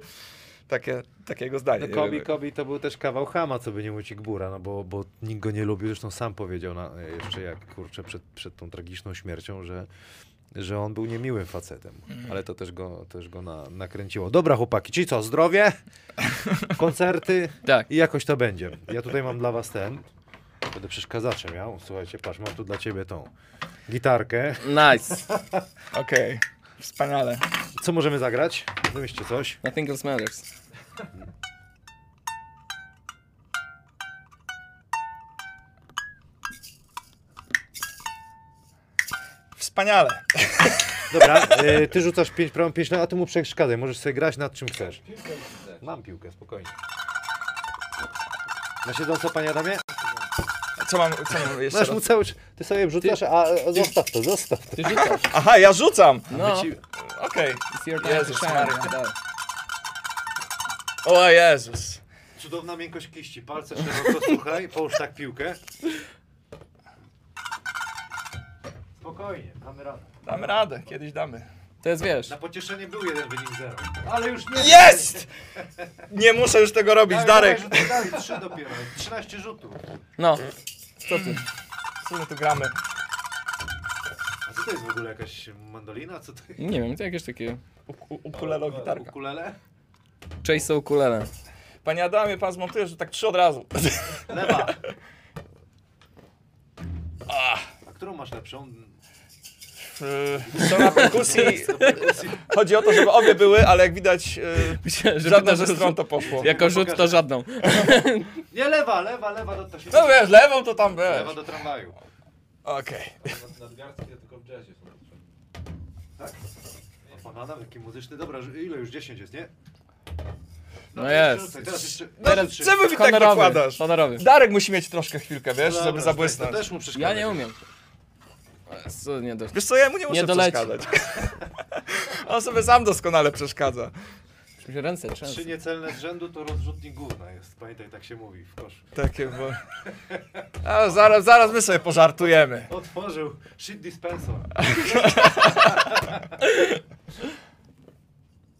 Speaker 5: Takie, takiego zdania.
Speaker 1: No. Kobe to był też kawał chama, co by nie mówić Gbura, no bo, bo nikt go nie lubił, zresztą sam powiedział na, jeszcze jak, kurczę, przed, przed tą tragiczną śmiercią, że, że on był niemiłym facetem,
Speaker 5: Mhm.
Speaker 1: ale to też go, też go na, nakręciło. Dobra chłopaki, czyli co, zdrowie, koncerty
Speaker 4: Tak.
Speaker 1: i jakoś to będzie. Ja tutaj mam dla was ten, będę przeszkadzaczem miał, słuchajcie, patrz, mam tu dla ciebie tą gitarkę.
Speaker 4: Nice.
Speaker 5: Okej, wspaniale.
Speaker 1: Co możemy zagrać? Wymyślcie coś.
Speaker 4: Nothing else matters.
Speaker 5: Wspaniale.
Speaker 1: Dobra, y, ty rzucasz 5 prawo, 5 lewo, a ty mu przeszkadzaj. Możesz sobie grać nad czym chcesz. Mam piłkę, spokojnie. Na siedząco, panie Adamie?
Speaker 5: Co mam, co mam jeszcze
Speaker 1: Masz
Speaker 5: raz?
Speaker 1: mu cały czas, ty sobie wrzucasz, a, a zostaw to, zostaw to.
Speaker 4: Ty rzucasz.
Speaker 5: Aha, ja rzucam.
Speaker 4: No.
Speaker 1: Ci-
Speaker 5: Okej.
Speaker 4: It's your time
Speaker 5: Jezus
Speaker 4: to shine.
Speaker 5: Maria. O Jezus.
Speaker 1: Cudowna miękkość kiści, palce szeroko, słuchaj, połóż tak piłkę. Spokojnie, damy radę.
Speaker 5: Damy radę, kiedyś damy.
Speaker 4: To jest, wiesz,
Speaker 1: Na pocieszenie był jeden wynik zero. Ale już nie.
Speaker 5: Jest! Nie muszę już tego robić,
Speaker 1: Dawaj,
Speaker 5: Darek.
Speaker 1: dawaj, rzuty, dawaj, trzy dopiero, 13 rzutów.
Speaker 4: no. Co ty?
Speaker 5: Co my tu gramy?
Speaker 1: A co to jest w ogóle, jakaś mandolina? Co to
Speaker 4: Nie wiem, to jakieś takie
Speaker 5: U- u- Ukulelo gitarka.
Speaker 1: Ukulele?
Speaker 4: chase ukulele.
Speaker 5: Panie Adamie, pan zmontuje, że tak trzy od razu.
Speaker 1: Lewa. A którą masz lepszą?
Speaker 5: Yy, Co na perkusji. Chodzi o to, żeby obie były, ale jak widać, yy,
Speaker 4: Myślałem, że
Speaker 5: żadna ze stron to poszło.
Speaker 4: Jako rzut to żadną.
Speaker 1: Nie, lewa, lewa, lewa do to się.
Speaker 5: No wiesz, lewą to tam wiesz.
Speaker 1: Lewa do tramwaju.
Speaker 5: Okej.
Speaker 2: Nad- Nadgarstki tylko w jazzie są potrzebne.
Speaker 1: O, Pan Adam, jaki muzyczny. Dobra, ile już? 10 jest, nie?
Speaker 4: No
Speaker 1: to
Speaker 4: jest.
Speaker 1: jeszcze rzucaj, Teraz jeszcze.
Speaker 5: No,
Speaker 1: teraz
Speaker 5: czemu mi tak nakładasz?
Speaker 4: Honorowy.
Speaker 5: Darek musi mieć troszkę chwilkę, wiesz,
Speaker 1: Dobra,
Speaker 5: żeby
Speaker 1: To
Speaker 5: zabłysnąć.
Speaker 1: też mu przeszkadza.
Speaker 4: Ja nie umiem. Co nie do...
Speaker 5: Wiesz co, ja mu nie muszę
Speaker 4: doleci.
Speaker 5: przeszkadzać. On sobie sam doskonale przeszkadza.
Speaker 4: Mi się ręce
Speaker 1: Trzy
Speaker 4: trzęsą.
Speaker 1: niecelne z rzędu to rozrzutnik gówna jest. Pamiętaj, tak się mówi w koszu.
Speaker 5: Takie, bo... A zaraz, zaraz my sobie pożartujemy.
Speaker 1: Otworzył shit dispenser.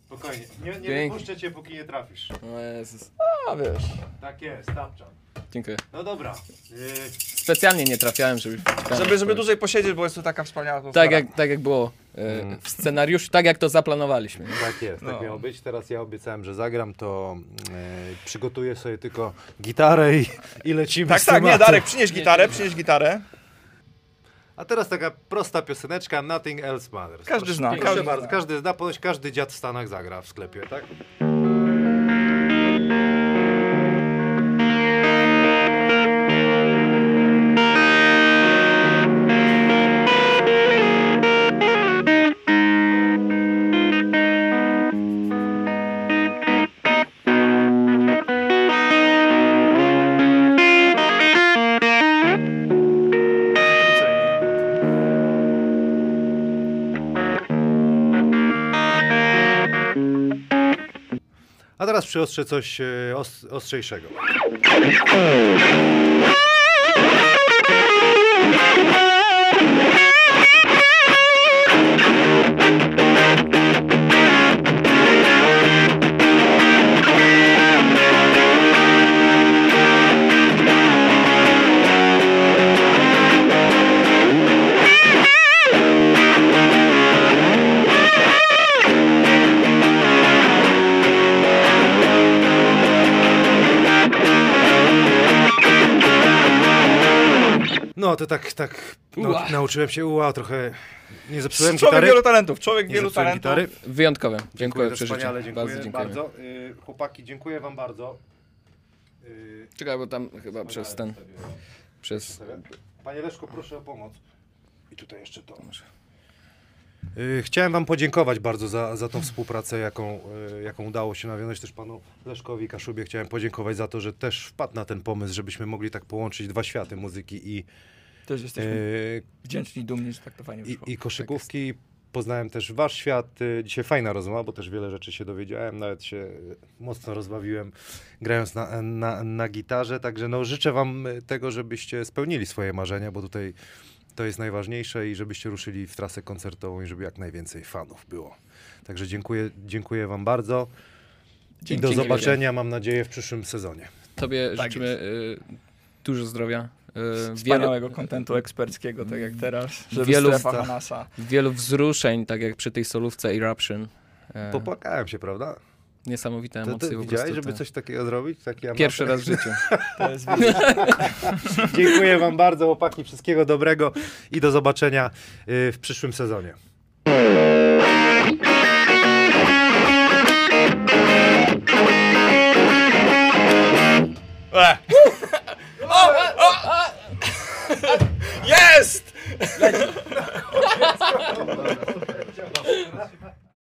Speaker 1: Spokojnie. Nie, nie
Speaker 4: Dzięki.
Speaker 1: wypuszczę cię, póki nie trafisz.
Speaker 4: O Jezus.
Speaker 5: A wiesz.
Speaker 1: Tak jest, tapczan.
Speaker 4: Dziękuję.
Speaker 1: No dobra.
Speaker 4: Specjalnie nie trafiałem, żeby...
Speaker 5: Żeby, żeby dłużej posiedzieć, bo jest tu taka wspaniała atmosfera.
Speaker 4: Tak jak, tak jak było e, w scenariuszu, tak jak to zaplanowaliśmy. nie?
Speaker 1: Tak jest, tak
Speaker 5: No.
Speaker 1: miało być. Teraz ja obiecałem, że zagram, to e, przygotuję sobie tylko gitarę i, i lecimy
Speaker 5: Tak,
Speaker 1: z
Speaker 5: tak, nie,
Speaker 1: tematem.
Speaker 5: Darek, przynieś gitarę, przynieś gitarę.
Speaker 1: A teraz taka prosta pioseneczka, Nothing Else Matters.
Speaker 5: Każdy zna,
Speaker 1: Proszę
Speaker 5: każdy
Speaker 1: bardzo,
Speaker 5: zna.
Speaker 1: każdy zna, ponoć każdy dziad w Stanach zagra w sklepie, tak? Przyostrzę coś e, os, ostrzejszego. To tak, tak, nau, nauczyłem się, uła, trochę nie zepsułem
Speaker 5: Człowiek
Speaker 1: gitary.
Speaker 5: wielu talentów, człowiek
Speaker 1: Nie
Speaker 5: wielu talentów.
Speaker 1: gitary.
Speaker 4: Wyjątkowe. Dziękuję,
Speaker 1: Dziękuję, wspaniale, dziękuję
Speaker 4: bardzo. dziękuję.
Speaker 1: bardzo. Y, chłopaki, dziękuję wam bardzo. Y,
Speaker 4: Czekaj, bo tam chyba przez ten... Przez...
Speaker 1: Panie Leszko, proszę o pomoc. I tutaj jeszcze to. Y, Chciałem Wam podziękować bardzo za, za tą współpracę, jaką, y, jaką udało się nawiązać też Panu Leszkowi Kaszubie. Chciałem podziękować za to, że też wpadł na ten pomysł, żebyśmy mogli tak połączyć dwa światy, muzyki i,
Speaker 5: Też jesteśmy
Speaker 1: y,
Speaker 5: wdzięczni, dumni, że tak to fajnie
Speaker 1: i,
Speaker 5: wyszło.
Speaker 1: i koszykówki. Poznałem też Wasz świat. Y, Dzisiaj fajna rozmowa, bo też wiele rzeczy się dowiedziałem. Nawet się y, mocno rozbawiłem grając na, na, na gitarze. Także no, życzę Wam tego, żebyście spełnili swoje marzenia, bo tutaj to jest najważniejsze i żebyście ruszyli w trasę koncertową i żeby jak najwięcej fanów było. Także dziękuję, dziękuję Wam bardzo. I
Speaker 5: Dzięki.
Speaker 1: do
Speaker 4: Dzięki
Speaker 1: zobaczenia, mam nadzieję, w przyszłym sezonie.
Speaker 4: Tobie
Speaker 5: Tak
Speaker 4: życzymy y, dużo zdrowia. Wspaniałego wielu,
Speaker 5: kontentu eksperckiego, tak jak teraz, żeby
Speaker 4: wielu,
Speaker 5: Hanasa.
Speaker 4: Wielu wzruszeń, tak jak przy tej solówce Eruption. E,
Speaker 1: Popłakałem się, prawda?
Speaker 4: Niesamowite
Speaker 1: to,
Speaker 4: emocje. Ty,
Speaker 1: widziałeś, żeby
Speaker 4: to...
Speaker 1: coś takiego zrobić? Taki
Speaker 4: Pierwszy raz w życiu.
Speaker 1: Dziękuję wam bardzo, chłopaki. Wszystkiego dobrego i do zobaczenia y, w przyszłym sezonie. 何